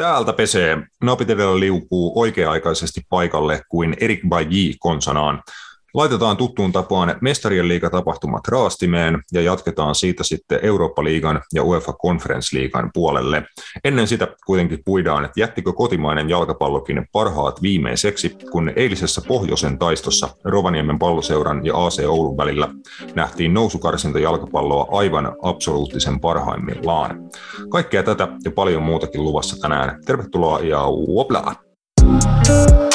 Täältä pesee. Napit edellä liukuu oikea-aikaisesti paikalle kuin Erik Bailly konsanaan. Laitetaan tuttuun tapaan mestarien liigatapahtumat raastimeen ja jatketaan siitä sitten Eurooppa-liigan ja UEFA Conference liigan puolelle. Ennen sitä kuitenkin puidaan, että jättikö kotimainen jalkapallokin parhaat viimeiseksi, kun eilisessä pohjoisen taistossa Rovaniemen palloseuran ja AC Oulun välillä nähtiin nousukarsinta jalkapalloa aivan absoluuttisen parhaimmillaan. Kaikkea tätä ja paljon muutakin luvassa tänään. Tervetuloa ja wopla!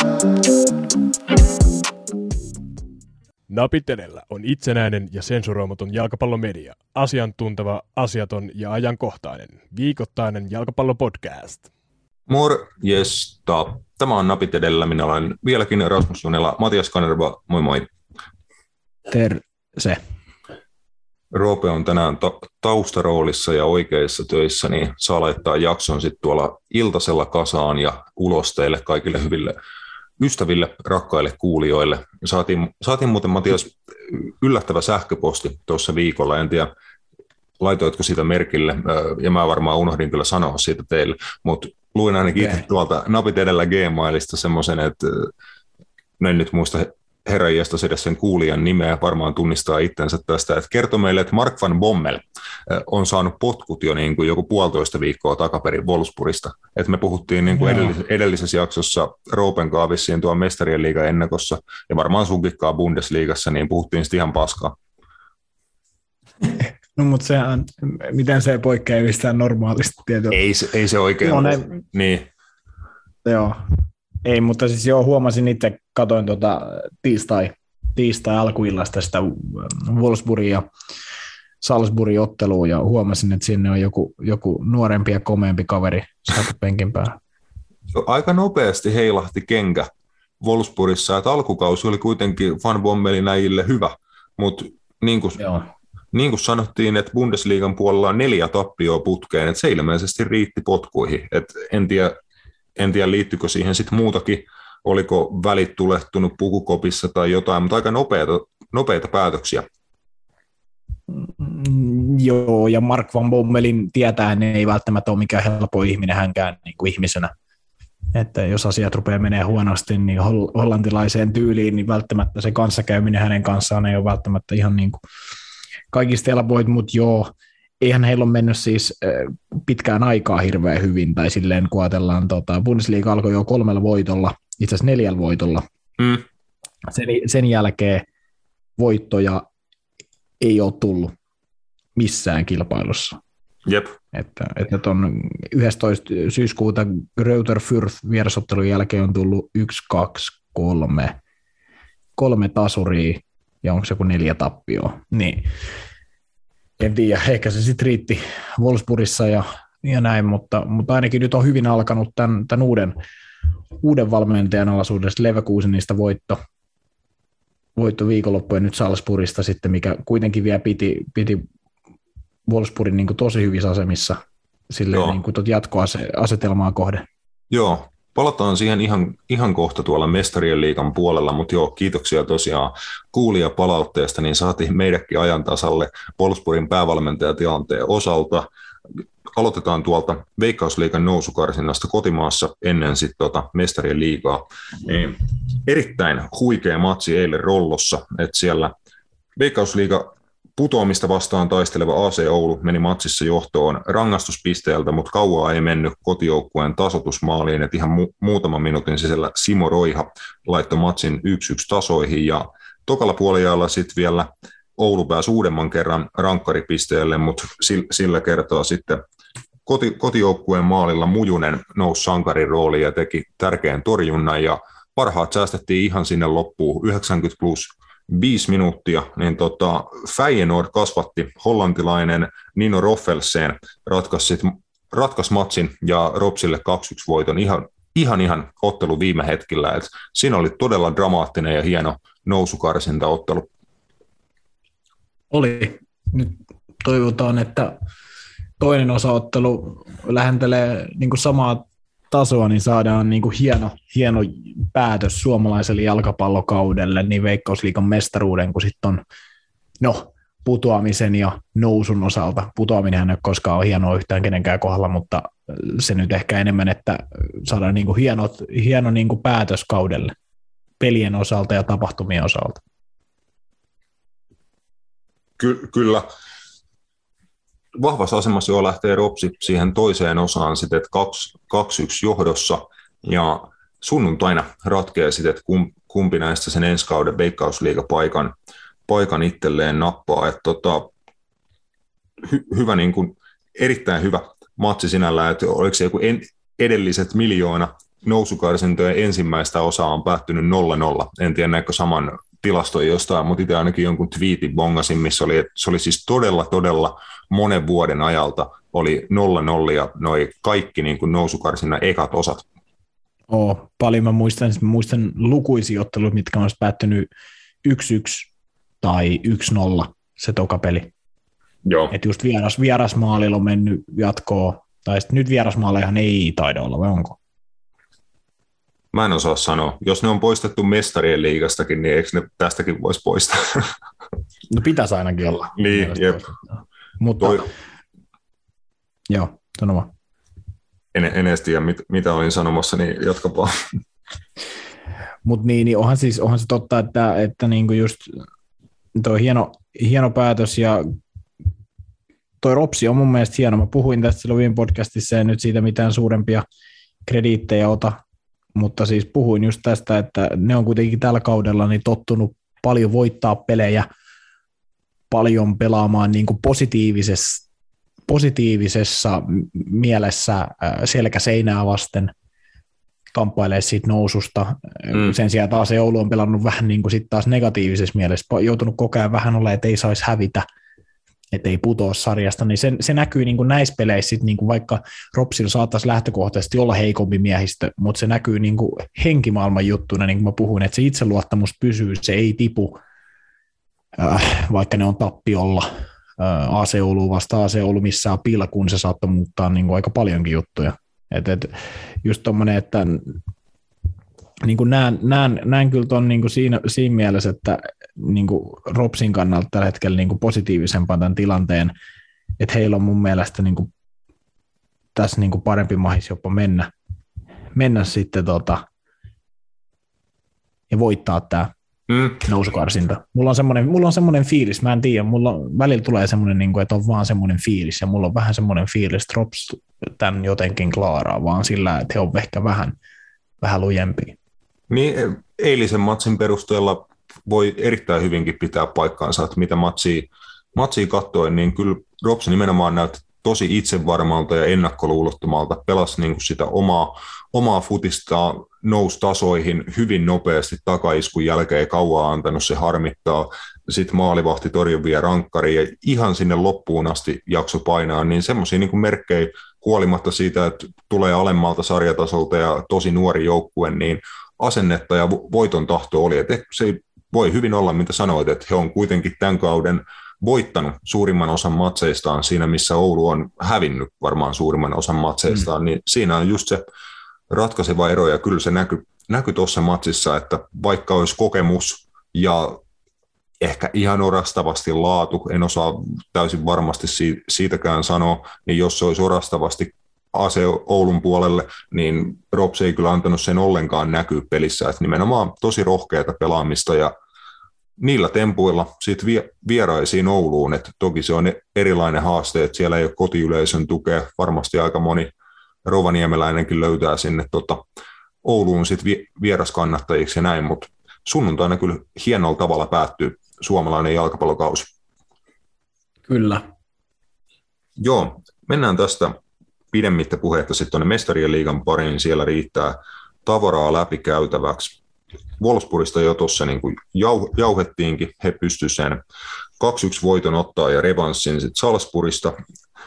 Napit edellä on itsenäinen ja sensuroimaton jalkapallomedia, asiantunteva, asiaton ja ajankohtainen, viikoittainen jalkapallopodcast. Morjesta. Tämä on Napit edellä. Minä olen vieläkin Rasmus Junela. Matias Kanerva, moi moi. Terse. Roope on tänään ta- taustaroolissa ja oikeissa töissä, niin saa laittaa jakson sitten tuolla iltasella kasaan ja ulos teille kaikille hyville ystäville, rakkaille kuulijoille. Saatiin, saatiin muuten Matias yllättävä sähköposti tuossa viikolla, en tiedä laitoitko sitä merkille, ja mä varmaan unohdin kyllä sanoa siitä teille, mutta luin ainakin okay. tuolta napit edellä Gmailista semmoisen, että en nyt muista herra edes sen kuulijan nimeä, varmaan tunnistaa itsensä tästä, että kertoi meille, että Mark van Bommel on saanut potkut jo niin kuin joku puolitoista viikkoa takaperin Wolfsburgista. Että me puhuttiin niin kuin edellis- edellisessä jaksossa Roopen kaavissiin tuon mestarien liiga ennakossa, ja varmaan sunkikkaa Bundesliigassa, niin puhuttiin sitten ihan paskaa. No mutta sehän, miten se poikkeaa mistään normaalista tietoa? Ei, ei se oikein no, ne, niin. Joo, ei, mutta siis joo, huomasin itse, katoin tuota tiistai, tiistai alkuillasta sitä Wolfsburgin ja Salzburgin ottelua ja huomasin, että sinne on joku, joku nuorempi ja komeampi kaveri saatu penkin päällä. Aika nopeasti heilahti kenkä Wolfsburgissa, että alkukausi oli kuitenkin Van Bommelin näille hyvä, mutta niin kuin, niin kuin sanottiin, että Bundesliigan puolella on neljä tappioa putkeen, että se ilmeisesti riitti potkuihin. Et en tiedä, en tiedä liittyykö siihen sitten muutakin, oliko välit tulehtunut pukukopissa tai jotain, mutta aika nopeita, nopeita päätöksiä. Mm, joo, ja Mark van Bommelin tietää, että ei välttämättä ole mikään helppo ihminen hänkään niin kuin ihmisenä. Että jos asiat rupeaa menee huonosti, niin hollantilaiseen tyyliin, niin välttämättä se kanssakäyminen hänen kanssaan ei ole välttämättä ihan niin kuin kaikista helpoit, mutta joo, eihän heillä ole mennyt siis pitkään aikaa hirveän hyvin, tai silleen kun ajatellaan, tota, Bundesliga alkoi jo kolmella voitolla, itse asiassa neljällä voitolla. Mm. Sen, sen jälkeen voittoja ei ole tullut missään kilpailussa. Jep. Että, että ton 11. syyskuuta Greuter Fürth vierasottelun jälkeen on tullut 1, 2, 3, kolme tasuria ja onko se joku neljä tappioa. Niin en tiedä, ehkä se sitten riitti Wolfsburgissa ja, ja näin, mutta, mutta ainakin nyt on hyvin alkanut tämän, tämän uuden, uuden valmentajan alaisuudesta Leverkusenista voitto, voitto viikonloppujen nyt Salzburgista sitten, mikä kuitenkin vielä piti, piti Wolfsburgin niin tosi hyvissä asemissa sille niin kuin jatkoasetelmaa kohden. Joo, Palataan siihen ihan, ihan kohta tuolla Mestarien liikan puolella, mutta joo, kiitoksia tosiaan kuulija palautteesta, niin saatiin meidätkin ajan tasalle Wolfsburgin päävalmentajatilanteen osalta. Aloitetaan tuolta Veikkausliikan nousukarsinnasta kotimaassa ennen sitten tota Mestarien liigaa. Niin erittäin huikea matsi eilen Rollossa, että siellä Veikkausliiga Putoamista vastaan taisteleva AC Oulu meni matsissa johtoon rangaistuspisteeltä, mutta kauaa ei mennyt kotijoukkueen tasotusmaaliin, että ihan mu- muutaman minuutin sisällä Simo Roiha laittoi matsin 1-1 tasoihin ja tokalla puolella sitten vielä Oulu pääsi uudemman kerran rankkaripisteelle, mutta sillä kertaa sitten koti, kotijoukkueen maalilla Mujunen nousi sankarin rooliin ja teki tärkeän torjunnan ja parhaat säästettiin ihan sinne loppuun. 90 plus viisi minuuttia, niin tota, Feyenoord kasvatti hollantilainen Nino Roffelsen, ratkaisi, ratkaisi matsin ja Ropsille 2-1 voiton ihan, ihan, ihan ottelu viime hetkellä. Et siinä oli todella dramaattinen ja hieno nousukarsinta ottelu. Oli. Nyt toivotaan, että toinen osaottelu lähentelee niin samaa tasoa, niin saadaan niin kuin hieno, hieno päätös suomalaiselle jalkapallokaudelle, niin Veikkausliikan mestaruuden, kun sitten on, no, putoamisen ja nousun osalta. Putoaminen ei ole koskaan ole hienoa yhtään kenenkään kohdalla, mutta se nyt ehkä enemmän, että saadaan niin kuin hienot, hieno niin kuin päätös kaudelle pelien osalta ja tapahtumien osalta. Ky- kyllä. Vahvassa asemassa jo lähtee Ropsi siihen toiseen osaan sitten, että 2-1 johdossa ja sunnuntaina ratkeaa sitten, että kumpi näistä sen ensi kauden veikkausliigapaikan paikan itselleen nappaa. Että tota, hy, hyvä, niin kuin, erittäin hyvä matsi sinällään, että oliko se joku en, edelliset miljoona nousukarsintojen ensimmäistä osaa on päättynyt 0-0. En tiedä näkö saman tilaston jostain, mutta itse ainakin jonkun twiitin bongasin, missä oli, että se oli siis todella, todella monen vuoden ajalta oli 0-0 ja noi kaikki niin kuin nousukarsinnan ekat osat. Oo, paljon mä muistan, mä muistan lukuisia otteluita, mitkä on päättynyt 1-1 tai 1-0 se toka peli. Joo. Et just vieras, vierasmaalilla on mennyt jatkoon, tai sitten nyt vierasmaalejahan ei taida olla, vai onko? Mä en osaa sanoa. Jos ne on poistettu mestarien liigastakin, niin eikö ne tästäkin voisi poistaa? No pitäisi ainakin olla. niin, jep. Mutta, Toi... joo, sano vaan. En, en edes tiedä, mit, mitä olin sanomassa, niin jatkapa. Mutta niin, niin onhan, siis, onhan se totta, että, että niinku just tuo hieno, hieno päätös ja toi Ropsi on mun mielestä hieno. Mä puhuin tästä silloin viime podcastissa ja nyt siitä mitään suurempia krediittejä ota, mutta siis puhuin just tästä, että ne on kuitenkin tällä kaudella niin tottunut paljon voittaa pelejä, paljon pelaamaan niin kuin positiivisessa, positiivisessa mielessä selkäseinää vasten – kamppailee siitä noususta. Mm. Sen sijaan taas Oulu on pelannut vähän niin kuin sit taas negatiivisessa mielessä, joutunut koko ajan vähän olla, että ei saisi hävitä, että ei putoa sarjasta, niin se, se näkyy niin kuin näissä peleissä, sit niin kuin vaikka Ropsilla saattaisi lähtökohtaisesti olla heikompi miehistö, mutta se näkyy niin kuin henkimaailman juttuna, niin kuin mä puhuin, että se itseluottamus pysyy, se ei tipu, äh, vaikka ne on tappiolla. Äh, AC Oulu vasta AC Oulu missään pilkuun, se saattoi muuttaa niin kuin aika paljonkin juttuja. Et, et, just tommonen, että niin kuin näen, näen, näen kyllä tuon niin siinä, siinä mielessä, että niin kuin Ropsin kannalta tällä hetkellä niin kuin positiivisempaa tämän tilanteen, että heillä on mun mielestä niin kuin tässä niin kuin parempi mahis jopa mennä, mennä sitten tota, ja voittaa tämä mm. nousukarsinta. Mulla on, semmoinen, mulla on semmoinen fiilis, mä en tiedä, mulla on, välillä tulee semmoinen, niin kuin, että on vaan semmoinen fiilis, ja mulla on vähän semmoinen fiilis, että Drops tämän jotenkin klaaraa, vaan sillä, että he on ehkä vähän, vähän lujempi. Niin, eilisen matsin perusteella voi erittäin hyvinkin pitää paikkaansa, että mitä matsia, matsia katsoin, niin kyllä Drops nimenomaan näytti tosi itsevarmalta ja ennakkoluulottomalta, pelasi niin kuin sitä omaa, omaa futistaa, nousi tasoihin hyvin nopeasti takaiskun jälkeen, ei kauan antanut se harmittaa, sitten maalivahti torjuvia rankkari ja ihan sinne loppuun asti jakso painaa, niin semmoisia niin merkkejä huolimatta siitä, että tulee alemmalta sarjatasolta ja tosi nuori joukkue, niin asennetta ja voiton tahto oli, että se voi hyvin olla, mitä sanoit, että he on kuitenkin tämän kauden voittanut suurimman osan matseistaan siinä, missä Oulu on hävinnyt varmaan suurimman osan matseistaan, mm. niin siinä on just se ratkaiseva ero, ja kyllä se näkyy näky tuossa matsissa, että vaikka olisi kokemus ja ehkä ihan orastavasti laatu, en osaa täysin varmasti siitäkään sanoa, niin jos se olisi orastavasti ase Oulun puolelle, niin Rops ei kyllä antanut sen ollenkaan näkyä pelissä, että nimenomaan tosi rohkeata pelaamista ja niillä tempuilla sitten vieraisiin Ouluun, että toki se on erilainen haaste, että siellä ei ole kotiyleisön tukea, varmasti aika moni rovaniemeläinenkin löytää sinne tota, Ouluun sitten vieraskannattajiksi ja näin, mutta sunnuntaina kyllä hienolla tavalla päättyy suomalainen jalkapallokausi. Kyllä. Joo, mennään tästä pidemmittä puhetta sitten tuonne Mestarien liigan pariin, siellä riittää tavaraa läpikäytäväksi. Wolfsburgista jo tuossa niin jau, jauhettiinkin, he pystyivät sen 2-1 voiton ottaa ja revanssin sitten Salzburgista.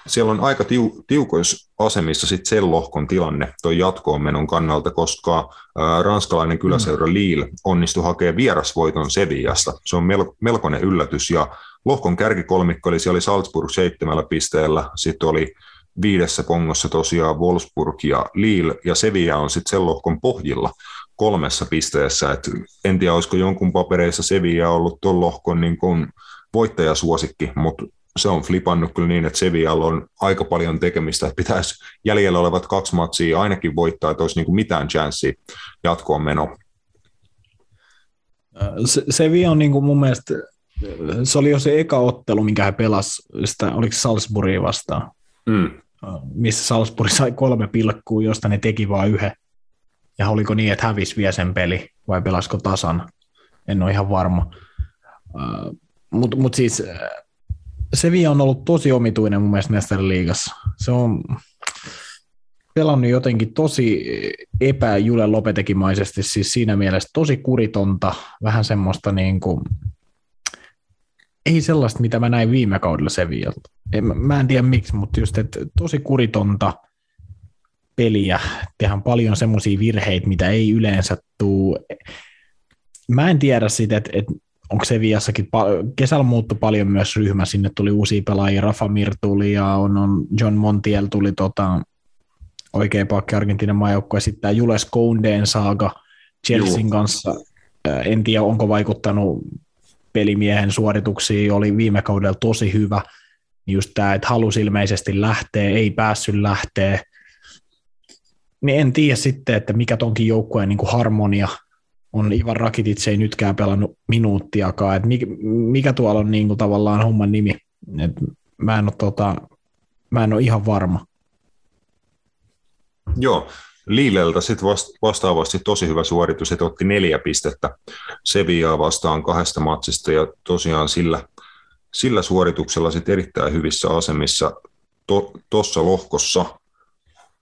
Siellä on aika tiu, tiukoissa asemissa sitten sen lohkon tilanne toi jatkoon menon kannalta, koska ää, ranskalainen kyläseura mm. Lille onnistui hakemaan vierasvoiton Sevillasta. Se on mel, melkoinen yllätys ja lohkon kärkikolmikko oli, siellä oli Salzburg seitsemällä pisteellä, sitten oli viidessä pongossa tosiaan Wolfsburg ja Lille, ja Sevilla on sitten sen lohkon pohjilla kolmessa pisteessä. Et en tiedä, olisiko jonkun papereissa Sevilla ollut tuon lohkon niin kuin voittajasuosikki, mutta se on flipannut kyllä niin, että Sevillalla on aika paljon tekemistä, että pitäisi jäljellä olevat kaksi matsia ainakin voittaa, että olisi niin kuin mitään chanssiä jatkoon meno. Se, Sevilla on niin kuin mun mielestä, se oli jo se eka ottelu, minkä he pelasi, sitä, oliko Salzburgia vastaan, mm. missä Salzburg sai kolme pilkkua, josta ne teki vain yhden. Ja oliko niin, että hävisi vielä sen peli, vai pelasko tasan? En ole ihan varma. Uh, Mutta mut siis Sevilla on ollut tosi omituinen mun mielestä mestariliigassa. Se on pelannut jotenkin tosi epäjule lopetekimaisesti, siis siinä mielessä tosi kuritonta, vähän semmoista niin kuin, ei sellaista, mitä mä näin viime kaudella Sevillalta. Mä en tiedä miksi, mutta just, että tosi kuritonta peliä, tehdään paljon semmoisia virheitä, mitä ei yleensä tuu. Mä en tiedä sitä, että, että onko se viassakin, kesällä muuttui paljon myös ryhmä, sinne tuli uusia pelaajia, Rafa Mir tuli ja on, on John Montiel tuli tota, oikea pakki Argentiinan maajoukkue, sitten tämä Jules Koundeen saaga Chelsean Juu. kanssa, en tiedä onko vaikuttanut pelimiehen suorituksiin, oli viime kaudella tosi hyvä, niin just tämä, että halusi ilmeisesti lähteä, ei päässyt lähteä, niin en tiedä sitten, että mikä tonkin joukkueen niin harmonia on Ivan Rakitic ei nytkään pelannut minuuttiakaan, että mikä, mikä tuolla on niin kuin tavallaan homman nimi, Et mä, en ole, tota, mä en ole ihan varma. Joo, Liileltä sitten vastaavasti tosi hyvä suoritus, että otti neljä pistettä Sevillaa vastaan kahdesta matsista ja tosiaan sillä, sillä suorituksella sitten erittäin hyvissä asemissa tuossa to, lohkossa.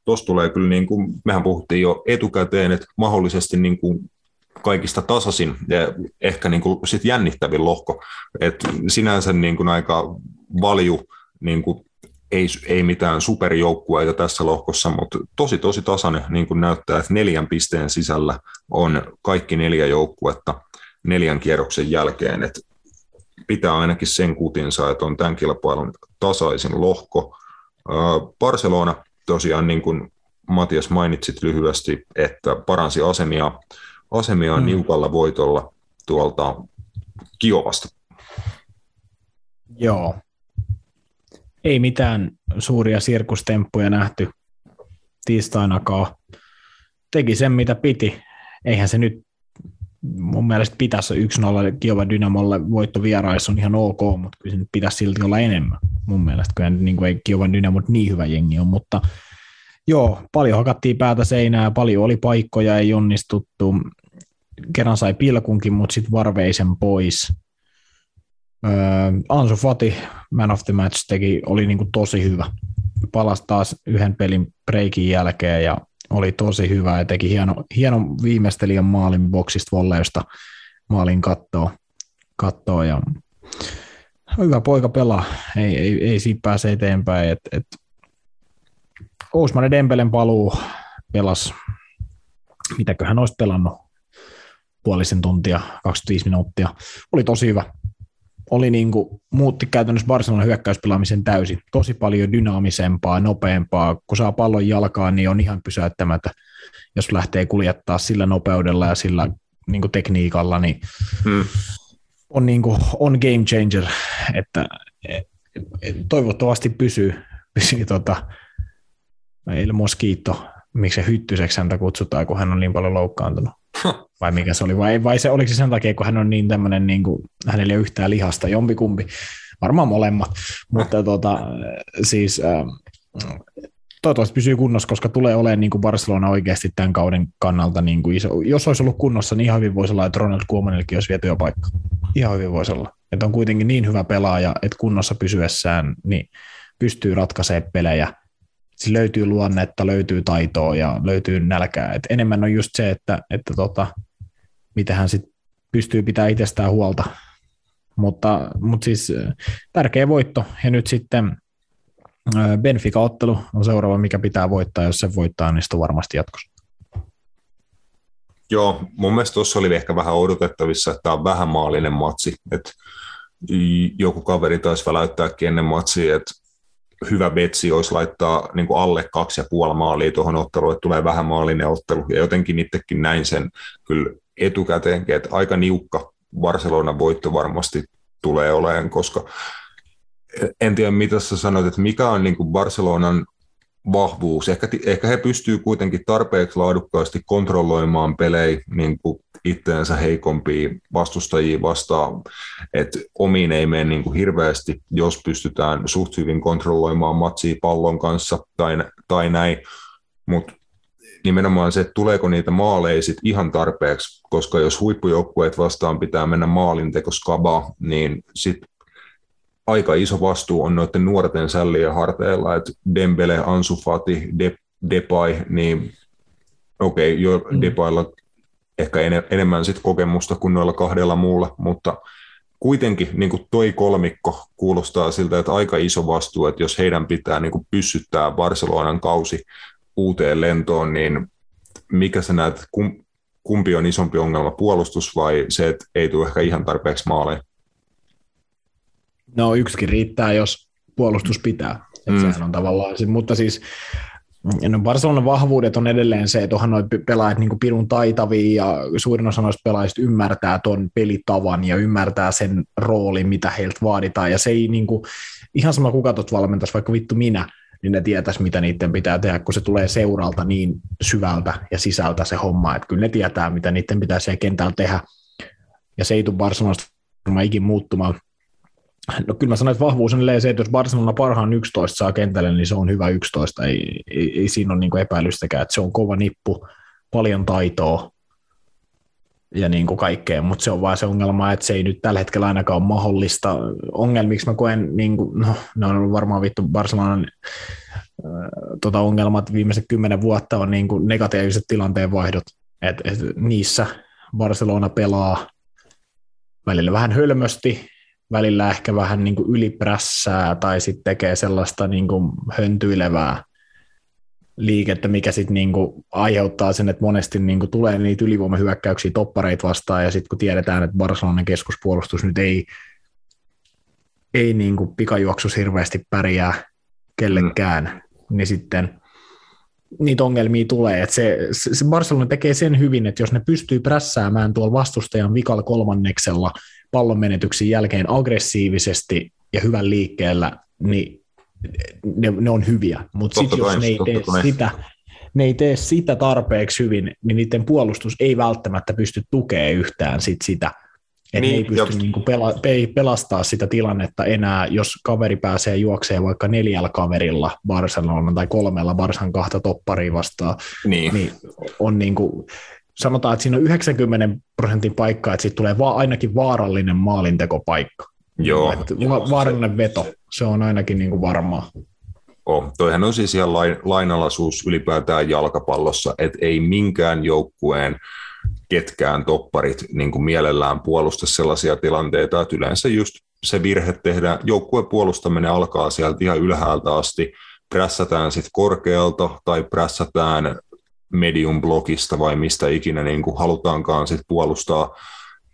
Tuossa tulee kyllä, niin kuin, mehän puhuttiin jo etukäteen, että mahdollisesti niin kuin kaikista tasasin ja ehkä niin kuin sit jännittävin lohko. Et sinänsä niin kuin aika valju, niin kuin ei, ei mitään superjoukkueita tässä lohkossa, mutta tosi tosi tasainen niin kuin näyttää, että neljän pisteen sisällä on kaikki neljä joukkuetta neljän kierroksen jälkeen. Et pitää ainakin sen kutinsa, että on tämän kilpailun tasaisin lohko. Barcelona tosiaan, niin kuin Matias mainitsit lyhyesti, että paransi asemia asemia on mm. niukalla voitolla tuolta Kiovasta. Joo. Ei mitään suuria sirkustemppuja nähty tiistainakaan. Teki sen, mitä piti. Eihän se nyt mun mielestä pitäisi 1-0 Kiova Dynamolle voitto vieraissa on ihan ok, mutta kyllä se nyt pitäisi silti olla enemmän. Mun mielestä kyllä niin kuin ei Kiova Dynamo niin hyvä jengi on, mutta joo, paljon hakattiin päätä seinää, paljon oli paikkoja, ei onnistuttu kerran sai pilkunkin, mutta sitten varveisen pois. Öö, Ansu Fati, man of the match, teki, oli niinku tosi hyvä. Palasi taas yhden pelin breikin jälkeen ja oli tosi hyvä ja teki hieno, hieno viimeistelijän maalin boksista volleista maalin kattoa, kattoa ja hyvä poika pelaa, ei, ei, ei siitä pääse eteenpäin. Et, et Ousmanen Dembelen paluu pelas, mitäköhän olisi pelannut, puolisen tuntia, 25 minuuttia. Oli tosi hyvä. Oli niin kuin, muutti käytännössä Barcelonan hyökkäyspelaamisen täysin. Tosi paljon dynaamisempaa, nopeampaa. Kun saa pallon jalkaan, niin on ihan pysäyttämättä. Jos lähtee kuljettaa sillä nopeudella ja sillä niin kuin tekniikalla, niin hmm. on, niin kuin, on game changer. Että toivottavasti pysyy, pysyy tota, El Mosquito, miksi se hyttyseksi häntä kutsutaan, kun hän on niin paljon loukkaantunut. Vai mikä se oli? Vai, vai se, oliko se sen takia, kun hän on niin tämmöinen, niin kuin, hänellä ei ole yhtään lihasta, jompikumpi. Varmaan molemmat. Mutta tota, siis äh, toivottavasti pysyy kunnossa, koska tulee olemaan niin kuin Barcelona oikeasti tämän kauden kannalta niin kuin iso. Jos olisi ollut kunnossa, niin ihan hyvin voisi olla, että Ronald Koemanillekin olisi viety jo paikka. Ihan hyvin voisi olla. Että on kuitenkin niin hyvä pelaaja, että kunnossa pysyessään niin pystyy ratkaisemaan pelejä – siis löytyy luonnetta, löytyy taitoa ja löytyy nälkää. Et enemmän on just se, että, että tota, mitä hän sit pystyy pitämään itsestään huolta. Mutta, mutta siis tärkeä voitto. Ja nyt sitten Benfica-ottelu on seuraava, mikä pitää voittaa. Jos se voittaa, niin sitten varmasti jatkossa. Joo, mun mielestä tuossa oli ehkä vähän odotettavissa, että tämä on vähän maallinen matsi. Että joku kaveri taisi väläyttääkin ennen matsia, että hyvä vetsi olisi laittaa niin kuin alle kaksi ja puoli maalia tuohon otteluun, että tulee vähän maalinen ottelu. Ja jotenkin itsekin näin sen kyllä etukäteenkin, että aika niukka Barcelonan voitto varmasti tulee olemaan, koska en tiedä mitä sä sanoit, että mikä on niin kuin Barcelonan vahvuus. Ehkä, ehkä he pystyvät kuitenkin tarpeeksi laadukkaasti kontrolloimaan pelejä niin kuin heikompia vastustajia vastaan, että omiin ei mene niin kuin hirveästi, jos pystytään suht hyvin kontrolloimaan matsia pallon kanssa tai, tai näin, mutta nimenomaan se, että tuleeko niitä maaleja sit ihan tarpeeksi, koska jos huippujoukkueet vastaan pitää mennä maalintekoskaba, niin sitten aika iso vastuu on noiden nuorten sällien harteilla, että Dembele, Ansu Fati, De, Depay, niin okei, okay, jo mm. Depaylla ehkä en, enemmän sit kokemusta kuin noilla kahdella muulla, mutta kuitenkin niin kuin toi kolmikko kuulostaa siltä, että aika iso vastuu, että jos heidän pitää niin kuin pyssyttää Barcelonan kausi uuteen lentoon, niin mikä sä näet, kumpi on isompi ongelma, puolustus vai se, että ei tule ehkä ihan tarpeeksi maaleja? No yksikin riittää, jos puolustus pitää. Mm. Sehän on tavallaan, mutta siis No Barcelonan vahvuudet on edelleen se, että onhan noita pelaajat niin pirun taitavia ja suurin osa noista pelaajista ymmärtää tuon pelitavan ja ymmärtää sen roolin, mitä heiltä vaaditaan. Ja se ei niin kuin, ihan sama kuka tuot valmentaisi, vaikka vittu minä, niin ne tietäisi, mitä niiden pitää tehdä, kun se tulee seuralta niin syvältä ja sisältä se homma, että kyllä ne tietää, mitä niiden pitää siellä kentällä tehdä. Ja se ei tule Barcelonasta ikin muuttumaan. No kyllä mä sanoin, että vahvuus on se, että jos Barcelona parhaan 11 saa kentälle, niin se on hyvä 11. Ei, ei, ei siinä ole niin epäilystäkään, että se on kova nippu, paljon taitoa ja niin kuin kaikkea, mutta se on vaan se ongelma, että se ei nyt tällä hetkellä ainakaan ole mahdollista. Ongelmiksi mä koen, niin kuin, no, ne on ollut varmaan vittu Barcelonan äh, tota ongelmat viimeiset kymmenen vuotta on niin kuin negatiiviset tilanteen vaihdot, että et niissä Barcelona pelaa välillä vähän hölmösti, välillä ehkä vähän niin kuin yliprässää tai sitten tekee sellaista niin kuin höntyilevää liikettä, mikä sitten niin kuin aiheuttaa sen, että monesti niin kuin tulee niitä ylivoimahyökkäyksiä toppareita vastaan ja sitten kun tiedetään, että Barcelonan keskuspuolustus nyt ei, ei niin kuin pikajuoksus hirveästi pärjää kellekään, mm. niin sitten niitä ongelmia tulee. Että se, se Barcelona tekee sen hyvin, että jos ne pystyy prässäämään tuolla vastustajan vikalla kolmanneksella – pallon menetyksen jälkeen aggressiivisesti ja hyvän liikkeellä, niin ne, ne on hyviä. Mutta sitten jos ne ei, tee sitä, ne ei tee sitä tarpeeksi hyvin, niin niiden puolustus ei välttämättä pysty tukemaan yhtään sit sitä. Että niin, ne ei pysty niinku pela, ei pelastaa sitä tilannetta enää, jos kaveri pääsee juokseen vaikka neljällä kaverilla Barcelona tai kolmella Barsan kahta topparia vastaan, niin, niin on niinku, sanotaan, että siinä on 90 prosentin paikka, että siitä tulee va- ainakin vaarallinen maalintekopaikka. Joo. va- vaarallinen veto, se on ainakin niin kuin varmaa. Oh, toihan on siis ihan lain, lainalaisuus ylipäätään jalkapallossa, että ei minkään joukkueen ketkään topparit niin kuin mielellään puolusta sellaisia tilanteita, että yleensä just se virhe tehdään, joukkueen puolustaminen alkaa sieltä ihan ylhäältä asti, prässätään sitten korkealta tai prässätään medium blogista vai mistä ikinä niin kuin halutaankaan sit puolustaa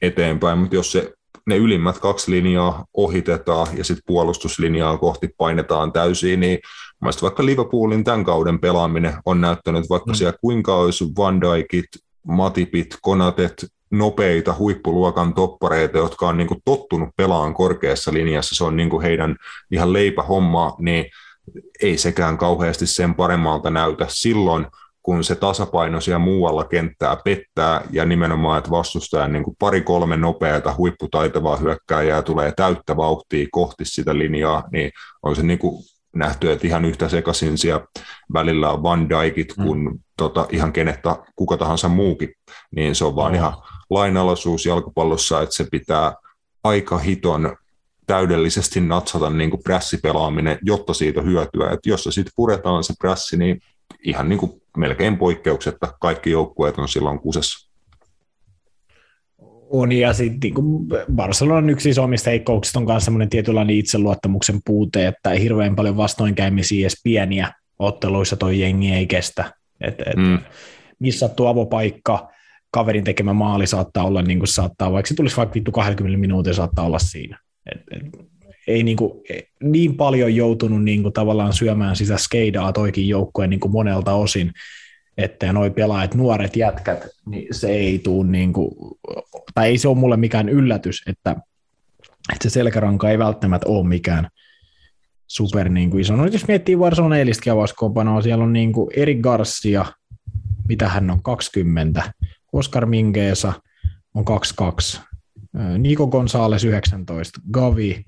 eteenpäin, mutta jos se, ne ylimmät kaksi linjaa ohitetaan ja sitten puolustuslinjaa kohti painetaan täysin, niin mielestäni vaikka Liverpoolin tämän kauden pelaaminen on näyttänyt, vaikka mm. siellä kuinka olisi Van Dijkit, Matipit, Konatet, nopeita huippuluokan toppareita, jotka on niin kuin tottunut pelaan korkeassa linjassa, se on niin kuin heidän ihan leipähomma, niin ei sekään kauheasti sen paremmalta näytä. Silloin kun se tasapaino siellä muualla kenttää pettää ja nimenomaan, että vastustajan niin pari-kolme nopeata huipputaitavaa hyökkääjää tulee täyttä vauhtia kohti sitä linjaa, niin on se niin kuin nähty, että ihan yhtä sekaisin siellä välillä on Van Dijkit mm. kuin mm. tota, ihan kenettä kuka tahansa muukin, niin se on vaan mm. ihan lainalaisuus jalkapallossa, että se pitää aika hiton täydellisesti natsata niin kuin prässipelaaminen, jotta siitä hyötyä. Että jos se sitten puretaan se prässi, niin ihan niin kuin melkein poikkeuksetta kaikki joukkueet on silloin kusessa. On, ja sitten niin Barcelonan yksi isommista heikkouksista on myös semmoinen tietynlainen itseluottamuksen puute, että hirveän paljon vastoinkäymisiä edes pieniä otteluissa toi jengi ei kestä. Et, et mm. Missattu avopaikka, kaverin tekemä maali saattaa olla niin kuin saattaa, vaikka se tulisi vaikka vittu 20 minuutin, saattaa olla siinä. Et, et, ei niin, kuin, niin paljon joutunut niin kuin tavallaan syömään sitä skeidaa toikin joukkueen niin kuin monelta osin, että noi pelaajat, nuoret jätkät, niin se ei tuu niin kuin, tai ei se ole mulle mikään yllätys, että että se selkäranka ei välttämättä ole mikään super niin kuin iso. No jos miettii Barcelona eilistäkin avauskompanoa, siellä on niin kuin Erik Garcia, mitä hän on, 20, Oscar Mingeesa on 22, Nico Gonzalez 19, Gavi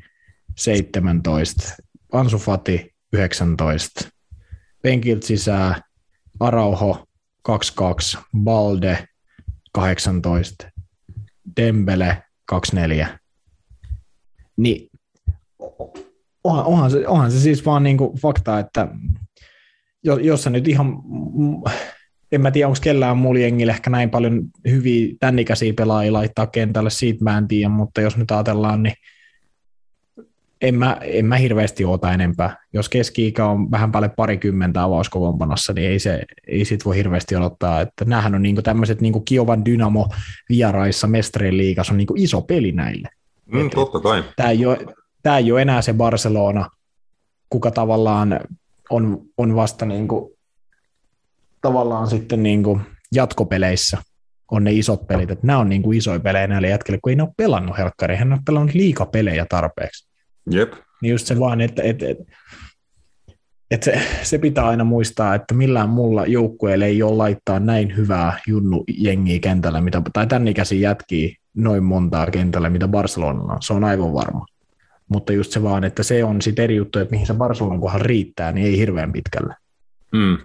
17, Ansu Fati 19, penkilt sisään Arauho 22, Balde 18, Dembele 24. Niin onhan, onhan, se, onhan se siis vaan niinku fakta, että jos, jos sä nyt ihan, en mä tiedä, onko kellään muulla jengillä ehkä näin paljon hyviä tännikäisiä pelaajia laittaa kentälle, siitä mä en tiedä, mutta jos nyt ajatellaan, niin en mä, en mä hirveästi oota enempää. Jos keski-ikä on vähän paljon parikymmentä avauskokoonpanossa, niin ei, se, ei sit voi hirveästi odottaa. Että näähän on niinku tämmöiset niinku Kiovan Dynamo vieraissa mestarien liigassa on niinku iso peli näille. Mm, totta kai. Tämä ei, ole, tämä ei ole enää se Barcelona, kuka tavallaan on, on vasta niinku, tavallaan sitten niinku jatkopeleissä on ne isot pelit, että nämä on niinku isoja pelejä näille jätkille, kun ei ne ole pelannut helkkari, hän on pelannut liikapelejä tarpeeksi. Jep. Niin just se vaan, että, että, että, että se, se, pitää aina muistaa, että millään mulla joukkueella ei ole laittaa näin hyvää junnu-jengiä kentällä, mitä, tai tämän ikäisiä jätkiä noin montaa kentällä, mitä Barcelonalla on. Se on aivan varma. Mutta just se vaan, että se on sitten eri juttu, että mihin se Barcelonan kohan riittää, niin ei hirveän pitkälle. Mm.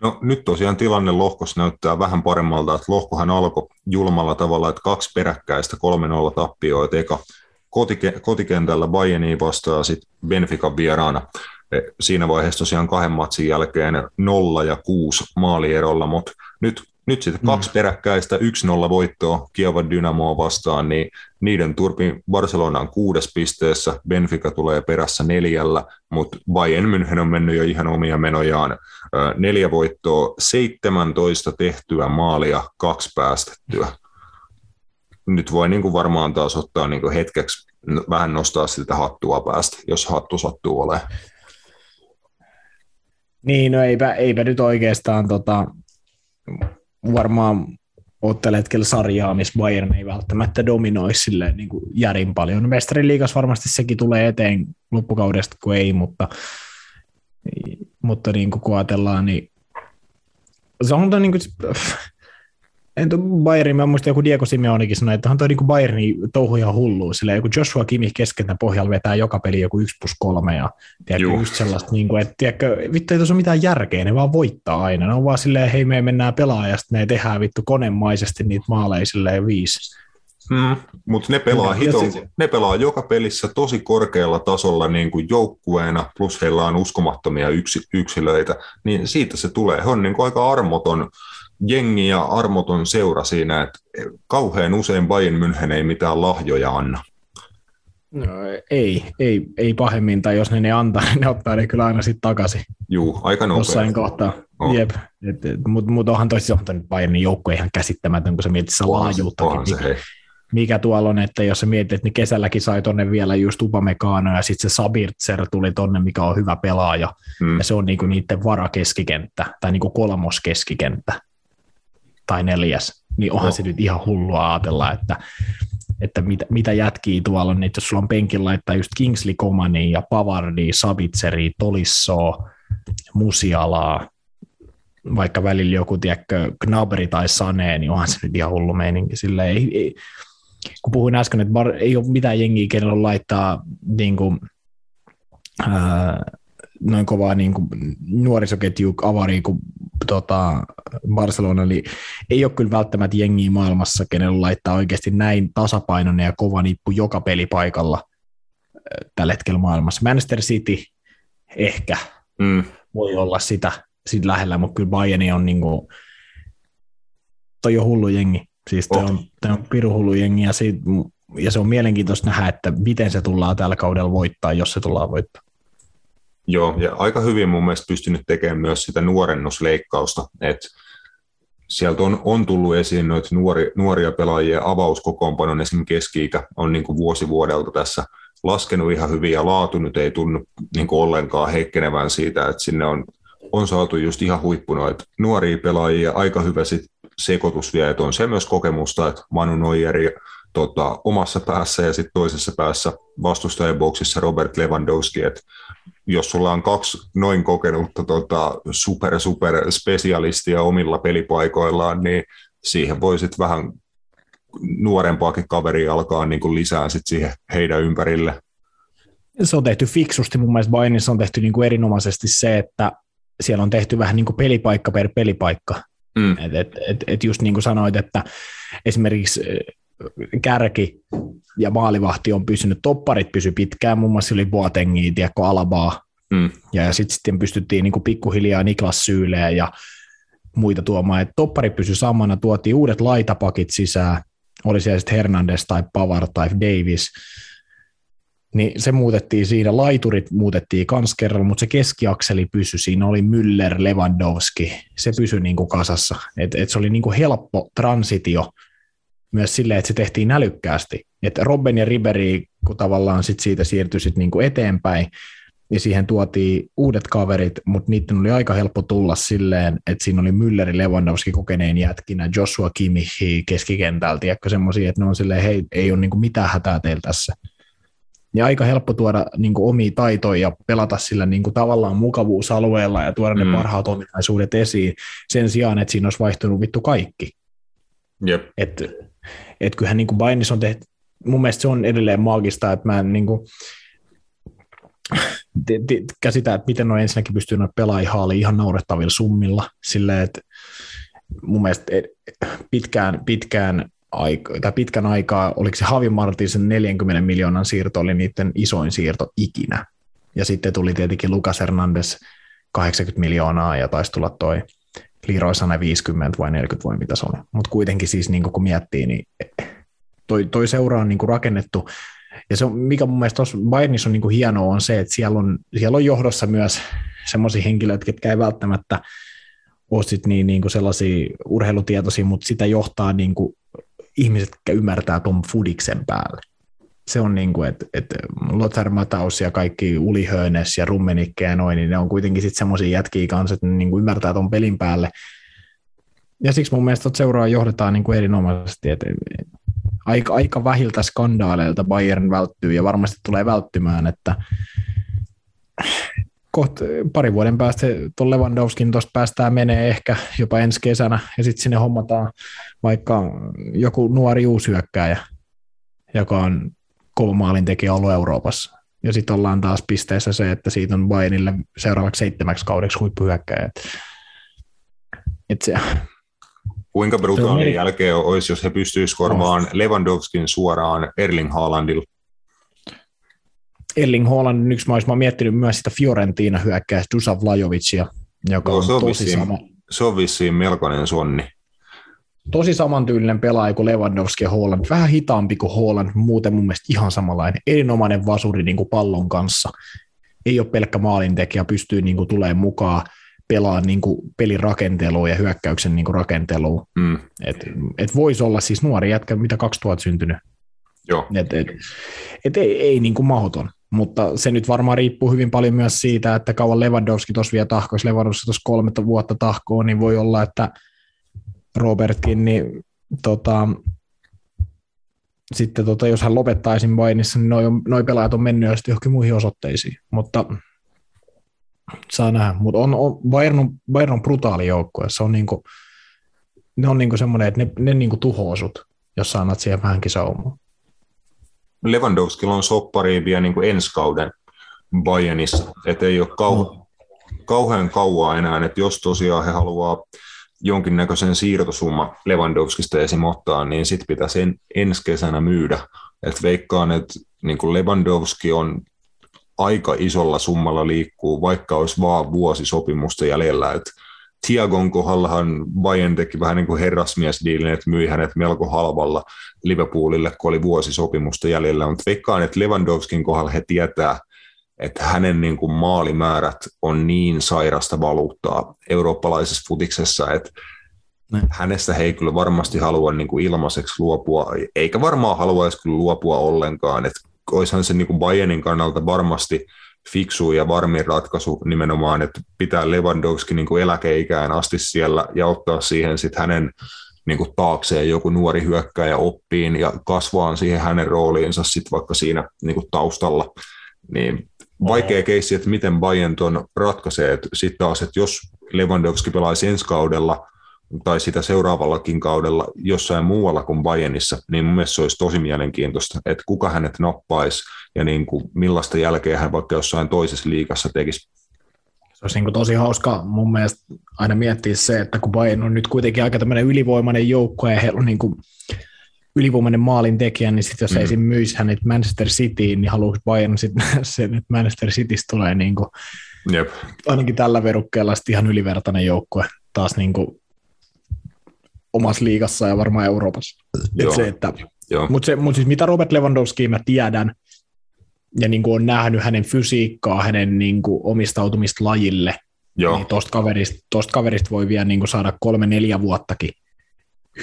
No nyt tosiaan tilanne lohkossa näyttää vähän paremmalta, että lohkohan alkoi julmalla tavalla, että kaksi peräkkäistä 3-0 tappioita, eka kotike- kotikentällä Bayerniin vastaan sitten Benfica vieraana. E, siinä vaiheessa tosiaan kahden matsin jälkeen 0 ja 6 maalierolla, mutta nyt, nyt sitten mm. kaksi peräkkäistä 1-0 voittoa Kievan Dynamoa vastaan, niin niiden turpin Barcelona on kuudes pisteessä, Benfica tulee perässä neljällä, mutta Bayern München on mennyt jo ihan omia menojaan. Neljä voittoa, 17 tehtyä maalia, kaksi päästettyä nyt voi niin kuin varmaan taas ottaa niin kuin hetkeksi vähän nostaa sitä hattua päästä, jos hattu sattuu olemaan. Niin, no eipä, eipä nyt oikeastaan tota, varmaan tällä hetkellä sarjaa, missä Bayern ei välttämättä dominoi silleen, niin kuin järin paljon. Mestarin liigas varmasti sekin tulee eteen loppukaudesta, kun ei, mutta, mutta niin kuin kun ajatellaan, niin se on niin kuin, en tuo Bayernin, mä muistan joku Diego Simeonikin sanoi, että on tuo niin Bayernin touhu ihan hullu, sillä joku Joshua Kimi keskentä pohjalla vetää joka peli joku 1 plus 3 ja tiedätkö, just sellaista, niin kuin, että tiedätkö, vittu ei tuossa ole mitään järkeä, ne vaan voittaa aina, ne on vaan silleen, hei me mennään pelaajasta, me tehdään vittu konemaisesti niitä maaleja silleen viisi. Mm, mutta ne pelaa, hiton, ne pelaa joka pelissä tosi korkealla tasolla niin kuin joukkueena, plus heillä on uskomattomia yksi, yksilöitä, niin siitä se tulee. He on niin kuin aika armoton jengi ja armoton seura siinä, että kauhean usein Bayern München ei mitään lahjoja anna. No, ei, ei, ei pahemmin, tai jos ne ne antaa, niin ne ottaa ne kyllä aina sitten takaisin. Juu, aika nopeasti. Jossain kohtaa, oh. jep. Mutta mut onhan tosi on Bayernin joukko ihan käsittämätön, kun sä mietit sitä laajuuttakin. Se, mikä, mikä tuolla on, että jos sä mietit, että niin kesälläkin sai tonne vielä just Upamecano ja sitten se Sabirtser tuli tonne, mikä on hyvä pelaaja, hmm. ja se on niinku niiden varakeskikenttä, tai niinku kolmoskeskikenttä tai neljäs, niin onhan se nyt ihan hullua ajatella, että, että mitä, mitä jätkii tuolla on, että jos sulla on penkin laittaa just Kingsley Comani ja Pavardi, Savitseri, Tolissoa, Musialaa, vaikka välillä joku, tiedätkö, Knabri tai Sane, niin onhan se nyt ihan hullu meininki. Sille ei, ei, kun puhuin äsken, että bar, ei ole mitään jengiä, kenellä on laittaa niin kuin, ää, noin kovaa niin kuin nuorisoketju avariin kuin tota, Barcelona, eli ei ole kyllä välttämättä jengiä maailmassa, kenellä laittaa oikeasti näin tasapainoinen ja kova nippu joka pelipaikalla tällä hetkellä maailmassa. Manchester City ehkä mm. voi olla sitä, sitä lähellä, mutta kyllä Bayern on niin kuin, toi on hullu jengi. Siis toi on, toi on piru hullu jengi ja, siitä, ja se on mielenkiintoista nähdä, että miten se tullaan tällä kaudella voittaa, jos se tullaan voittaa. Joo, ja aika hyvin mun mielestä pystynyt tekemään myös sitä nuorennusleikkausta, että sieltä on, on tullut esiin noita nuori, nuoria pelaajia, avauskokoonpanon esimerkiksi keski on niin kuin vuosi vuodelta tässä laskenut ihan hyvin, ja laatu nyt ei tunnu niin kuin ollenkaan heikkenevän siitä, että sinne on, on saatu just ihan huippunoita nuoria pelaajia, aika hyvä sit sekoitus vielä, että on se myös kokemusta, että Manu Neuer tota, omassa päässä ja sitten toisessa päässä vastustajaboksissa Robert Lewandowski, että jos sulla on kaksi noin kokenutta tota, super super spesialistia omilla pelipaikoillaan, niin siihen voisit vähän nuorempaakin kaveria alkaa niin kuin lisää sit siihen heidän ympärille. Se on tehty fiksusti, mun mielestä Bayernissa on tehty niin kuin erinomaisesti se, että siellä on tehty vähän niin kuin pelipaikka per pelipaikka. Mm. Et, et, et, et just niin kuin sanoit, että esimerkiksi kärki ja maalivahti on pysynyt, topparit pysy pitkään, muun muassa oli Boatengia, tiedätkö, Alabaa, mm. ja, sitten sit pystyttiin niin kuin pikkuhiljaa Niklas Syyleä ja muita tuomaan, että toppari pysyi samana, tuotiin uudet laitapakit sisään, oli siellä sitten Hernandez tai Pavar tai Davis, niin se muutettiin siinä, laiturit muutettiin kans kerralla, mutta se keskiakseli pysyi, siinä oli Müller, Lewandowski, se pysyi niin kuin kasassa, et, et se oli niin kuin helppo transitio myös silleen, että se tehtiin älykkäästi, että Robben ja Riberi, kun tavallaan sit siitä siirtyi sit niin kuin eteenpäin, niin siihen tuotiin uudet kaverit, mutta niiden oli aika helppo tulla silleen, että siinä oli Mülleri Lewandowski kokeneen jätkinä, Joshua Kimihi keskikentältä, tiedätkö semmoisia, että ne on silleen, hei, ei ole niin mitään hätää teillä tässä. Ja aika helppo tuoda niin kuin, omia taitoja ja pelata sillä niin kuin, tavallaan mukavuusalueella ja tuoda mm. ne parhaat ominaisuudet esiin sen sijaan, että siinä olisi vaihtunut vittu kaikki. Yep. Et, et kyllähän niin Bainis on tehty, mun mielestä se on edelleen maagista, että mä en niin kuin, käsitä, että miten on ensinnäkin pystyy noin pelaajia ihan naurettavilla summilla, silleen, että mun mielestä pitkään, pitkään aika, tai pitkän aikaa, oliko se Javi Martinsen 40 miljoonan siirto oli niiden isoin siirto ikinä. Ja sitten tuli tietenkin Lucas Hernandez 80 miljoonaa ja taisi tulla toi Sane 50 vai 40 vai mitä se oli. Mutta kuitenkin siis niin kun miettii, niin toi, toi seura on niin rakennettu ja se, mikä mun mielestä Bayernissa on niin hienoa, on se, että siellä on, siellä on johdossa myös sellaisia henkilöitä, jotka ei välttämättä ole sit niin, niin sellaisia urheilutietoisia, mutta sitä johtaa niin ihmiset, jotka ymmärtää tuon fudiksen päälle. Se on niin kuin, että, että Lothar Mataus ja kaikki Uli Hönes ja Rummenikke ja noin, niin ne on kuitenkin sitten semmoisia jätkiä kanssa, että ne niin kuin ymmärtää tuon pelin päälle. Ja siksi mun mielestä seuraa johdetaan niin kuin erinomaisesti, että aika, aika vähiltä skandaaleilta Bayern välttyy ja varmasti tulee välttymään, että koht, pari vuoden päästä tuon Lewandowskin tuosta päästään menee ehkä jopa ensi kesänä ja sitten sinne hommataan vaikka joku nuori uusyökkääjä, joka on kova maalintekijä ollut Euroopassa. Ja sitten ollaan taas pisteessä se, että siitä on Bayernille seuraavaksi seitsemäksi kaudeksi huippuhyökkäjä. Et se, Kuinka brutaalin jälkeen olisi, jos he pystyisivät korvaamaan Lewandowskin suoraan Erling Haalandilla? Erling Haaland, yksi mä olisin miettinyt myös sitä Fiorentina hyökkää Dusav Lajovicia, joka no, on, on tosi sama. Se on vissiin melkoinen sonni. Tosi samantyylinen pelaaja kuin Lewandowski ja Haaland, vähän hitaampi kuin Haaland, muuten mun mielestä ihan samanlainen, erinomainen vasuri niin kuin pallon kanssa. Ei ole pelkkä maalintekijä, pystyy niin kuin tulemaan mukaan pelaa niin kuin pelin rakentelua ja hyökkäyksen niin kuin rakentelua. Mm. Et, et voisi olla siis nuori jätkä, mitä 2000 syntynyt. Joo. Et, et, et ei, ei niin kuin mahdoton, mutta se nyt varmaan riippuu hyvin paljon myös siitä, että kauan Lewandowski tuossa vielä tahko, jos Lewandowski tuossa kolme vuotta tahkoa, niin voi olla, että Robertkin, niin tota, sitten tota, jos hän lopettaisi Bainissa, niin noi, noi pelaajat on mennyt jo johonkin muihin osoitteisiin, mutta saa nähdä, mutta on, on, Bayern, on, Bayern on brutaali joukkue, se on niinku, ne on niinku semmoinen, että ne, ne niinku tuhoaa sut, jos sä annat siihen vähänkin saumaa. Lewandowskilla on soppari vielä niin kuin ensi kauden Bayernissa, että ei ole kau- no. kauhean kauaa enää, että jos tosiaan he haluaa jonkinnäköisen siirtosumma Lewandowskista esim. ottaa, niin sitten pitäisi en, ensi kesänä myydä. Et veikkaan, että niin Lewandowski on aika isolla summalla liikkuu, vaikka olisi vaan vuosi sopimusta jäljellä. Et Tiagon kohdallahan Bayern teki vähän niin kuin herrasmiesdiilin, että myi hänet melko halvalla Liverpoolille, kun oli vuosi sopimusta jäljellä, mutta veikkaan, että Lewandowskin kohdalla he tietää, että hänen niin kuin maalimäärät on niin sairasta valuuttaa eurooppalaisessa futiksessa, että ne. hänestä he ei kyllä varmasti halua niin kuin ilmaiseksi luopua, eikä varmaan haluaisi kyllä luopua ollenkaan, että olisihan se niin kuin Bayernin kannalta varmasti fiksu ja varmin ratkaisu nimenomaan, että pitää Lewandowski niin kuin eläkeikään asti siellä ja ottaa siihen sitten hänen niin kuin taakseen joku nuori hyökkäjä oppiin ja kasvaa siihen hänen rooliinsa sitten vaikka siinä niin kuin taustalla, niin vaikea keissi, että miten Bayern tuon ratkaisee. Sitten taas, että jos Lewandowski pelaisi ensi kaudella tai sitä seuraavallakin kaudella jossain muualla kuin Bayernissa, niin mun mielestä se olisi tosi mielenkiintoista, että kuka hänet nappaisi ja niin kuin millaista jälkeä hän vaikka jossain toisessa liigassa tekisi. Se olisi niin kuin tosi hauska mun mielestä aina miettiä se, että kun Bayern on nyt kuitenkin aika tämmöinen ylivoimainen joukko ja heillä on niin kuin ylivoimainen maalin tekijä, niin sitten jos mm. esim. myisi hänet Manchester Cityin, niin haluaisi Bayern sitten sen, että Manchester Citystä tulee niin kuin, Jep. ainakin tällä verukkeella sitten ihan ylivertainen joukkue taas niin kuin omassa liigassa ja varmaan Euroopassa. Joo. se, että, Mutta, se, mutta siis mitä Robert Lewandowski mä tiedän, ja niin kuin on nähnyt hänen fysiikkaa, hänen niin kuin omistautumista lajille, Joo. niin tosta kaverista, tosta kaverista voi vielä niin kuin saada kolme-neljä vuottakin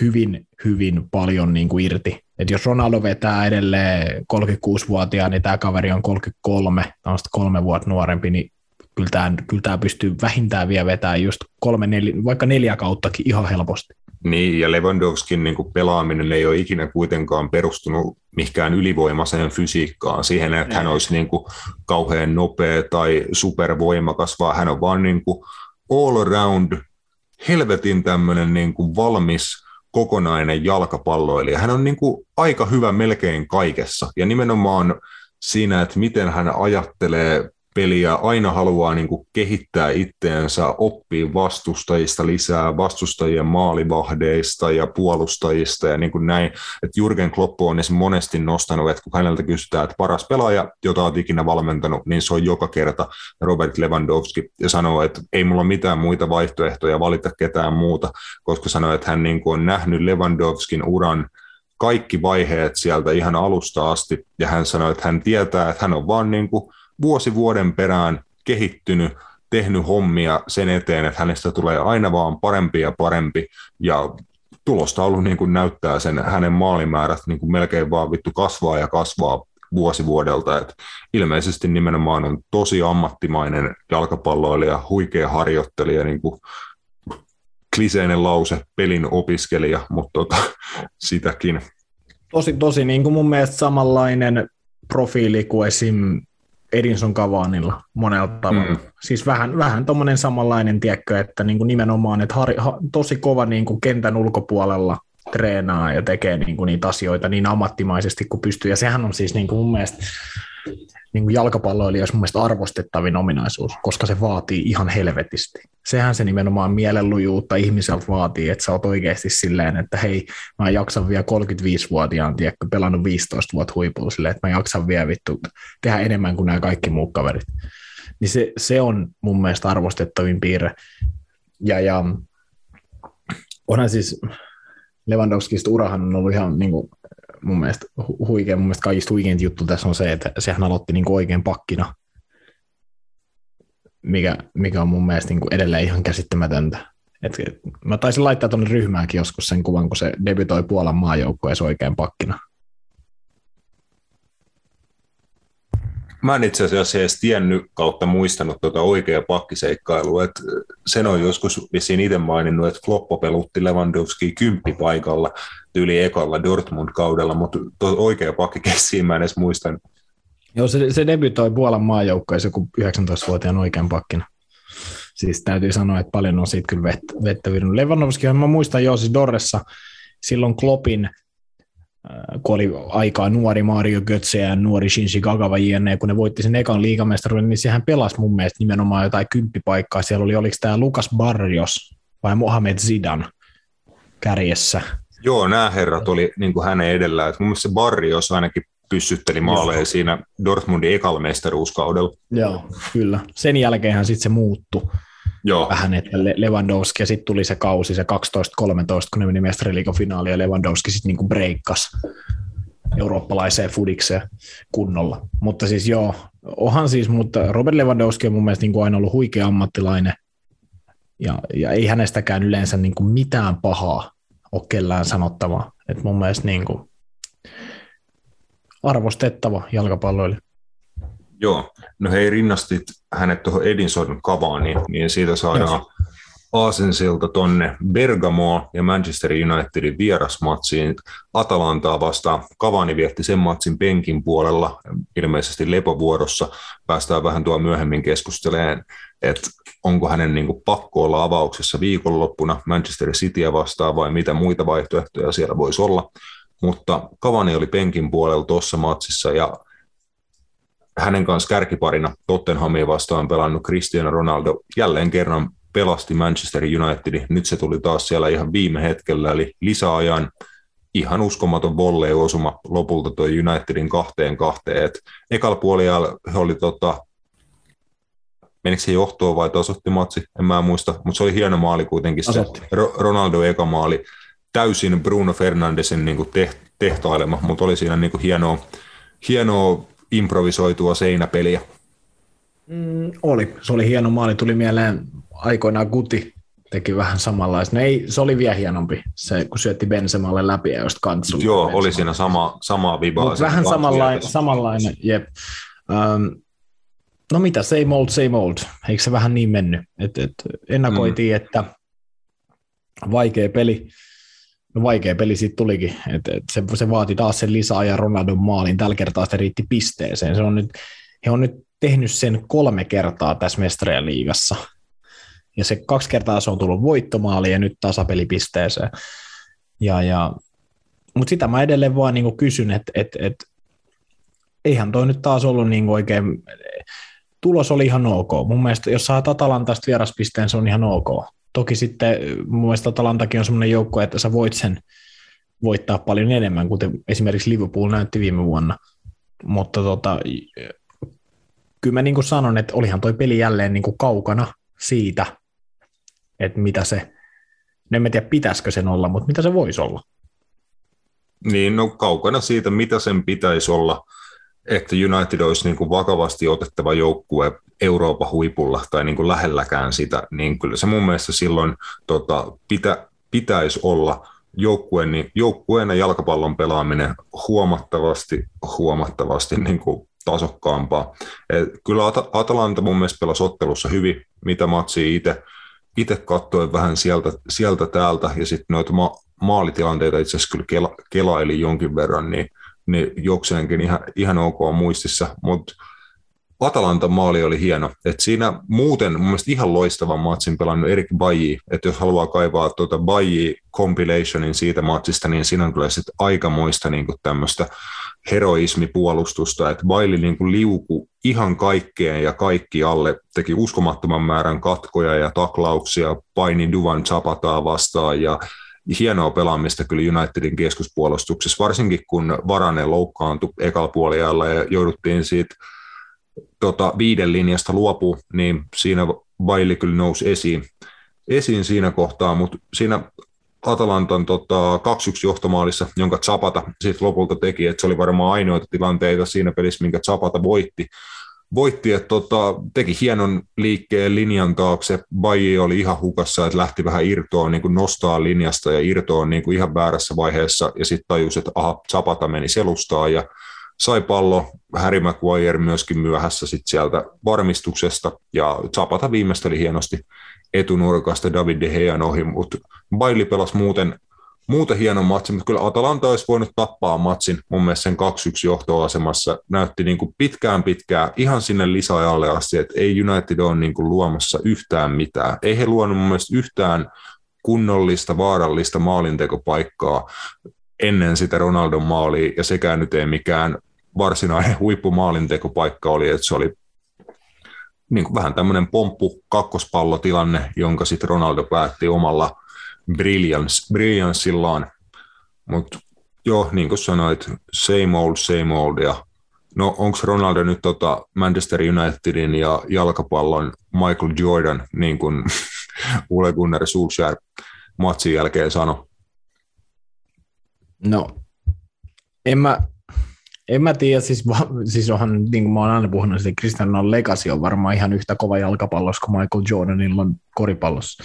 hyvin, hyvin paljon niin kuin irti. Et jos Ronaldo vetää edelleen 36-vuotiaan, niin tämä kaveri on 33, on kolme vuotta nuorempi, niin kyllä tämä, kyllä tämä pystyy vähintään vielä vetämään just kolme, neljä, vaikka neljä kauttakin ihan helposti. Niin, ja Lewandowskin niin kuin pelaaminen ei ole ikinä kuitenkaan perustunut mihinkään ylivoimaiseen fysiikkaan, siihen, että hän olisi niin kuin kauhean nopea tai supervoimakas, vaan hän on vaan niin kuin all around helvetin tämmöinen niin kuin valmis kokonainen jalkapalloilija. Hän on niin kuin aika hyvä melkein kaikessa, ja nimenomaan siinä, että miten hän ajattelee peliä, aina haluaa niin kuin kehittää itteensä, oppia vastustajista lisää, vastustajien maalivahdeista ja puolustajista ja niin kuin näin. Että Jurgen Klopp on monesti nostanut, että kun häneltä kysytään, että paras pelaaja, jota olet ikinä valmentanut, niin se on joka kerta Robert Lewandowski ja sanoo, että ei mulla mitään muita vaihtoehtoja valita ketään muuta, koska sanoo, että hän niin kuin on nähnyt Lewandowskin uran kaikki vaiheet sieltä ihan alusta asti, ja hän sanoi, että hän tietää, että hän on vaan niin kuin vuosi vuoden perään kehittynyt, tehnyt hommia sen eteen, että hänestä tulee aina vaan parempi ja parempi, ja tulosta ollut niin kuin näyttää sen hänen maalimäärät niin kuin melkein vaan vittu kasvaa ja kasvaa vuosi vuodelta. Et ilmeisesti nimenomaan on tosi ammattimainen jalkapalloilija, huikea harjoittelija, niin kuin kliseinen lause, pelin opiskelija, mutta tota, sitäkin. Tosi, tosi niin kuin mun mielestä samanlainen profiili kuin esim. Edinson Cavaniilla monella tavalla. Mm. Siis vähän, vähän tuommoinen samanlainen, tiekkö, että niin kuin nimenomaan, että har, ha, tosi kova niin kuin kentän ulkopuolella treenaa ja tekee niin kuin niitä asioita niin ammattimaisesti kuin pystyy. Ja sehän on siis niin kuin mun mielestä niin kuin jalkapalloilijoissa mun mielestä arvostettavin ominaisuus, koska se vaatii ihan helvetisti. Sehän se nimenomaan mielenlujuutta ihmiseltä vaatii, että sä oot oikeasti silleen, että hei, mä jaksan vielä 35-vuotiaan, tiedätkö, pelannut 15 vuotta huipulla silleen, että mä jaksan vielä vittu tehdä enemmän kuin nämä kaikki muut kaverit. Niin se, se on mun mielestä arvostettavin piirre. Ja, ja onhan siis Lewandowskista urahan on ollut ihan niin kuin, mun mielestä huikea, mun mielestä kaikista huikeinta juttu tässä on se, että sehän aloitti niin oikein pakkina, mikä, mikä on mun mielestä niin edelleen ihan käsittämätöntä. Et, mä taisin laittaa tuonne ryhmäänkin joskus sen kuvan, kun se debytoi Puolan maajoukkueessa oikein pakkina. Mä en itse asiassa edes tiennyt kautta muistanut tuota oikea pakkiseikkailua, että sen on joskus vissiin itse maininnut, että Kloppo pelutti Lewandowski kymppipaikalla tyyli ekalla Dortmund-kaudella, mutta oikea pakkikeessiin mä en edes muistan. Joo, se, se debytoi Puolan maajoukkoissa joku 19-vuotiaan oikean pakkina. Siis täytyy sanoa, että paljon on siitä kyllä vettä, vettä virunut. Lewandowski, mä muistan jo siis Dorressa silloin Kloppin – kun oli aikaa nuori Mario Götze ja nuori Shinji Kagawa jne, kun ne voitti sen ekan liigamestaruuden, niin sehän pelasi mun mielestä nimenomaan jotain kymppipaikkaa. Siellä oli, oliko tämä Lukas Barrios vai Mohamed Zidan kärjessä. Joo, nämä herrat oli niin kuin hänen edellään. Että mun mielestä se Barrios ainakin pyssytteli maaleja siinä Dortmundin ekalla mestaruuskaudella. Joo, kyllä. Sen jälkeenhän sitten se muuttui Joo. vähän, että Lewandowski, ja sitten tuli se kausi, se 12-13, kun ne meni mestariliikan finaaliin, ja Lewandowski sitten niinku breikkasi eurooppalaiseen fudikseen kunnolla. Mutta siis joo, onhan siis, mutta Robert Lewandowski on mun mielestä niin kuin aina ollut huikea ammattilainen, ja, ja ei hänestäkään yleensä niin kuin mitään pahaa ole kellään sanottavaa. Et mun mielestä niin kuin arvostettava jalkapalloille. Joo, no hei rinnastit hänet tuohon Edinson kavaan, niin, niin siitä saadaan, aasensilta tonne Bergamoa ja Manchester Unitedin vierasmatsiin Atalantaa vastaan. Kavani vietti sen matsin penkin puolella, ilmeisesti lepovuorossa. Päästään vähän tuo myöhemmin keskusteleen, että onko hänen niin kuin, pakko olla avauksessa viikonloppuna Manchester Cityä vastaan vai mitä muita vaihtoehtoja siellä voisi olla. Mutta Kavani oli penkin puolella tuossa matsissa ja hänen kanssa kärkiparina Tottenhamia vastaan pelannut Cristiano Ronaldo jälleen kerran pelasti Manchester Unitedin. Nyt se tuli taas siellä ihan viime hetkellä, eli lisäajan ihan uskomaton volley-osuma lopulta tuo Unitedin kahteen kahteen. Et ekalla puolella he oli tota, menikö se johtoon vai tasotti matsi, en mä muista, mutta se oli hieno maali kuitenkin se Ronaldo eka maali, täysin Bruno Fernandesin niin tehtailema, mutta oli siinä niin hienoa, hienoa improvisoitua seinäpeliä. Mm, oli, se oli hieno maali, tuli mieleen aikoinaan Guti teki vähän samanlaista. No ei, se oli vielä hienompi, se, kun syötti Benzemalle läpi ja just kantsu. Joo, Benzemalle. oli siinä sama, sama vibaa. vähän samanlainen, samanlainen, jep. Um, no mitä, same old, same old. Eikö se vähän niin mennyt? Et, et ennakoitiin, mm. että vaikea peli, no vaikea peli siitä tulikin. Et, et se, se vaati taas sen lisää ja Ronaldon maalin. Tällä kertaa se riitti pisteeseen. Se on nyt, he on nyt tehnyt sen kolme kertaa tässä mestarien liigassa ja se kaksi kertaa se on tullut voittomaali ja nyt tasapelipisteeseen. Ja, ja, mutta sitä mä edelleen vaan niin kysyn, että et, et, eihän toi nyt taas ollut niin oikein, tulos oli ihan ok. Mun mielestä jos saat Atalantasta vieraspisteen, se on ihan ok. Toki sitten mun mielestä Atalantakin on semmoinen joukko, että sä voit sen voittaa paljon enemmän, kuten esimerkiksi Liverpool näytti viime vuonna. Mutta tota, kyllä mä niin kuin sanon, että olihan toi peli jälleen niin kuin kaukana siitä, että mitä se, en tiedä pitäisikö sen olla, mutta mitä se voisi olla. Niin, no kaukana siitä, mitä sen pitäisi olla, että United olisi niin kuin vakavasti otettava joukkue Euroopan huipulla tai niin kuin lähelläkään sitä, niin kyllä se mun mielestä silloin tota, pitä, pitäisi olla joukkueen, niin joukkueena jalkapallon pelaaminen huomattavasti, huomattavasti niin kuin tasokkaampaa. Et kyllä Atalanta mun mielestä pelasi ottelussa hyvin, mitä matsia itse itse katsoin vähän sieltä, sieltä täältä ja sitten noita ma- maalitilanteita itse asiassa kyllä kela, kelaili jonkin verran, niin, niin jokseenkin ihan, ihan ok muistissa, mutta Atalanta maali oli hieno. Et siinä muuten mun mielestä ihan loistavan matsin pelannut Erik Bailly. Että jos haluaa kaivaa tuota Bailly compilationin siitä matsista, niin siinä on kyllä sitten aikamoista niin tämmöistä heroismipuolustusta. Että Bailly niin liuku ihan kaikkeen ja kaikki alle, teki uskomattoman määrän katkoja ja taklauksia, paini Duvan Zapataa vastaan ja hienoa pelaamista kyllä Unitedin keskuspuolustuksessa, varsinkin kun Varane loukkaantui ekalla ja jouduttiin siitä tota, viiden linjasta luopu, niin siinä Bailey kyllä nousi esiin, esiin siinä kohtaa, mutta siinä Atalantan tota, 2-1 johtomaalissa, jonka Zapata sitten lopulta teki, että se oli varmaan ainoita tilanteita siinä pelissä, minkä Zapata voitti, voitti, että tota, teki hienon liikkeen linjan taakse. Bayi oli ihan hukassa, että lähti vähän irtoon, niin kuin nostaa linjasta ja irtoon niin kuin ihan väärässä vaiheessa, ja sitten tajusi, että aha, Zapata meni selustaa, ja sai pallo, Harry Maguire myöskin myöhässä sit sieltä varmistuksesta, ja Zapata viimeisteli hienosti etunurkasta David De Gean ohi, mutta Bailey pelasi muuten, muuten hienon matsin, mutta kyllä Atalanta olisi voinut tappaa matsin mun mielestä sen 2-1 johtoasemassa. Näytti niin kuin pitkään pitkään ihan sinne lisäajalle asti, että ei United ole niin kuin luomassa yhtään mitään. Ei he luonut mun mielestä yhtään kunnollista, vaarallista maalintekopaikkaa ennen sitä Ronaldon maalia, ja sekään nyt ei mikään varsinainen huippumaalintekopaikka oli, että se oli niin kuin vähän tämmöinen pomppu kakkospallotilanne, jonka sitten Ronaldo päätti omalla brilliance, brillianssillaan. Mutta joo, niin kuin sanoit, same old, same old. Ja no onko Ronaldo nyt tota Manchester Unitedin ja jalkapallon Michael Jordan, niin kuin Ole Gunnar Solskjaer matsin jälkeen sanoi? No, en mä, en mä tiedä, siis, siis onhan, niin kuin mä oon aina puhunut, että Cristiano Legacy on varmaan ihan yhtä kova jalkapallossa kuin Michael Jordanilla on koripallossa.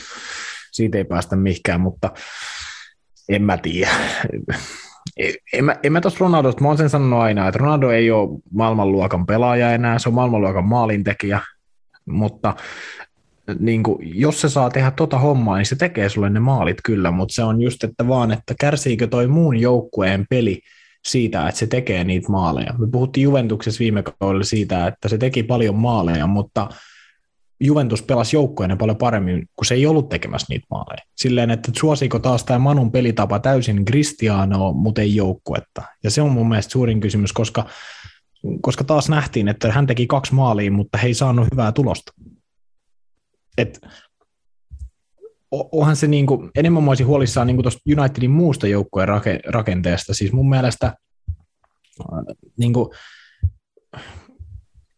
Siitä ei päästä mihinkään, mutta en mä tiedä. En mä, mä tuosta Ronaldosta, mä oon sen sanonut aina, että Ronaldo ei ole maailmanluokan pelaaja enää, se on maailmanluokan maalintekijä, mutta niin kuin, jos se saa tehdä tota hommaa, niin se tekee sulle ne maalit kyllä, mutta se on just, että vaan, että kärsiikö toi muun joukkueen peli siitä, että se tekee niitä maaleja. Me puhuttiin Juventuksessa viime kaudella siitä, että se teki paljon maaleja, mutta Juventus pelasi joukkueena paljon paremmin, kun se ei ollut tekemässä niitä maaleja. Silleen, että suosiiko taas tämä Manun pelitapa täysin Cristiano, mutta ei joukkuetta. Ja se on mun mielestä suurin kysymys, koska, koska taas nähtiin, että hän teki kaksi maalia, mutta he ei saanut hyvää tulosta. Et, onhan se niinku, enemmän mä olisin huolissaan niinku tuosta Unitedin muusta joukkueen rakenteesta. Siis mun mielestä äh, niinku,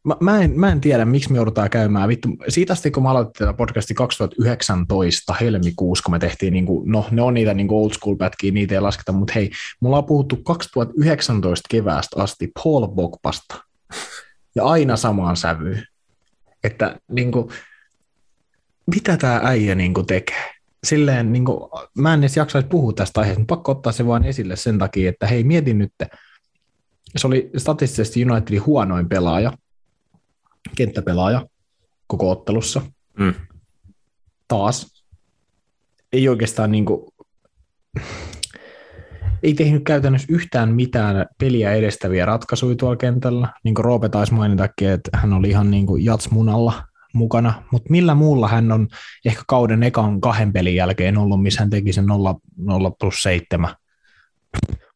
mä, mä, en, mä en tiedä, miksi me joudutaan käymään. Vittu, siitä asti, kun mä aloitin tätä podcasti 2019 helmikuussa, kun me tehtiin, niin kuin, no ne on niitä niin old school pätkiä, niitä ei lasketa, mutta hei, mulla on puhuttu 2019 keväästä asti Paul Bogbasta. Ja aina samaan sävyyn. Että niin kuin, mitä tämä äijä niin kuin, tekee? Silleen, niin kuin, mä en edes jaksaisi puhua tästä aiheesta, mutta pakko ottaa se vaan esille sen takia, että hei, mietin nyt, se oli statistisesti Unitedin huonoin pelaaja, kenttäpelaaja koko ottelussa. Mm. Taas. Ei oikeastaan niin kuin, ei tehnyt käytännössä yhtään mitään peliä edestäviä ratkaisuja tuolla kentällä. Niin kuin Roope taisi mainitakin, että hän oli ihan niin kuin jatsmunalla mukana, mutta millä muulla hän on ehkä kauden ekan kahden pelin jälkeen ollut, missä hän teki sen 0, 0 plus 7.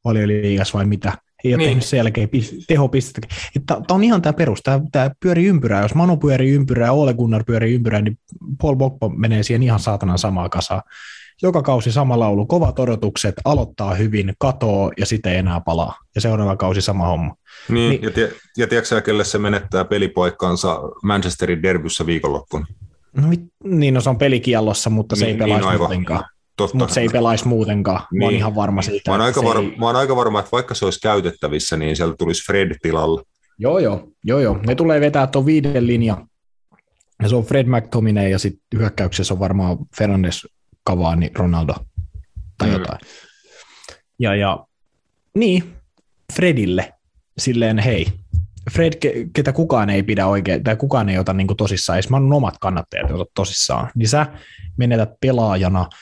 Oli liigas vai mitä? Ei ole niin. tehnyt sen jälkeen tehopistettä. Tämä on ihan tämä perus, tämä, tämä pyöri ympyrää. Jos Manu pyörii ympyrää ja Ole Gunnar pyörii ympyrää, niin Paul Bokpo menee siihen ihan saatanan samaa kasaa. Joka kausi sama laulu, kovat odotukset, aloittaa hyvin, katoo ja sitten ei enää palaa. Ja seuraava kausi sama homma. Niin, niin. ja, tie, ja tiedätkö kelle se menettää pelipaikkaansa Manchesterin derbyssä viikonloppuna? No, niin, no se on pelikiellossa, mutta se niin, ei pelaisi niin, muutenkaan. Totta. Mutta se ei pelaisi muutenkaan. Niin. Mä oon niin. ihan varma siitä. Mä oon, aika var, ei... mä oon aika varma, että vaikka se olisi käytettävissä, niin sieltä tulisi Fred tilalle. Joo, joo. joo, joo. Ne tulee vetää tuon viiden linja. Ja se on Fred McTominay ja sitten hyökkäyksessä on varmaan Fernandes, Cavani, Ronaldo tai mm. jotain. Ja, ja niin, Fredille silleen hei, Fred, ketä kukaan ei pidä oikein, tai kukaan ei ota niin tosissaan, edes mä omat kannattajat ota tosissaan, niin sä menetät pelaajana –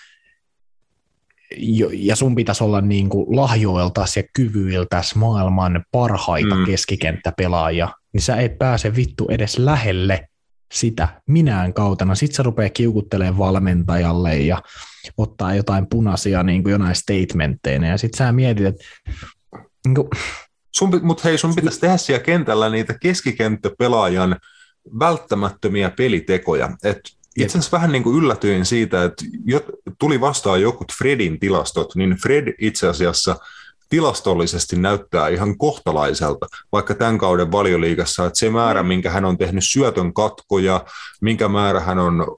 ja sun pitäisi olla niin kuin lahjoiltas ja kyvyiltäs maailman parhaita mm. keskikenttäpelaajia, niin sä et pääse vittu edes lähelle sitä minään kautena. Sitten se rupeaa kiukuttelemaan valmentajalle ja ottaa jotain punaisia niin kuin jonain statementteinä ja sitten sä mietit, että niin kuin... sun, Mutta hei, sun pitäisi tehdä siellä kentällä niitä keskikenttäpelaajan välttämättömiä pelitekoja. että itse asiassa vähän niin kuin yllätyin siitä, että tuli vastaan jokut Fredin tilastot, niin Fred itse asiassa tilastollisesti näyttää ihan kohtalaiselta, vaikka tämän kauden valioliigassa, että se määrä, minkä hän on tehnyt syötön katkoja, minkä määrä hän on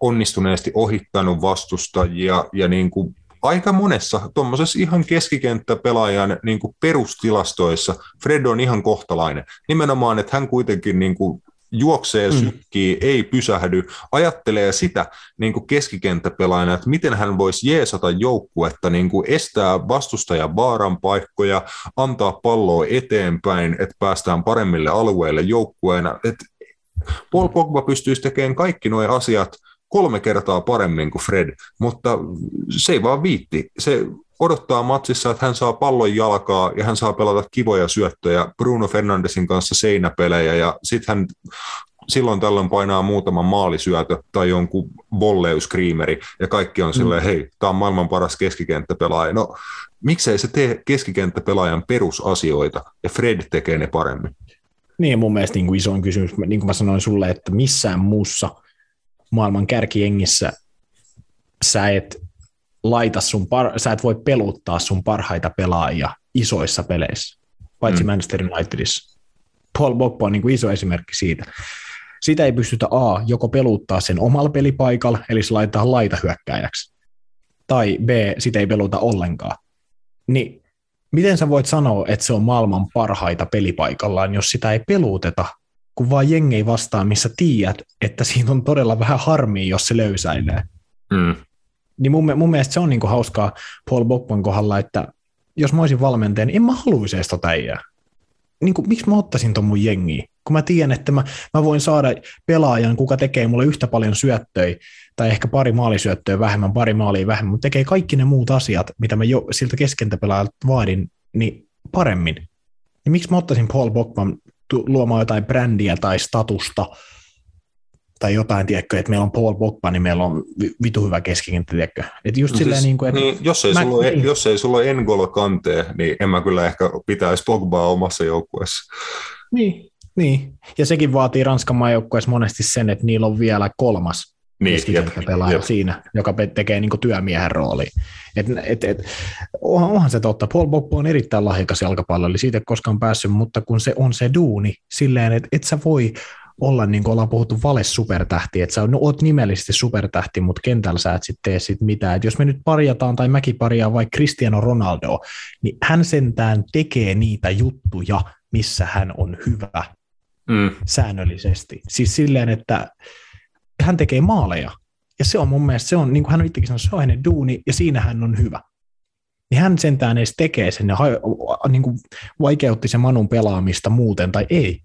onnistuneesti ohittanut vastustajia ja niin kuin aika monessa tuommoisessa ihan keskikenttäpelaajan niin kuin perustilastoissa Fred on ihan kohtalainen. Nimenomaan, että hän kuitenkin niin kuin juoksee, mm. sykkii, mm. ei pysähdy, ajattelee sitä niin kuin keskikenttäpelaajana, että miten hän voisi jeesata joukkuetta, niin kuin estää vastustajan vaaran paikkoja, antaa palloa eteenpäin, että päästään paremmille alueille joukkueena. Että Paul Pogba pystyisi tekemään kaikki nuo asiat kolme kertaa paremmin kuin Fred, mutta se ei vaan viitti. Se odottaa matsissa, että hän saa pallon jalkaa ja hän saa pelata kivoja syöttöjä Bruno Fernandesin kanssa seinäpelejä ja sitten hän silloin tällöin painaa muutaman maalisyötö tai jonkun volleyskriimeri ja kaikki on silleen, mm. hei, tämä on maailman paras keskikenttäpelaaja. No, miksei se tee keskikenttäpelaajan perusasioita ja Fred tekee ne paremmin? Niin, mun mielestä niin kuin isoin kysymys, niin kuin mä sanoin sulle, että missään muussa maailman kärkiengissä sä et laita sun par- sä et voi peluttaa sun parhaita pelaajia isoissa peleissä, paitsi mm. Manchester Unitedissa. Paul Pogba on niin kuin iso esimerkki siitä. Sitä ei pystytä A, joko peluttaa sen omalla pelipaikalla, eli se laittaa laitahyökkäjäksi, tai B, sitä ei peluta ollenkaan. Niin miten sä voit sanoa, että se on maailman parhaita pelipaikallaan, jos sitä ei peluteta, kun vaan jengi vastaa, missä tiedät, että siinä on todella vähän harmia, jos se löysäilee. Mm niin mun, mun mielestä se on niinku hauskaa Paul Bogban kohdalla, että jos mä olisin valmentaja, niin en mä haluaisi edes tota äijää. niin kuin, miksi mä ottaisin ton mun jengiin? Kun mä tiedän, että mä, mä voin saada pelaajan, kuka tekee mulle yhtä paljon syöttöjä, tai ehkä pari maalisyöttöä vähemmän, pari maalia vähemmän, mutta tekee kaikki ne muut asiat, mitä mä jo siltä keskentäpelaajalta vaadin, niin paremmin. Niin miksi mä ottaisin Paul Bogman luomaan jotain brändiä tai statusta, tai jotain, tiedätkö, että meillä on Paul Pogba, niin meillä on vitu hyvä keskikenttä, tiedätkö. Että just no silleen, siis, niin kuin, että niin, jos, ei mä, sulla, niin. jos ei sulla ole Engolo Kante, niin en mä kyllä ehkä pitäisi Pogbaa omassa joukkueessa. Niin, niin. Ja sekin vaatii Ranskan maajoukkueessa monesti sen, että niillä on vielä kolmas niin, pelaaja siinä, joka tekee niin työmiehen rooli. Et, et, et, onhan se totta. Paul Pogba on erittäin lahjakas jalkapallo, eli siitä ei koskaan päässyt, mutta kun se on se duuni, silleen, että et sä voi olla, niin kuin ollaan puhuttu, vale supertähti, että sä oot nimellisesti supertähti, mutta kentällä sä et sitten tee sit mitään. Et jos me nyt parjataan tai mäkin parjaan vaikka Cristiano Ronaldo, niin hän sentään tekee niitä juttuja, missä hän on hyvä mm. säännöllisesti. Siis silleen, että hän tekee maaleja. Ja se on mun mielestä, se on, niin kuin hän on itsekin sanonut, se on hänen duuni, ja siinä hän on hyvä. Niin hän sentään edes tekee sen ja niin kuin vaikeutti se Manun pelaamista muuten tai ei.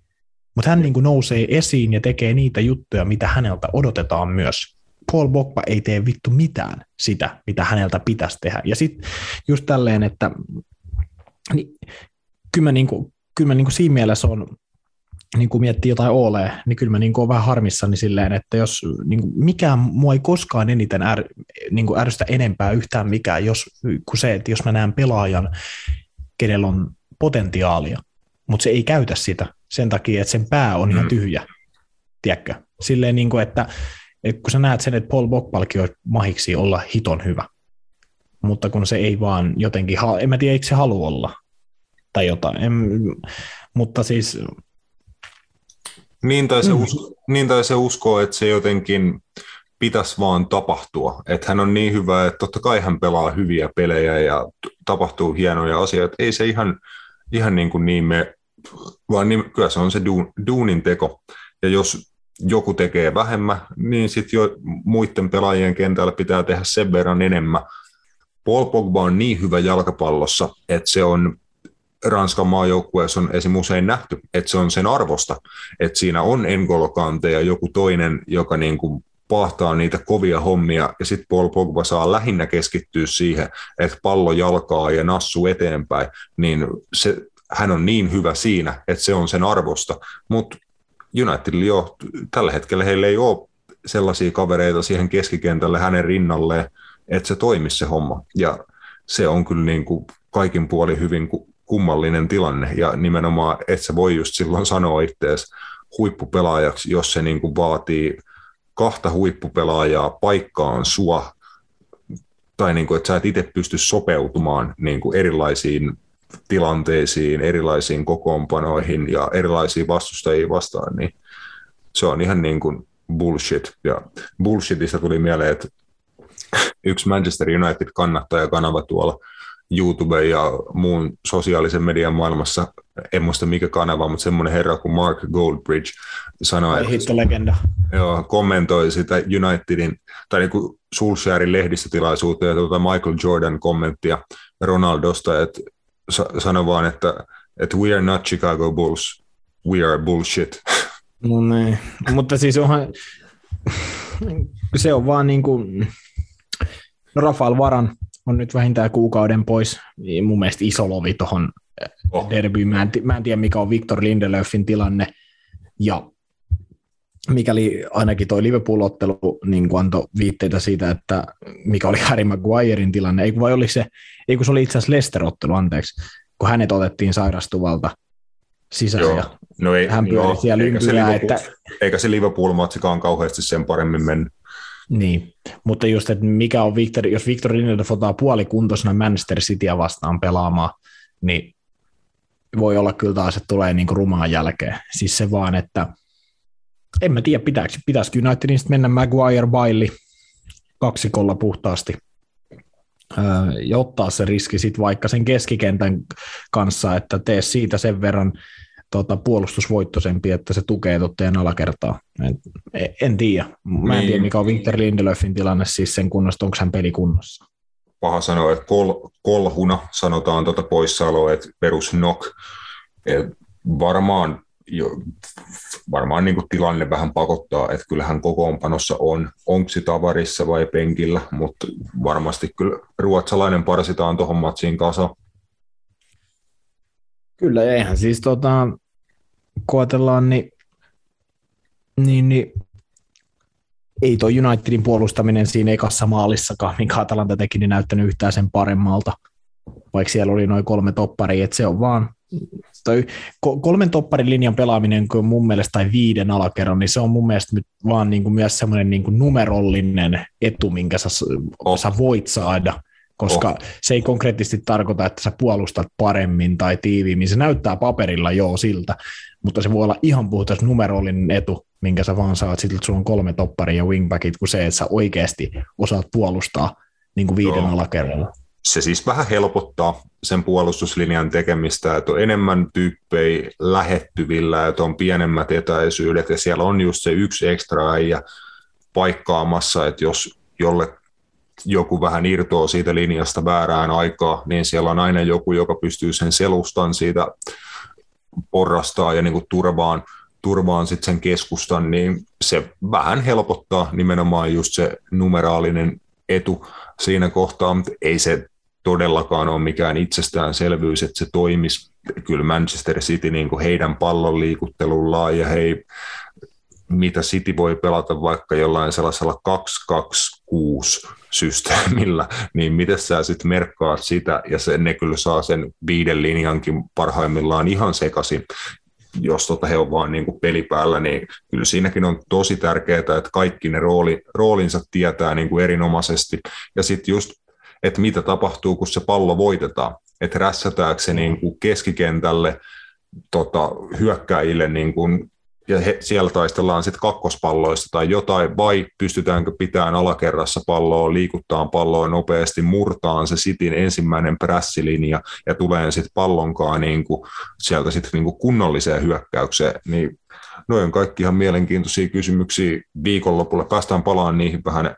Mutta hän niin kuin nousee esiin ja tekee niitä juttuja, mitä häneltä odotetaan myös. Paul Bogba ei tee vittu mitään sitä, mitä häneltä pitäisi tehdä. Ja sitten just tälleen, että niin, kyllä mä, niin kuin, kyllä mä niin kuin siinä mielessä on, niin kuin miettii jotain ole, niin kyllä mä niin kuin vähän harmissani silleen, että jos niin kuin mikään mua ei koskaan eniten är, niin kuin ärsytä enempää yhtään mikään, jos, kuin se, että jos mä näen pelaajan, kenellä on potentiaalia, mutta se ei käytä sitä sen takia, että sen pää on ihan mm. tyhjä. Tiedätkö? Silleen, niin kuin, että, että kun sä näet sen, että Paul Bokpalki on mahiksi olla hiton hyvä, mutta kun se ei vaan jotenkin, en mä tiedä, eikö se halua olla tai jotain, en, mutta siis... Niin tai, se mm. usko, niin tai se uskoo, että se jotenkin pitäisi vaan tapahtua. Että hän on niin hyvä, että totta kai hän pelaa hyviä pelejä ja tapahtuu hienoja asioita. Ei se ihan, ihan niin, kuin niin me vaan niin, kyllä se on se duun, duunin teko. Ja jos joku tekee vähemmän, niin sitten jo muiden pelaajien kentällä pitää tehdä sen verran enemmän. Paul Pogba on niin hyvä jalkapallossa, että se on Ranskan maajoukkueessa on esim. usein nähty, että se on sen arvosta, että siinä on N'Golo Kante ja joku toinen, joka niin kuin pahtaa niitä kovia hommia, ja sitten Paul Pogba saa lähinnä keskittyä siihen, että pallo jalkaa ja nassu eteenpäin, niin se hän on niin hyvä siinä, että se on sen arvosta, mutta Unitedilla jo tällä hetkellä heillä ei ole sellaisia kavereita siihen keskikentälle hänen rinnalleen, että se toimisi se homma. Ja se on kyllä niin kuin kaikin puoli hyvin kummallinen tilanne. Ja nimenomaan, että se voi just silloin sanoa itseäsi huippupelaajaksi, jos se niin kuin vaatii kahta huippupelaajaa paikkaan sua, tai niin kuin, että sä et itse pysty sopeutumaan niin kuin erilaisiin tilanteisiin, erilaisiin kokoonpanoihin ja erilaisiin vastustajiin vastaan, niin se on ihan niin kuin bullshit. Ja bullshitista tuli mieleen, että yksi Manchester United kannattajakanava tuolla YouTube ja muun sosiaalisen median maailmassa, en muista mikä kanava, mutta semmoinen herra kuin Mark Goldbridge sanoi, että legenda. Joo, kommentoi sitä Unitedin, tai niin kuin Solskjaerin lehdistötilaisuutta ja tuota Michael Jordan kommenttia Ronaldosta, että sano vaan, että, että we are not Chicago Bulls, we are bullshit. No niin, mutta siis onhan, se on vaan niin kuin, Rafael Varan on nyt vähintään kuukauden pois, niin mun mielestä iso lovi tuohon oh. derbyyn. Mä en, mä en tiedä, mikä on Victor Lindelöfin tilanne, ja mikäli ainakin toi Liverpool-ottelu niin antoi viitteitä siitä, että mikä oli Harry Maguirein tilanne, ei vai oli se, ei kun se oli itse asiassa Leicester-ottelu, anteeksi, kun hänet otettiin sairastuvalta sisään Joo. ja no ei, hän pyöri siellä eikä se että... Eikä se Liverpool-matsikaan kauheasti sen paremmin mennyt. Niin, mutta just, että mikä on Victor, jos Victor Lindelöf ottaa puolikuntoisena Manchester Cityä vastaan pelaamaan, niin voi olla kyllä taas, että tulee niin rumaan jälkeen. Siis se vaan, että en mä tiedä, pitääkö, pitäisikö Unitedin mennä Maguire Bailey kaksikolla puhtaasti öö, ja ottaa se riski sitten vaikka sen keskikentän kanssa, että tee siitä sen verran tota, puolustusvoittoisempi, että se tukee tottajan alakertaa. En, en tiedä. Mä en niin. tiedä, mikä on Victor Lindelöfin tilanne siis sen kunnosta, onko hän pelikunnossa. Paha sanoa, että kol, kolhuna sanotaan tuota poissaoloa, että perus knock. Et varmaan jo, varmaan niin tilanne vähän pakottaa, että kyllähän kokoonpanossa on, onko se tavarissa vai penkillä, mutta varmasti kyllä ruotsalainen parsitaan tuohon matsiin kasa. Kyllä, eihän siis tota, koetellaan, niin, niin, niin ei tuo Unitedin puolustaminen siinä ekassa maalissakaan, minkä Atalanta teki, niin näyttänyt yhtään sen paremmalta, vaikka siellä oli noin kolme topparia, että se on vaan toi kolmen topparin linjan pelaaminen kun mun mielestä, tai viiden alakerran, niin se on mun mielestä nyt vaan niin kuin myös semmoinen niin kuin numerollinen etu, minkä sä, oh. sä voit saada, koska oh. se ei konkreettisesti tarkoita, että sä puolustat paremmin tai tiiviimmin. Se näyttää paperilla joo siltä, mutta se voi olla ihan puhtas numerollinen etu, minkä sä vaan saat, sitten sulla on kolme topparia ja wingbackit, kuin se, että sä oikeasti osaat puolustaa niin kuin viiden Joo. alakerralla. Se siis vähän helpottaa sen puolustuslinjan tekemistä, että on enemmän tyyppejä lähettyvillä, että on pienemmät etäisyydet ja siellä on just se yksi ekstra äijä paikkaamassa, että jos jolle joku vähän irtoaa siitä linjasta väärään aikaa, niin siellä on aina joku, joka pystyy sen selustan siitä porrastaa ja niin kuin turvaan, turvaan sit sen keskustan, niin se vähän helpottaa nimenomaan just se numeraalinen etu siinä kohtaa, mutta ei se todellakaan ole mikään itsestäänselvyys, että se toimisi. Kyllä Manchester City niin kuin heidän pallon liikuttelullaan ja hei, mitä City voi pelata vaikka jollain sellaisella 226 systeemillä, niin miten sä sitten merkkaat sitä, ja se, ne kyllä saa sen viiden linjankin parhaimmillaan ihan sekaisin, jos tota he on vaan niin kuin pelipäällä, niin kyllä siinäkin on tosi tärkeää, että kaikki ne rooli, roolinsa tietää niin kuin erinomaisesti, ja sitten just, että mitä tapahtuu, kun se pallo voitetaan, että rässätäänkö se niin kuin keskikentälle tota, hyökkäjille niin kuin ja he, siellä taistellaan sitten kakkospalloista tai jotain, vai pystytäänkö pitämään alakerrassa palloa, liikuttaa palloa nopeasti, murtaan se sitin ensimmäinen prässilinja ja tulee sitten pallonkaan niin kuin, sieltä sitten niin kuin kunnolliseen hyökkäykseen, niin noin on kaikki ihan mielenkiintoisia kysymyksiä viikonlopulla. Päästään palaan niihin vähän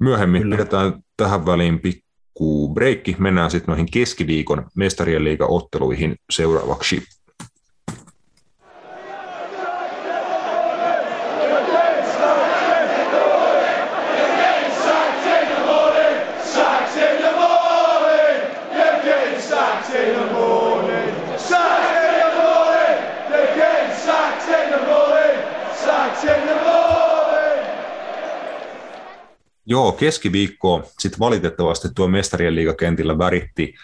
myöhemmin. Kyllä. Pidetään tähän väliin pikku breikki. Mennään sitten noihin keskiviikon mestarien liiga-otteluihin seuraavaksi. Joo, keskiviikko. Sitten valitettavasti tuo mestarien liigakentillä väritti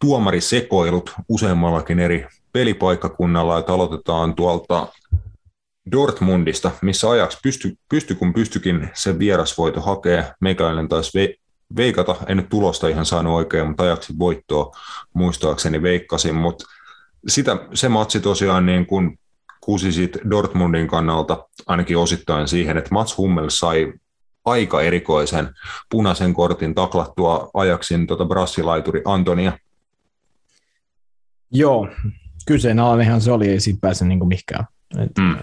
tuomarisekoilut useammallakin eri pelipaikkakunnalla, että aloitetaan tuolta Dortmundista, missä ajaksi pysty, pysty kun pystykin se vierasvoito hakee. Meikäläinen taisi ve, veikata, en nyt tulosta ihan saanut oikein, mutta ajaksi voittoa muistaakseni veikkasin, mutta sitä, se matsi tosiaan niin kuin kusi sit Dortmundin kannalta ainakin osittain siihen, että Mats Hummel sai aika erikoisen punaisen kortin taklattua ajaksin tota brassilaituri Antonia. Joo, kyseenalainenhan se oli, ei siitä pääse niin mihinkään. Et, mm.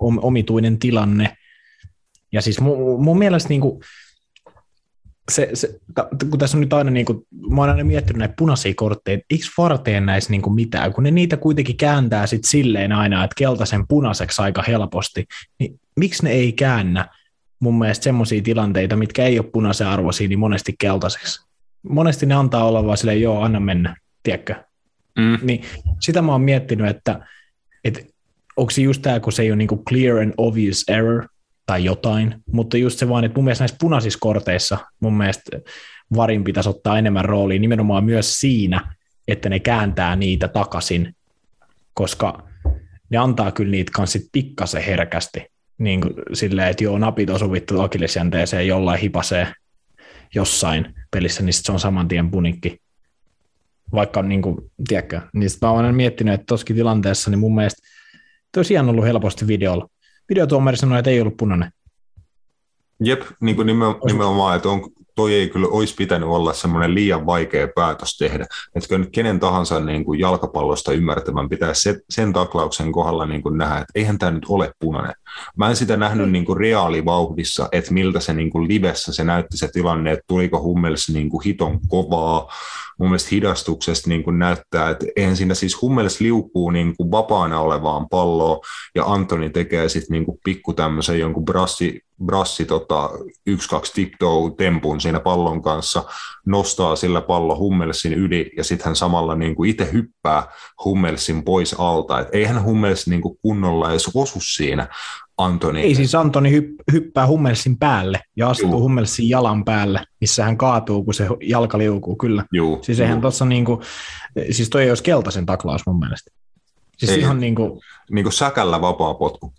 Omituinen tilanne. Ja siis mun, mun mielestä niin kuin, se, se, kun tässä on nyt aina, niin kuin, mä oon aina miettinyt näitä punaisia kortteja, eikö varteen näissä niin kuin mitään, kun ne niitä kuitenkin kääntää sit silleen aina, että keltaisen punaiseksi aika helposti, niin miksi ne ei käännä mun mielestä semmoisia tilanteita, mitkä ei ole punaisen arvoisia, niin monesti keltaiseksi. Monesti ne antaa olla vaan silleen, joo, anna mennä, tiedätkö? Mm. Niin sitä mä oon miettinyt, että, että onko se just tämä, kun se ei ole niinku clear and obvious error tai jotain, mutta just se vaan, että mun mielestä näissä punaisissa korteissa mun mielestä varin pitäisi ottaa enemmän roolia nimenomaan myös siinä, että ne kääntää niitä takaisin, koska ne antaa kyllä niitä kanssa pikkasen herkästi niin kuin silleen, että joo, napit osu vittu akillesjänteeseen jollain hipasee jossain pelissä, niin se on saman tien punikki. Vaikka, niin kuin, tiedätkö, niin mä oon miettinyt, että tossakin tilanteessa, niin mun mielestä tosiaan ollut helposti videolla. Videotuomari sanoi, että ei ollut punainen. Jep, niin kuin nimenomaan, että on, toi ei kyllä olisi pitänyt olla semmoinen liian vaikea päätös tehdä. Että nyt kenen tahansa niin kuin jalkapallosta ymmärtävän pitää se, sen taklauksen kohdalla niin kuin nähdä, että eihän tämä nyt ole punainen. Mä en sitä nähnyt niin kuin reaalivauhdissa, että miltä se niin kuin livessä se näytti se tilanne, että tuliko Hummels niin kuin hiton kovaa, mun mielestä hidastuksesta niin kuin näyttää, että eihän siinä siis Hummels liukuu niin kuin vapaana olevaan palloon ja Antoni tekee sitten niin kuin pikku tämmöisen jonkun brassi, brassi tota, yksi, kaksi tiptoe tempun siinä pallon kanssa, nostaa sillä pallo Hummelsin yli ja sitten hän samalla niin kuin itse hyppää Hummelsin pois alta. Et eihän Hummels niin kuin kunnolla edes osu siinä, Antoni. Ei siis Antoni hypp- hyppää Hummelsin päälle ja astuu Juu. Hummelsin jalan päälle, missä hän kaatuu, kun se jalka liukuu, kyllä. Juu, siis eihän tuossa niinku, siis toi ei olisi keltaisen taklaus mun mielestä. Siis ei, ihan niinku... Niinku säkällä vapaa potku.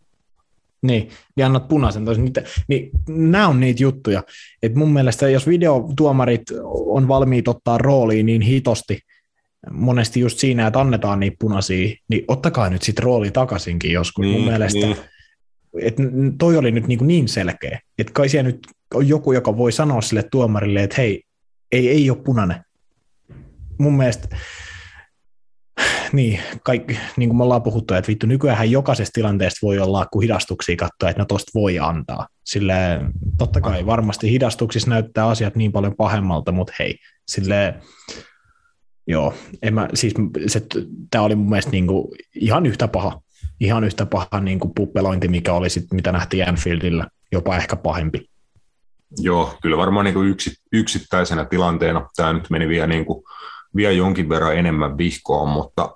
Niin, ja annat punaisen toisen. Niin, niin, nämä on niitä juttuja, että mun mielestä jos videotuomarit on valmiit ottaa rooliin niin hitosti, monesti just siinä, että annetaan niitä punaisia, niin ottakaa nyt sitten rooli takaisinkin joskus. Niin, mun mielestä niin että toi oli nyt niin, niin selkeä, että kai siellä nyt on joku, joka voi sanoa sille tuomarille, että hei, ei, ei ole punainen. Mun mielestä, niin, kaikki, niin kuin me ollaan puhuttu, että vittu, nykyään jokaisesta tilanteesta voi olla, kun hidastuksia katsoa, että no tosta voi antaa. Sille totta kai varmasti hidastuksissa näyttää asiat niin paljon pahemmalta, mutta hei, sille joo, en mä, siis se, tämä oli mun mielestä niin kuin ihan yhtä paha ihan yhtä paha niin kuin puppelointi, mikä oli sit, mitä nähtiin Anfieldillä, jopa ehkä pahempi. Joo, kyllä varmaan niin kuin yksi, yksittäisenä tilanteena tämä nyt meni vielä, niin kuin, vielä jonkin verran enemmän vihkoon, mutta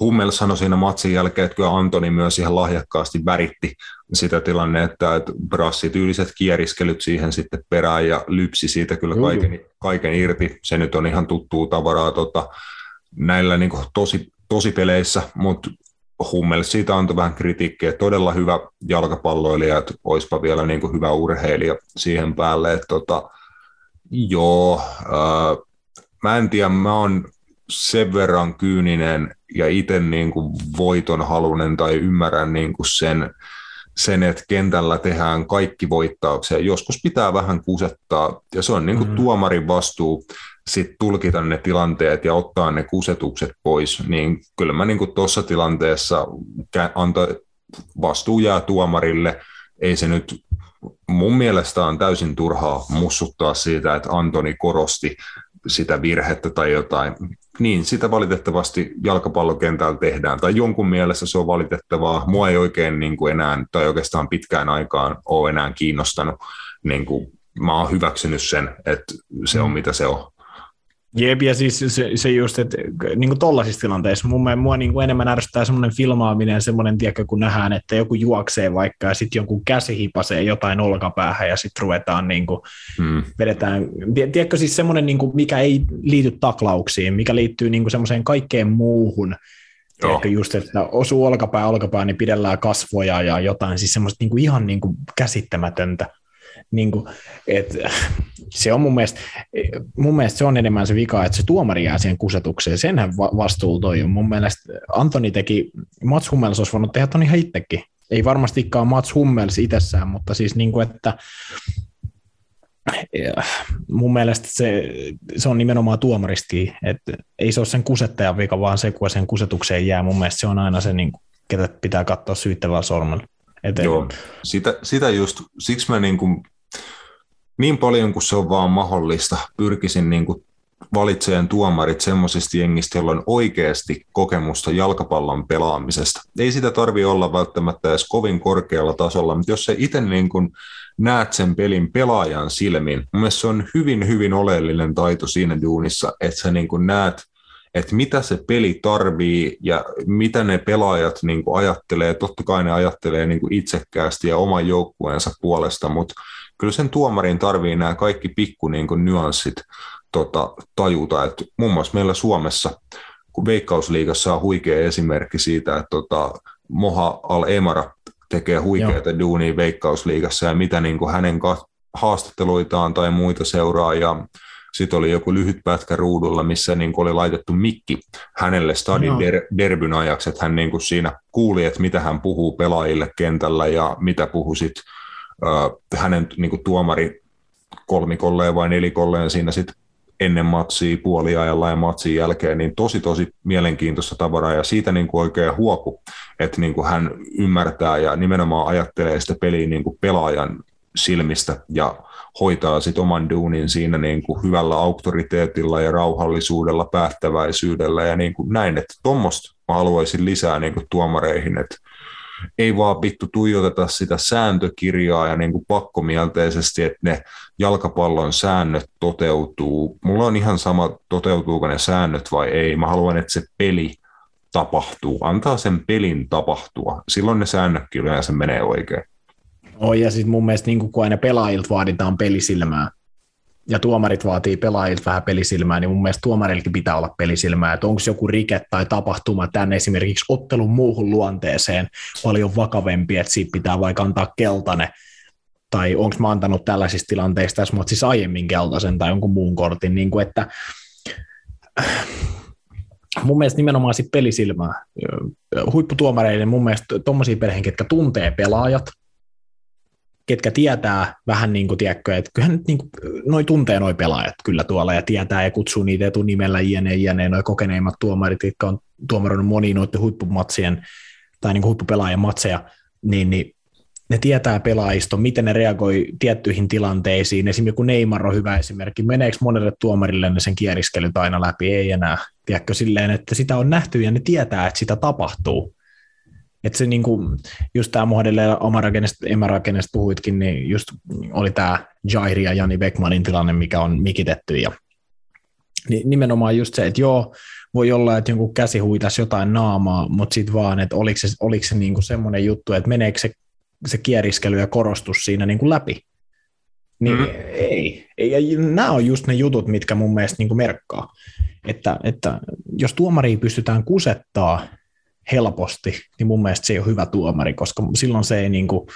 Hummel sanoi siinä matsin jälkeen, että kyllä Antoni myös ihan lahjakkaasti väritti sitä tilannetta, että brassityyliset kieriskelyt siihen sitten perään ja lypsi siitä kyllä kaiken, kaiken irti. Se nyt on ihan tuttuu tavaraa tota, näillä niin tosi, tosipeleissä, mutta Hummel siitä antoi vähän kritiikkiä, todella hyvä jalkapalloilija, että olisipa vielä niin kuin hyvä urheilija siihen päälle. Että tota, joo, ää, mä en tiedä, mä oon sen verran kyyninen ja itse niin kuin voiton halunen tai ymmärrän niin kuin sen, sen, että kentällä tehdään kaikki voittauksia. Joskus pitää vähän kusettaa, ja se on niin kuin mm. tuomarin vastuu sit tulkita ne tilanteet ja ottaa ne kusetukset pois, niin kyllä mä niin tuossa tilanteessa anto, vastuu jää tuomarille. Ei se nyt mun mielestä on täysin turhaa mussuttaa siitä, että Antoni korosti sitä virhettä tai jotain. Niin, sitä valitettavasti jalkapallokentällä tehdään, tai jonkun mielestä se on valitettavaa. Mua ei oikein niin kuin enää, tai oikeastaan pitkään aikaan ole enää kiinnostanut. Niin kuin, mä oon hyväksynyt sen, että se on mm. mitä se on. Jep, ja siis se, se just, että niin kuin tollaisissa tilanteissa mun mielestä mua niin kuin enemmän ärsyttää semmoinen filmaaminen, semmoinen, tiedätkö, kun nähdään, että joku juoksee vaikka ja sitten jonkun käsi hipasee jotain olkapäähän ja sitten ruvetaan niin kuin, hmm. vedetään, tiedätkö siis semmoinen, niin kuin, mikä ei liity taklauksiin, mikä liittyy niin kuin semmoiseen kaikkeen muuhun, Tiedätkö, just, että osuu olkapää olkapää, niin pidellään kasvoja ja jotain, siis semmoista niin kuin ihan niin kuin käsittämätöntä. Niin kuin, et, se on mun mielestä, mun mielestä se on enemmän se vika, että se tuomari jää siihen kusetukseen. Senhän vastuulla toi on. Mun mielestä Antoni teki, Mats Hummels olisi voinut tehdä ton ihan itsekin. Ei varmastikaan Mats Hummels itsessään, mutta siis niin kuin, että mun mielestä se, se on nimenomaan tuomaristikin, että ei se ole sen kusettajan vika, vaan se, kun sen kusetukseen jää. Mun mielestä se on aina se, niin ketä pitää katsoa syyttävällä sormella. Joo, sitä, sitä just, siksi mä niin kuin niin paljon kuin se on vaan mahdollista, pyrkisin niin kuin valitseen tuomarit semmoisista jengistä, joilla on oikeasti kokemusta jalkapallon pelaamisesta. Ei sitä tarvi olla välttämättä edes kovin korkealla tasolla, mutta jos sä itse niin kuin näet sen pelin pelaajan silmin, mun se on hyvin, hyvin oleellinen taito siinä duunissa, että sä niin kuin näet, että mitä se peli tarvii ja mitä ne pelaajat niin kuin ajattelee. Totta kai ne ajattelee niin kuin itsekkäästi ja oman joukkueensa puolesta, mutta kyllä sen tuomarin tarvii nämä kaikki pikku niin kuin nyanssit tota, tajuta. Et muun muassa meillä Suomessa, kun Veikkausliigassa on huikea esimerkki siitä, että tota, Moha Al-Emara tekee huikeita duunia Veikkausliigassa ja mitä niin kuin hänen haastatteluitaan tai muita seuraa ja sitten oli joku lyhyt pätkä ruudulla, missä niin oli laitettu mikki hänelle stadin no. der, derbyn ajaksi, että hän niin siinä kuuli, että mitä hän puhuu pelaajille kentällä ja mitä puhui sitten hänen niin kuin tuomari kolmikolleen vai nelikolleen siinä sitten ennen matsia, puoliajalla ja matsin jälkeen, niin tosi tosi mielenkiintoista tavaraa. Ja siitä niin kuin oikein huoku, että niin kuin hän ymmärtää ja nimenomaan ajattelee sitä peliä niin kuin pelaajan silmistä ja hoitaa sit oman duunin siinä niin kuin hyvällä auktoriteetilla ja rauhallisuudella, päättäväisyydellä ja niin kuin näin, että tuommoista haluaisin lisää niin kuin tuomareihin, että ei vaan vittu tuijoteta sitä sääntökirjaa ja niin kuin pakkomielteisesti, että ne jalkapallon säännöt toteutuu. Mulla on ihan sama, toteutuuko ne säännöt vai ei. Mä haluan, että se peli tapahtuu. Antaa sen pelin tapahtua. Silloin ne säännötkin yleensä menee oikein. Oh, ja sitten mun mielestä niin kun aina pelaajilta vaaditaan pelisilmää, ja tuomarit vaatii pelaajilta vähän pelisilmää, niin mun mielestä tuomarillakin pitää olla pelisilmää, että onko joku rike tai tapahtuma tänne esimerkiksi ottelun muuhun luonteeseen paljon vakavempi, että siitä pitää vaikka antaa keltainen, tai onko mä antanut tällaisissa tilanteissa tässä siis aiemmin keltaisen tai jonkun muun kortin, niin kuin että mun mielestä nimenomaan sit pelisilmää. Huipputuomareiden mun mielestä tuommoisia perheen, ketkä tuntee pelaajat, ketkä tietää vähän niin kuin, tiedätkö, että kyllähän nyt niin kuin, noi tuntee noi pelaajat kyllä tuolla ja tietää ja kutsuu niitä etunimellä jne, jne, noi kokeneimmat tuomarit, jotka on tuomaroinut moniin noiden huippumatsien tai niin kuin huippupelaajien matseja, niin, niin ne tietää pelaajisto, miten ne reagoi tiettyihin tilanteisiin. Esimerkiksi joku Neymar on hyvä esimerkki. Meneekö monelle tuomarille ne sen kieriskelyt aina läpi? Ei enää. Tiedätkö silleen, että sitä on nähty ja ne tietää, että sitä tapahtuu. Että se niinku, just tämä muodelle emärakennesta puhuitkin, niin just oli tämä Jairi ja Jani Beckmanin tilanne, mikä on mikitetty ja niin nimenomaan just se, että joo, voi olla, että jonkun käsi huitas jotain naamaa, mutta sitten vaan, että oliko se, oliko se niinku semmoinen juttu, että meneekö se, se kieriskely ja korostus siinä niinku läpi. Niin mm. ei. ei. Ja nämä on just ne jutut, mitkä mun mielestä niinku merkkaa. Että, että jos tuomari pystytään kusettaa helposti, niin mun mielestä se ei ole hyvä tuomari, koska silloin se ei niin kuin,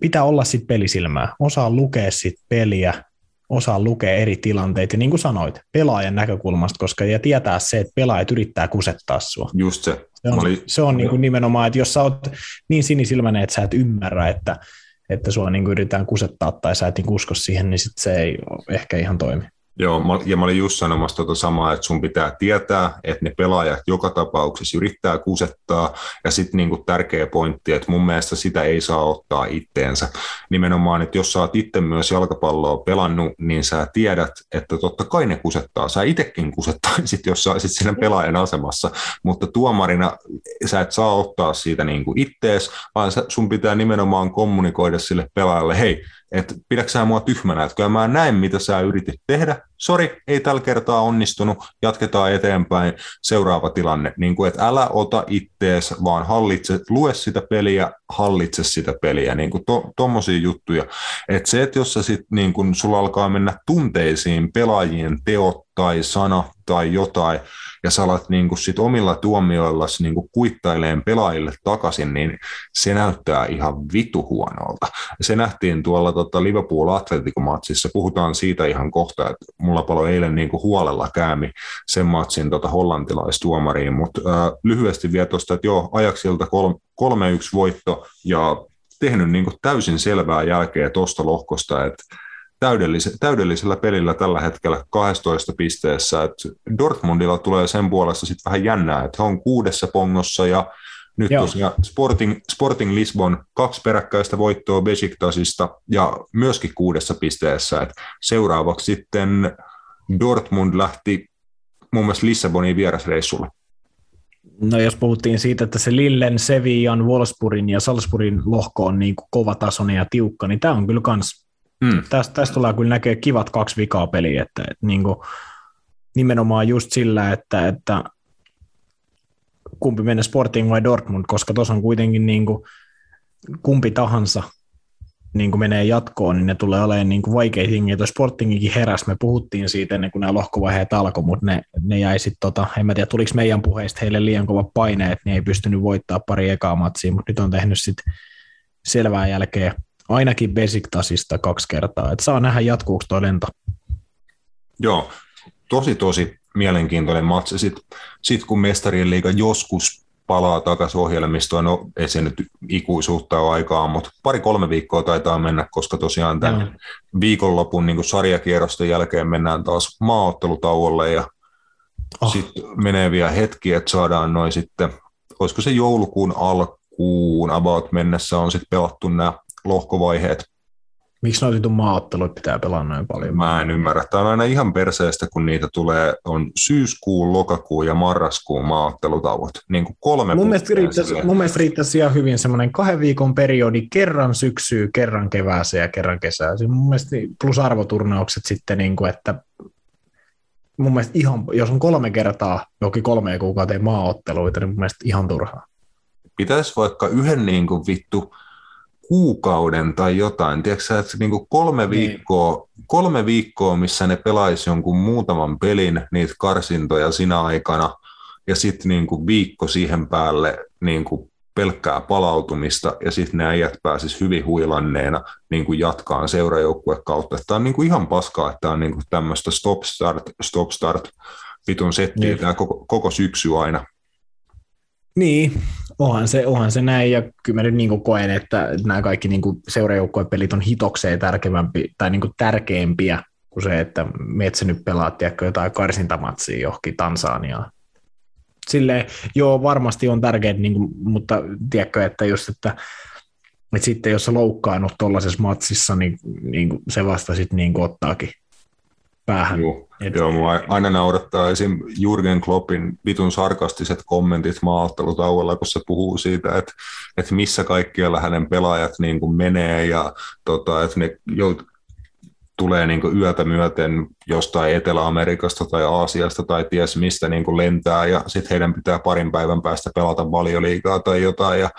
pitää olla sit pelisilmää, osaa lukea sit peliä, osaa lukea eri tilanteita, ja niin kuin sanoit, pelaajan näkökulmasta, koska ja tietää se, että pelaajat yrittää kusettaa sua. Just se. Se on, oli... se on niin kuin nimenomaan, että jos sä oot niin sinisilmäinen, että sä et ymmärrä, että, että sua niin kuin yritetään kusettaa tai sä et niin usko siihen, niin sit se ei ehkä ihan toimi. Joo, ja mä olin just sanomassa tuota samaa, että sun pitää tietää, että ne pelaajat joka tapauksessa yrittää kusettaa, ja sitten niinku tärkeä pointti, että mun mielestä sitä ei saa ottaa itteensä. Nimenomaan, että jos sä oot itse myös jalkapalloa pelannut, niin sä tiedät, että totta kai ne kusettaa. Sä itsekin kusettaisit, jos sä olisit siinä pelaajan asemassa, mutta tuomarina sä et saa ottaa siitä niinku ittees, vaan sun pitää nimenomaan kommunikoida sille pelaajalle, hei, että pidätkö sä mua tyhmänä, että kyllä mä näen, mitä sä yritit tehdä, sori, ei tällä kertaa onnistunut, jatketaan eteenpäin, seuraava tilanne, niin kuin, että älä ota ittees, vaan hallitse, lue sitä peliä, hallitse sitä peliä, niin kuin to, juttuja, että se, että jos sä sit, niin kuin, sulla alkaa mennä tunteisiin pelaajien teot tai sana tai jotain, ja sä alat niin kuin sit omilla tuomioillasi niin kuin kuittaileen pelaajille takaisin, niin se näyttää ihan vitu huonolta. Se nähtiin tuolla tota Liverpool Atletico matsissa, puhutaan siitä ihan kohta, että mulla palo eilen niin kuin huolella käämi sen matsin tota hollantilaistuomariin, mutta äh, lyhyesti vielä tuosta, että joo, ajaksilta 3-1 voitto ja tehnyt niin kuin täysin selvää jälkeä tuosta lohkosta, että täydellis- täydellisellä pelillä tällä hetkellä 12 pisteessä. Et Dortmundilla tulee sen puolesta sitten vähän jännää, että he on kuudessa pongossa ja nyt Joo. tosiaan Sporting, Sporting Lisbon kaksi peräkkäistä voittoa Besiktasista ja myöskin kuudessa pisteessä. Et seuraavaksi sitten Dortmund lähti muun muassa Lissabonin vierasreissulle. No jos puhuttiin siitä, että se Lillen, Sevillan, Wolfsburgin ja Salzburgin lohko on niin kuin kovatasoinen ja tiukka, niin tämä on kyllä kans Mm. Tästä, tästä tulee kyllä näkee kivat kaksi vikaa peliä, että, että niin kuin, nimenomaan just sillä, että, että kumpi mennä Sporting vai Dortmund, koska tuossa on kuitenkin niin kuin, kumpi tahansa niin kuin menee jatkoon, niin ne tulee olemaan niin kuin vaikeita hingiä. Sportingikin heräs, me puhuttiin siitä ennen kuin nämä lohkovaiheet alkoi, mutta ne, ne jäi sitten, tota, en mä tiedä, tuliko meidän puheista heille liian kova paine, että ne ei pystynyt voittaa pari ekaa matsia, mutta nyt on tehnyt sitten selvää jälkeen ainakin Besiktasista kaksi kertaa. Et saa nähdä jatkuuko tuo lento. Joo, tosi tosi mielenkiintoinen matsi. Sitten sit kun mestarien liiga joskus palaa takaisin ohjelmistoon. No ei se nyt ikuisuutta ole aikaa, mutta pari-kolme viikkoa taitaa mennä, koska tosiaan tämän no. viikonlopun niin sarjakierrosten jälkeen mennään taas maaottelutauolle ja oh. sitten menee vielä hetki, että saadaan noin sitten, olisiko se joulukuun alkuun about mennessä on sitten pelattu nämä lohkovaiheet Miksi noita maaotteluita pitää pelaa noin paljon? Mä en ymmärrä. Tämä on aina ihan perseestä, kun niitä tulee, on syyskuun, lokakuun ja marraskuun maaottelutauot. Niin kuin kolme mun mielestä, riittäisi, mun mielestä riittäisi ihan hyvin semmoinen kahden viikon periodi, kerran syksyä, kerran kevääseen ja kerran kesää. Siis mun mielestä plus arvoturnaukset sitten, niin kuin, että mun mielestä ihan, jos on kolme kertaa jokin kolme kuukauteen maaotteluita, niin mun mielestä ihan turhaa. Pitäisi vaikka yhden niin kuin vittu kuukauden tai jotain, tiedätkö että niin kuin kolme, niin. viikkoa, kolme viikkoa, missä ne pelaisi jonkun muutaman pelin, niitä karsintoja sinä aikana, ja sitten niin kuin viikko siihen päälle niin kuin pelkkää palautumista, ja sitten ne äijät pääsis hyvin huilanneena niin kuin jatkaan seurajoukkue kautta. Tämä on niin kuin ihan paskaa, että tämä on niin kuin tämmöistä stop start, stop start vitun settiä niin. tämä koko, koko syksy aina. Niin, onhan se, onhan se näin, ja kyllä mä nyt niin koen, että nämä kaikki niin seurajoukkojen pelit on hitokseen tärkeämpi, tai niin tärkeämpiä kuin se, että metsä nyt pelaat tiedätkö, jotain karsintamatsia johonkin Tansaniaan. Silleen, joo, varmasti on tärkeää, niin kuin, mutta tiedätkö, että just, että, että sitten jos sä loukkaannut tuollaisessa matsissa, niin, niin se vasta sitten niin ottaakin päähän. Joo, Et... joo mua aina naurattaa esim. Jurgen Kloppin vitun sarkastiset kommentit maaottelutauolla, kun se puhuu siitä, että, että missä kaikkialla hänen pelaajat niin kuin menee ja tota, että ne jout, tulee niin kuin yötä myöten jostain Etelä-Amerikasta tai Aasiasta tai ties mistä niin kuin lentää ja sitten heidän pitää parin päivän päästä pelata valioliigaa tai jotain ja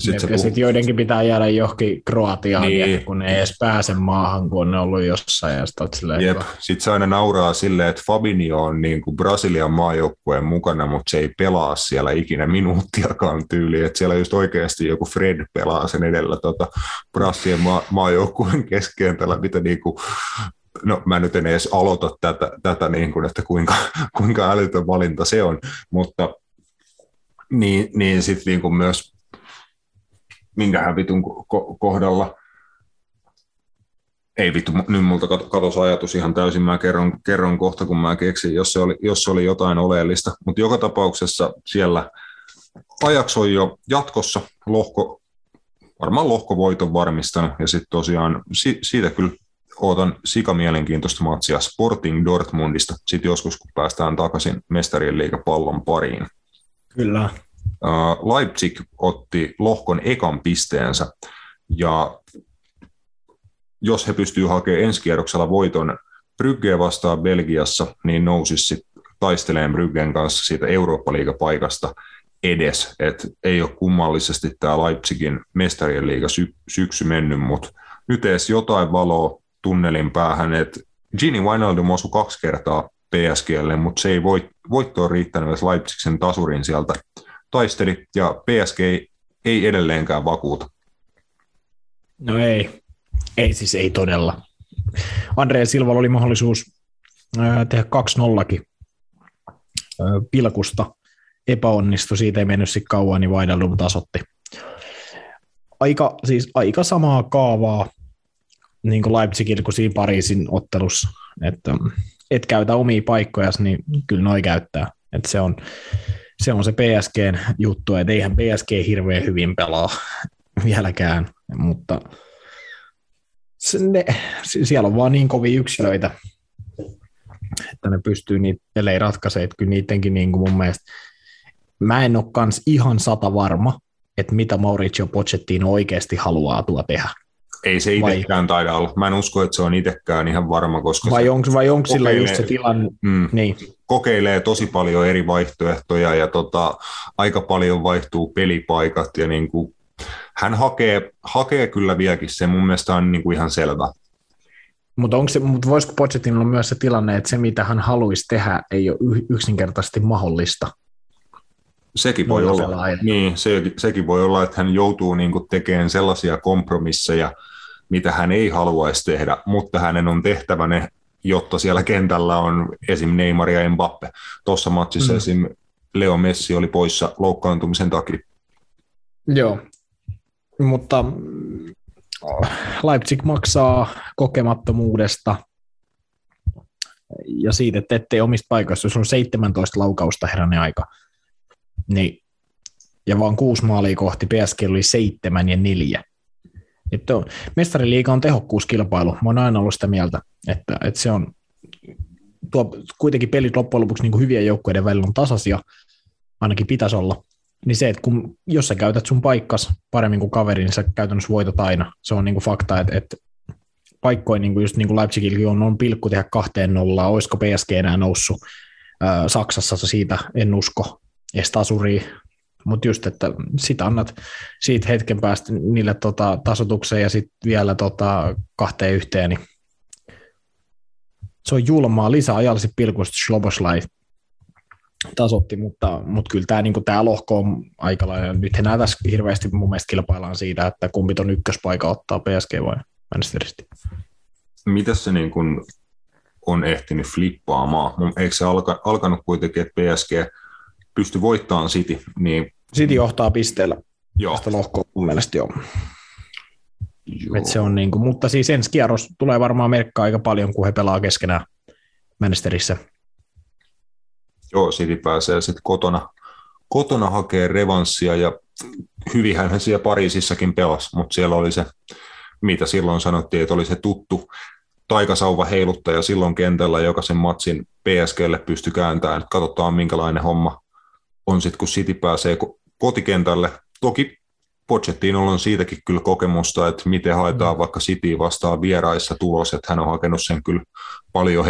sitten ja sitten joidenkin pitää jäädä johonkin Kroatiaan, niin. kun ne ei edes pääse maahan, kun on ne ollut jossain. Ja sitten sit se aina nauraa silleen, että Fabinho on niin kuin Brasilian maajoukkueen mukana, mutta se ei pelaa siellä ikinä minuuttiakaan tyyli. Että siellä just oikeasti joku Fred pelaa sen edellä tota Brasilian maa, maajoukkueen keskentällä, mitä niin kuin no mä nyt en edes aloita tätä, tätä niin kuin, että kuinka, kuinka älytön valinta se on, mutta niin, niin sitten niin kuin myös minkähän vitun ko- kohdalla. Ei vittu, nyt multa katosi ajatus ihan täysin, mä kerron, kerron kohta, kun mä keksin, jos se oli, jos se oli jotain oleellista. Mutta joka tapauksessa siellä Ajax on jo jatkossa lohko, varmaan lohkovoiton varmistanut, ja sitten tosiaan si, siitä kyllä ootan sika mielenkiintoista matsia Sporting Dortmundista, sitten joskus kun päästään takaisin mestarien liigapallon pariin. Kyllä, Leipzig otti lohkon ekan pisteensä ja jos he pystyvät hakemaan ensi kierroksella voiton Bryggeä vastaan Belgiassa, niin nousisi taisteleen Bryggen kanssa siitä Eurooppa-liigapaikasta edes. Et ei ole kummallisesti tämä Leipzigin mestarien liiga sy- syksy mennyt, mutta nyt edes jotain valoa tunnelin päähän, että Gini Wijnaldum osui kaksi kertaa PSGlle, mutta se ei voit, voittoa riittänyt Leipzigin tasurin sieltä taisteli ja PSG ei edelleenkään vakuuta. No ei, ei siis ei todella. Andrea Silva oli mahdollisuus tehdä 2-0kin pilkusta. Epäonnistui, siitä ei mennyt sitten kauan, niin Vaidallum tasotti. Aika, siis aika samaa kaavaa niin kuin Leipzigillä kuin siinä Pariisin ottelussa. Että et käytä omia paikkoja, niin kyllä noi käyttää. Että se on, se on se PSGn juttu, että eihän PSG hirveän hyvin pelaa vieläkään, mutta ne, siellä on vaan niin kovia yksilöitä, että ne pystyy niitä pelejä ratkaisemaan, että kyllä niidenkin niin kuin mun mielestä, mä en ole kans ihan sata varma, että mitä Mauricio Pochettino oikeasti haluaa tuo tehdä. Ei se itsekään taida olla. Mä en usko, että se on itsekään ihan varma, koska vai onko, vai onko sillä just se tilanne? Mm, niin. Kokeilee tosi paljon eri vaihtoehtoja ja tota, aika paljon vaihtuu pelipaikat ja niin kuin, hän hakee, hakee kyllä vieläkin se, mun mielestä on niin kuin ihan selvä. Mutta mut voisiko Pochettinolla myös se tilanne, että se mitä hän haluaisi tehdä ei ole yksinkertaisesti mahdollista? Sekin voi, olla, niin, se, sekin voi olla, että hän joutuu niin kuin tekemään sellaisia kompromisseja, mitä hän ei haluaisi tehdä, mutta hänen on tehtävä ne, jotta siellä kentällä on esim. Neymar ja Mbappe. Tuossa matsissa mm. esim. Leo Messi oli poissa loukkaantumisen takia. Joo, mutta Leipzig maksaa kokemattomuudesta ja siitä, että ettei omista paikoista, jos on 17 laukausta heränne aika, niin, ja vaan kuusi maalia kohti, PSG oli seitsemän ja neljä. Että on, mestariliiga on tehokkuuskilpailu. Mä oon aina ollut sitä mieltä, että, että se on tuo, kuitenkin pelit loppujen lopuksi niin kuin hyvien joukkueiden välillä on tasaisia, ainakin pitäisi olla. Niin se, että kun, jos sä käytät sun paikkas paremmin kuin kaveri, niin sä käytännössä voitat aina. Se on niin kuin fakta, että, että paikkoja, niin kuin just niin kuin Leipzigilläkin on, on pilkku tehdä kahteen nollaan, olisiko PSG enää noussut Saksassa, siitä en usko, Estasuri, mutta just, että sit annat siitä hetken päästä niille tota, tasotukseen ja sitten vielä tota, kahteen yhteen, niin se on julmaa lisää ajallisesti pilkusta Sloboslai tasotti, mutta, mutta kyllä tämä, niin tämä lohko on aika lailla. Nyt enää tässä hirveästi mun mielestä kilpaillaan siitä, että kumpi on ykköspaikka ottaa PSG vai Manchesterista. Mitä se niin kuin on ehtinyt flippaamaan? Eikö se alka, alkanut kuitenkin, että PSG pysty voittamaan City? Niin... City johtaa pisteellä Joo. tästä lohkoa mun mielestä joo. Et se on niin kuin, mutta siis ensi kierros tulee varmaan merkkaa aika paljon, kun he pelaa keskenään Manchesterissa. Joo, City pääsee sitten kotona, kotona hakee revanssia ja hyvinhän hän siellä Pariisissakin pelasi, mutta siellä oli se, mitä silloin sanottiin, että oli se tuttu taikasauva heiluttaja silloin kentällä, joka sen matsin PSGlle pystyi kääntämään. Että katsotaan, minkälainen homma on sitten, kun City pääsee kotikentälle. Toki Pochettinolla on siitäkin kyllä kokemusta, että miten haetaan mm. vaikka City vastaan vieraissa tulos, että hän on hakenut sen kyllä paljon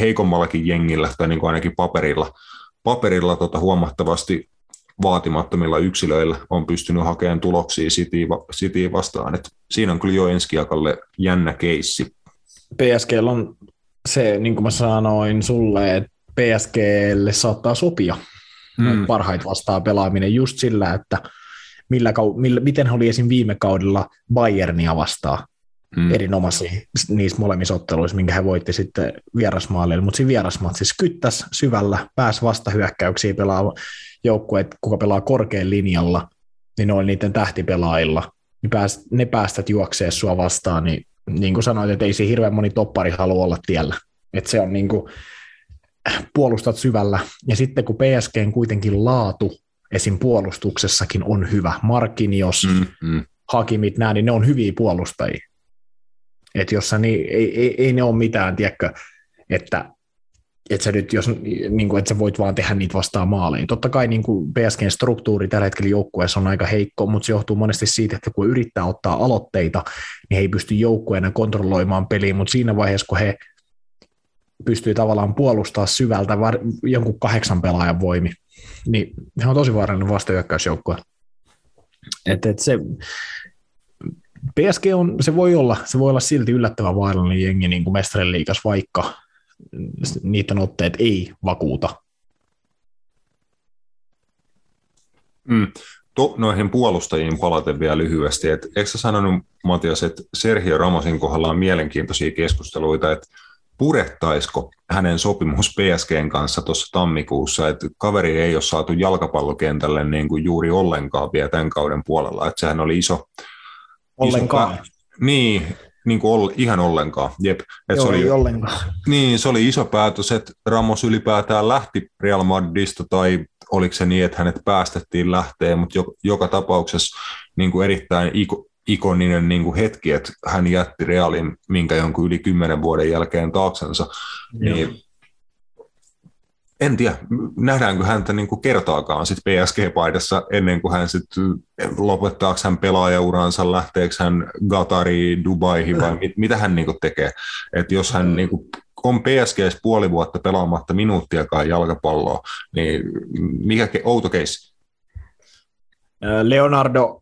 heikommallakin jengillä, tai niin kuin ainakin paperilla, paperilla tota huomattavasti vaatimattomilla yksilöillä on pystynyt hakemaan tuloksia City, City vastaan. Et siinä on kyllä jo ensi jännä keissi. PSG on se, niin kuin mä sanoin sulle, että PSGlle saattaa sopia mm. parhaita vastaan pelaaminen just sillä, että millä, millä, miten he oli esim. viime kaudella Bayernia vastaan mm. erinomaisia niissä molemmissa otteluissa, minkä he voitti sitten vierasmaalille, mutta siinä vierasmatsissa kyttäs syvällä, pääsi vastahyökkäyksiä pelaa joukkueet, kuka pelaa korkean linjalla, niin ne oli niiden tähtipelaajilla, niin pääst, ne päästät juoksee sua vastaan, niin niin kuin sanoit, että ei se hirveän moni toppari halua olla tiellä. Että se on niin kuin, puolustat syvällä. Ja sitten kun PSGn kuitenkin laatu esim. puolustuksessakin on hyvä, Markinios, mm, mm. Hakimit, nämä, niin ne on hyviä puolustajia. Että jos niin, ei, ei, ei, ne ole mitään, tiedätkö, että että sä nyt, jos, niin kuin, että sä voit vaan tehdä niitä vastaan maaliin. Totta kai niin kuin PSGn struktuuri tällä hetkellä joukkueessa on aika heikko, mutta se johtuu monesti siitä, että kun yrittää ottaa aloitteita, niin he ei pysty joukkueena kontrolloimaan peliä, mutta siinä vaiheessa, kun he pystyy tavallaan puolustaa syvältä var, jonkun kahdeksan pelaajan voimi, niin he on tosi vaarallinen vastahyökkäysjoukkue. Et, et se, PSG on, se voi olla, se voi olla silti yllättävän vaarallinen jengi niin kuin liikas, vaikka niiden otteet ei vakuuta. Mm. To, noihin puolustajiin palaten vielä lyhyesti. Et, eikö sä sanonut, Matias, että Sergio Ramosin kohdalla on mielenkiintoisia keskusteluita, että purettaisiko hänen sopimus PSGn kanssa tuossa tammikuussa, että kaveri ei ole saatu jalkapallokentälle niin kuin juuri ollenkaan vielä tämän kauden puolella, että sehän oli iso... Ollenkaan. Iso, niin, niin kuin ol, ihan ollenkaan. Jep. Et Joo, se oli, ollenkaan. Niin, se oli iso päätös, että Ramos ylipäätään lähti Real Madridista tai oliko se niin, että hänet päästettiin lähteen, mutta jo, joka tapauksessa niin kuin erittäin iko, ikoninen niin kuin hetki, että hän jätti Realin minkä jonkun yli kymmenen vuoden jälkeen taaksensa. Niin en tiedä, nähdäänkö häntä niin kuin kertaakaan sit PSG-paidassa ennen kuin hän sitten lopettaako hän pelaajauransa, lähteekö hän Gatariin, Dubaihin vai mit, mitä hän niin kuin tekee. Et jos hän niin kuin on PSG puoli vuotta pelaamatta minuuttiakaan jalkapalloa, niin mikä outo keissi? Leonardo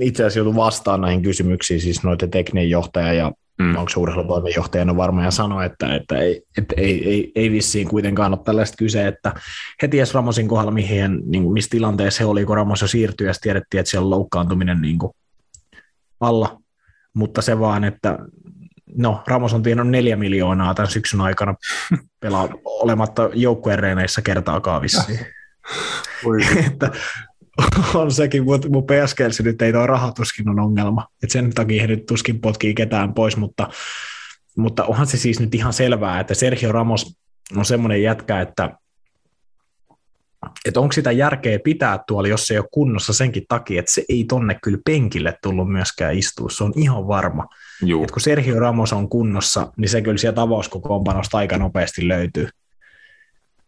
itse asiassa joutui vastaan näihin kysymyksiin, siis noiden tekninen johtaja ja mm. onko urheilutoimenjohtaja, no varmaan ja sanoi, että, että, ei, että ei, ei, ei vissiin kuitenkaan ole tällaista kyse, että he ties Ramosin kohdalla, mihin, niin kuin, missä tilanteessa he oli, kun Ramos jo siirtyi, ja tiedettiin, että siellä on loukkaantuminen niin kuin, alla, mutta se vaan, että no, Ramos on tiennyt neljä miljoonaa tämän syksyn aikana pelaa olematta joukkueen reeneissä kertaakaan vissiin. että on sekin, mutta mun PSGlsi nyt ei tuo rahatuskin on ongelma. Et sen takia he nyt tuskin potkii ketään pois, mutta, mutta onhan se siis nyt ihan selvää, että Sergio Ramos on semmoinen jätkä, että että onko sitä järkeä pitää tuolla, jos se ei ole kunnossa senkin takia, että se ei tonne kyllä penkille tullut myöskään istua, se on ihan varma. että kun Sergio Ramos on kunnossa, niin se kyllä sieltä avauskokoonpanosta aika nopeasti löytyy.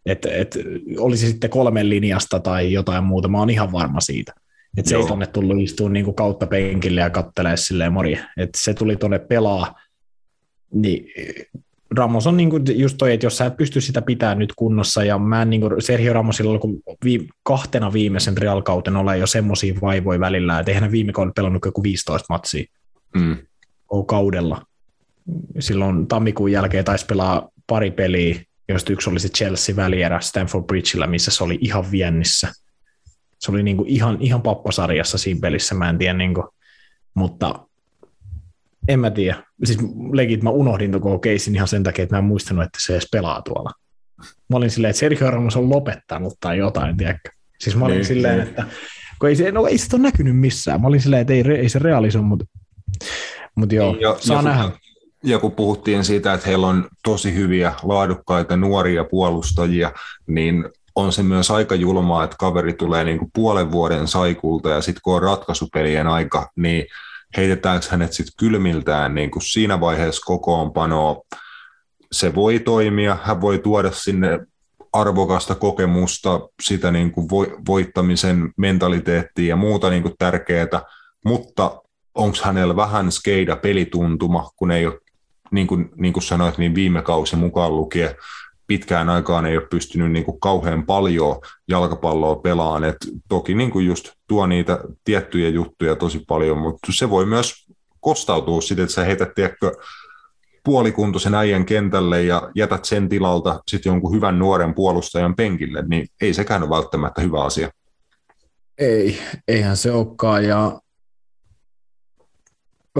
Että et, olisi sitten kolmen linjasta tai jotain muuta, mä oon ihan varma siitä. Että se Joo. ei tonne tullut istua niin kuin kautta penkille ja kattelee silleen mori. Että se tuli tonne pelaa, niin Ramos on niin kuin just toi, että jos sä et pysty sitä pitämään nyt kunnossa, ja mä en niin kuin Sergio Ramosilla kun vi, kahtena viimeisen Real-kauten ole jo semmoisia vaivoja välillä, että eihän hän viime kaudella pelannut joku 15 matsia mm. kaudella. Silloin tammikuun jälkeen taisi pelaa pari peliä, joista yksi oli se Chelsea välierä Stanford Bridgellä, missä se oli ihan viennissä. Se oli niin kuin ihan, ihan pappasarjassa siinä pelissä, mä en tiedä, niin kuin, mutta en mä tiedä. Siis legit mä unohdin koko keisin ihan sen takia, että mä en muistanut, että se edes pelaa tuolla. Mä olin silleen, että Sergio Ramos on lopettanut tai jotain, tiedätkö? Siis mä olin niin, silleen, niin. että kun ei se, no ei se ole näkynyt missään. Mä olin silleen, että ei, ei se realiso, mutta, mutta joo, ja, saa ja nähdä. Ja kun puhuttiin siitä, että heillä on tosi hyviä, laadukkaita nuoria puolustajia, niin on se myös aika julmaa, että kaveri tulee niin kuin puolen vuoden saikulta ja sitten kun on ratkaisupelien aika, niin heitetäänkö hänet sitten kylmiltään niin kuin siinä vaiheessa kokoonpanoa. Se voi toimia, hän voi tuoda sinne arvokasta kokemusta, sitä niin kuin voittamisen mentaliteettia ja muuta niin kuin tärkeää, mutta onko hänellä vähän skeida pelituntuma, kun ei ole, niin kuin, niin kuin sanoit, niin viime kausi mukaan lukien pitkään aikaan ei ole pystynyt niin kuin kauhean paljon jalkapalloa pelaan. Et toki niin kuin just tuo niitä tiettyjä juttuja tosi paljon, mutta se voi myös kostautua sitten, että sä heität tiedätkö, puolikuntoisen äijän kentälle ja jätät sen tilalta sitten jonkun hyvän nuoren puolustajan penkille, niin ei sekään ole välttämättä hyvä asia. Ei, eihän se olekaan. Ja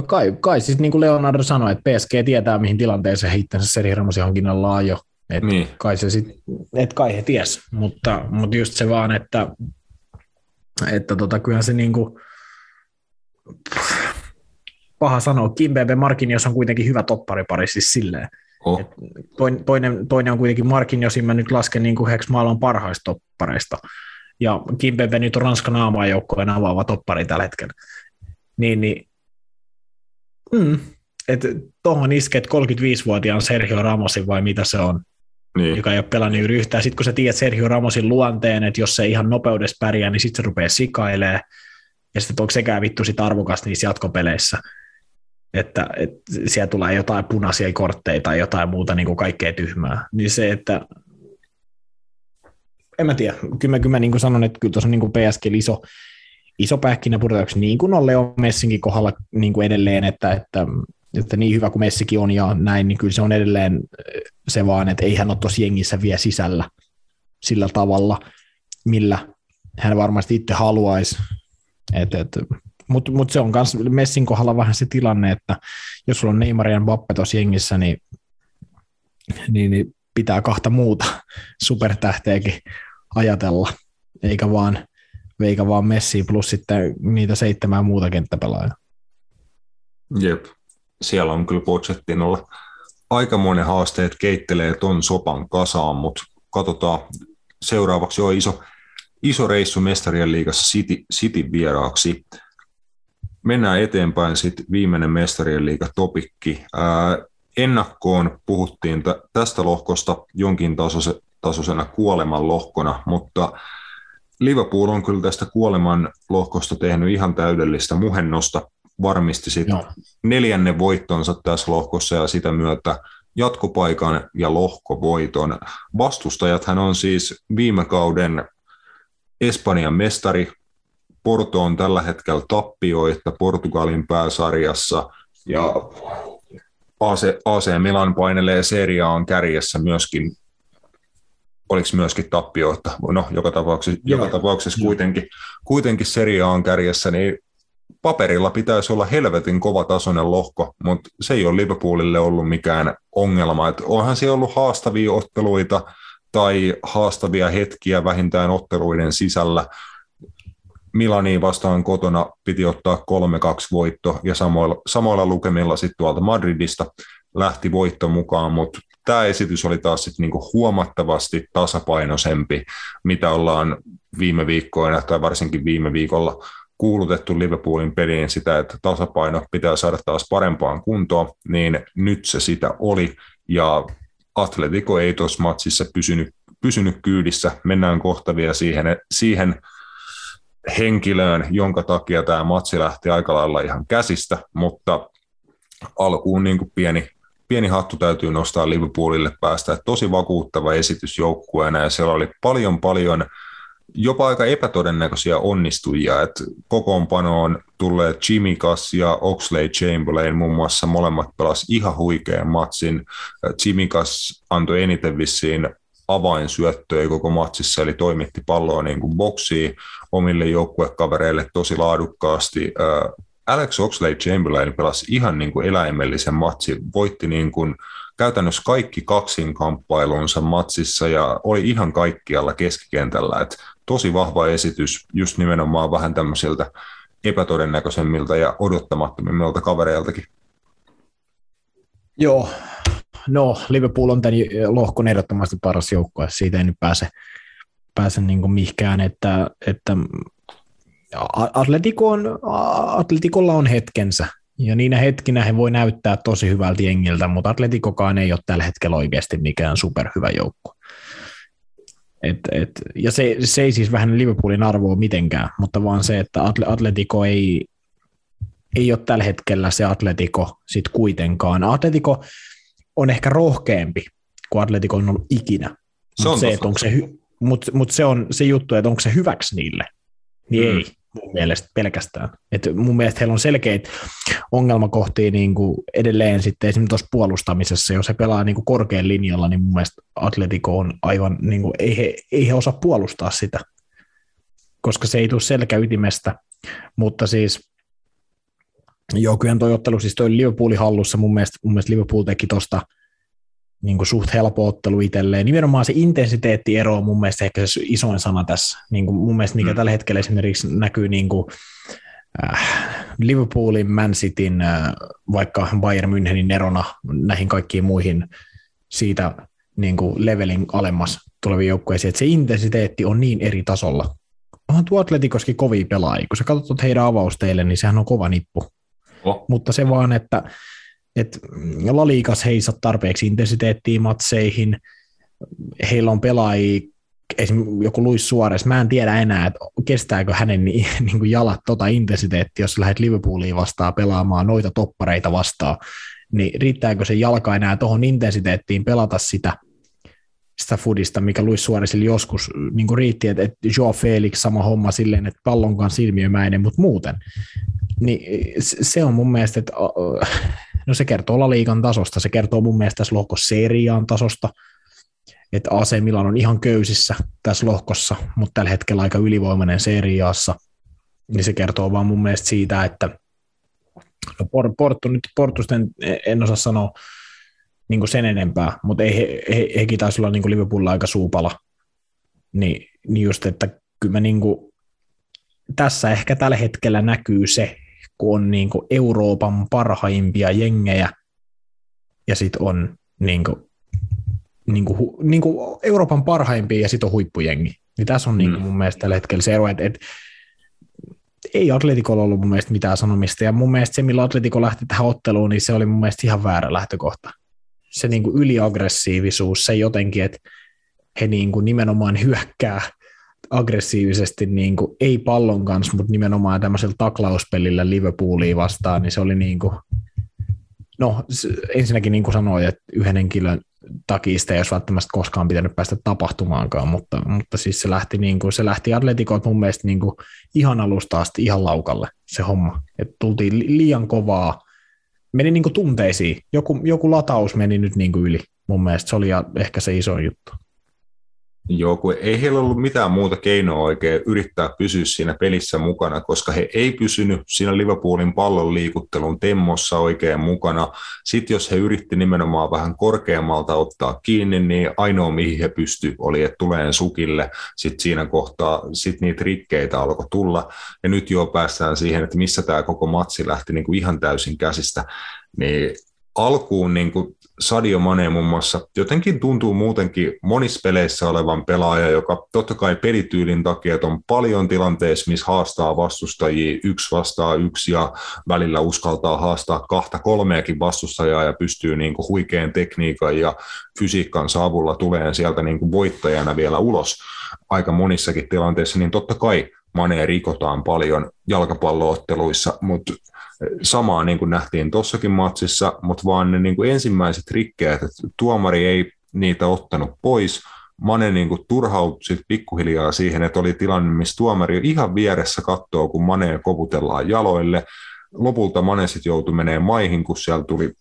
kai, kai siis niin kuin Leonardo sanoi, että PSG tietää, mihin tilanteeseen heittänsä Seri Ramosin hankinnalla jo. Et niin. kai, se sit, et kai he ties, mutta, mutta just se vaan, että, että tota, kyllähän se niinku, paha sanoa, Kimpembe Markinios on kuitenkin hyvä topparipari siis silleen. Oh. Et toinen, toinen, on kuitenkin Markinios, mä nyt lasken niin kuin heksi maailman parhaista toppareista. Ja Kimpembe nyt on Ranskan aamajoukkojen avaava toppari tällä hetkellä. Niin, niin mm, että tuohon isket 35-vuotiaan Sergio Ramosin vai mitä se on, niin. joka ei ole pelannut juuri yhtään. Sitten kun sä tiedät Sergio Ramosin luonteen, että jos se ihan nopeudessa pärjää, niin sitten se rupeaa sikailemaan. Ja sitten onko sekään vittu sit arvokas niissä jatkopeleissä. Että, että siellä tulee jotain punaisia kortteja tai jotain muuta niin kuin kaikkea tyhmää. Niin se, että en mä tiedä. Kyllä mä, kyllä mä niin kuin sanon, että kyllä tuossa on niin kuin PSG iso, iso pähkinä purtavaksi, niin kuin on Leo Messinkin kohdalla niin kuin edelleen, että, että että niin hyvä kuin Messikin on ja näin, niin kyllä se on edelleen eh, se vaan, että ei hän ole tuossa jengissä vielä sisällä sillä tavalla, millä hän varmasti itse haluaisi. Mutta mut se on myös Messin kohdalla vähän se tilanne, että jos sulla on Neymar ja Mbappe tuossa jengissä, niin, niin, niin pitää kahta muuta supertähteäkin ajatella, eikä vaan, eikä vaan Messi plus sitten niitä seitsemää muuta kenttäpelaajaa. Jep siellä on kyllä Pochetinolla aikamoinen haaste, että keittelee ton sopan kasaan, mutta katsotaan. Seuraavaksi on iso, iso reissu mestarien liigassa City, City vieraaksi. Mennään eteenpäin sitten viimeinen mestarien liiga topikki. Ää, ennakkoon puhuttiin tästä lohkosta jonkin tasoisena kuoleman lohkona, mutta Liverpool on kyllä tästä kuoleman lohkosta tehnyt ihan täydellistä muhennosta varmisti sitten neljännen voittonsa tässä lohkossa ja sitä myötä jatkopaikan ja lohkovoiton. Vastustajat hän on siis viime kauden Espanjan mestari. Porto on tällä hetkellä tappioita Portugalin pääsarjassa ja AC, AC Milan painelee seriaan kärjessä myöskin oliko myöskin tappioita, no joka tapauksessa, joka tapauksessa kuitenkin, kuitenkin seria on kärjessä, niin paperilla pitäisi olla helvetin kova tasoinen lohko, mutta se ei ole Liverpoolille ollut mikään ongelma. Et onhan siellä ollut haastavia otteluita, tai haastavia hetkiä vähintään otteluiden sisällä. Milaniin vastaan kotona piti ottaa 3-2 voitto ja samoilla, samoilla lukemilla sitten tuolta Madridista lähti voitto mukaan, mutta tämä esitys oli taas sit niinku huomattavasti tasapainoisempi, mitä ollaan viime viikkoina tai varsinkin viime viikolla kuulutettu Liverpoolin peliin sitä, että tasapaino pitää saada taas parempaan kuntoon, niin nyt se sitä oli, ja Atletico ei tuossa matsissa pysynyt, pysynyt kyydissä. Mennään kohta vielä siihen, siihen henkilöön, jonka takia tämä matsi lähti aika lailla ihan käsistä, mutta alkuun niin kuin pieni, pieni hattu täytyy nostaa Liverpoolille päästä. Tosi vakuuttava esitys joukkueena ja siellä oli paljon paljon jopa aika epätodennäköisiä onnistujia, että kokoonpanoon tulleet Cass ja Oxley Chamberlain muun muassa molemmat pelas ihan huikean matsin. Cass antoi eniten vissiin avainsyöttöjä koko matsissa, eli toimitti palloa niin kuin boksiin omille joukkuekavereille tosi laadukkaasti. Alex Oxley Chamberlain pelasi ihan niin kuin eläimellisen matsin, voitti niin kuin käytännössä kaikki kaksinkamppailunsa matsissa ja oli ihan kaikkialla keskikentällä. Et tosi vahva esitys just nimenomaan vähän tämmöisiltä epätodennäköisemmiltä ja odottamattomimmilta kavereiltakin. Joo, no Liverpool on tämän lohkon ehdottomasti paras joukkue, siitä ei nyt pääse, pääse niin kuin mihkään, että, että Atletico on, Atletikolla on hetkensä, ja niinä hetkinä he voi näyttää tosi hyvältä jengiltä, mutta Atletikokaan ei ole tällä hetkellä oikeasti mikään superhyvä joukko. Et, et, ja se, se ei siis vähän Liverpoolin arvoa mitenkään, mutta vaan se, että Atletico ei, ei ole tällä hetkellä se Atletico sit kuitenkaan. Atletico on ehkä rohkeampi kuin Atletico on ollut ikinä. Se on se, onko se, mutta mut se on se juttu, että onko se hyväksi niille, niin mm. ei mun mielestä pelkästään. Et mun mielestä heillä on selkeitä ongelmakohtia niin kuin edelleen sitten esimerkiksi tuossa puolustamisessa, jos he pelaa niin kuin korkean linjalla, niin mun mielestä Atletico on aivan, niin kuin, ei, he, ei he osaa puolustaa sitä, koska se ei tule selkäytimestä, mutta siis joo, kyllä toi ottelu, siis toi Liverpoolin hallussa, mun mielestä, mun mielestä Liverpool teki tuosta niin kuin suht helppo ottelu itselleen. Nimenomaan se intensiteettiero on mun mielestä ehkä se isoin sana tässä. Niin kuin mun mielestä mikä mm. tällä hetkellä esimerkiksi näkyy niin kuin, äh, Liverpoolin, Man Cityn, äh, vaikka Bayern Münchenin erona näihin kaikkiin muihin siitä niin kuin levelin alemmas tuleviin joukkueisiin, että se intensiteetti on niin eri tasolla. Onhan tuo Atletikoskin kovia pelaajia. Kun sä katsot heidän avausteille, niin sehän on kova nippu. Oh. Mutta se vaan, että että La Ligas he ei saa tarpeeksi intensiteettiä matseihin, heillä on pelaajia, esimerkiksi joku Luis Suores, mä en tiedä enää, että kestääkö hänen niin, niin kuin jalat tota intensiteettiä, jos lähdet Liverpooliin vastaan pelaamaan noita toppareita vastaan, niin riittääkö se jalka enää tuohon intensiteettiin pelata sitä, sitä foodista, mikä Luis Suoresille joskus niin kuin riitti, että, että Joe Felix sama homma silleen, että pallon kanssa ilmiömäinen, mutta muuten. Niin se on mun mielestä, että No se kertoo La Liigan tasosta, se kertoo mun mielestä tässä lohkossa seriaan tasosta, että AC Milan on ihan köysissä tässä lohkossa, mutta tällä hetkellä aika ylivoimainen seriaassa, niin se kertoo vaan mun mielestä siitä, että no Porto, nyt Portusten en osaa sanoa niin sen enempää, mutta ei he, he, hekin taisi olla niin Liverpoolilla aika suupala, niin, niin just, että kyllä mä niin kuin, tässä ehkä tällä hetkellä näkyy se, kun on niin kuin Euroopan parhaimpia jengejä ja sitten on niin kuin, niin kuin, niin kuin Euroopan parhaimpia ja sitten on huippujengi. Niin tässä on niin kuin mm. mun mielestä tällä hetkellä se ero, että, että ei Atletikolla ollut mun mielestä mitään sanomista, ja mun mielestä se, millä Atletiko lähti tähän otteluun, niin se oli mun mielestä ihan väärä lähtökohta. Se niin kuin yliaggressiivisuus, se jotenkin, että he niin kuin nimenomaan hyökkää aggressiivisesti niin kuin, ei pallon kanssa, mutta nimenomaan tämmöisellä taklauspelillä Liverpoolia vastaan, niin se oli niin kuin, no ensinnäkin niin kuin sanoin, että yhden henkilön takista ei olisi välttämättä koskaan pitänyt päästä tapahtumaankaan, mutta, mutta siis se lähti, niin kuin, se lähti Atletikot mun mielestä niin kuin ihan alusta asti ihan laukalle se homma. Et tultiin liian kovaa, meni niin kuin tunteisiin. Joku, joku lataus meni nyt niin kuin yli. Mun mielestä se oli ehkä se iso juttu. Joo, kun ei heillä ollut mitään muuta keinoa oikein yrittää pysyä siinä pelissä mukana, koska he ei pysynyt siinä Liverpoolin pallon liikuttelun temmossa oikein mukana. Sitten jos he yritti nimenomaan vähän korkeammalta ottaa kiinni, niin ainoa mihin he pysty oli, että tulee sukille. Sitten siinä kohtaa sit niitä rikkeitä alkoi tulla. Ja nyt jo päästään siihen, että missä tämä koko matsi lähti niin kuin ihan täysin käsistä. Niin alkuun niin kuin Sadio Mane muun muassa. Jotenkin tuntuu muutenkin monissa peleissä olevan pelaaja, joka totta kai pelityylin takia on paljon tilanteissa, missä haastaa vastustajia yksi vastaa yksi ja välillä uskaltaa haastaa kahta kolmeakin vastustajaa ja pystyy niin kuin huikean tekniikan ja fysiikan avulla tulee sieltä niin kuin voittajana vielä ulos aika monissakin tilanteissa, niin totta kai Mane rikotaan paljon jalkapallootteluissa, mutta samaa niin kuin nähtiin tuossakin matsissa, mutta vaan ne niin kuin ensimmäiset rikkeet, että tuomari ei niitä ottanut pois, Mane niin kuin turhautui pikkuhiljaa siihen, että oli tilanne, missä tuomari ihan vieressä katsoo, kun Mane koputellaan jaloille. Lopulta Mane sitten joutui menee maihin, kun siellä tuli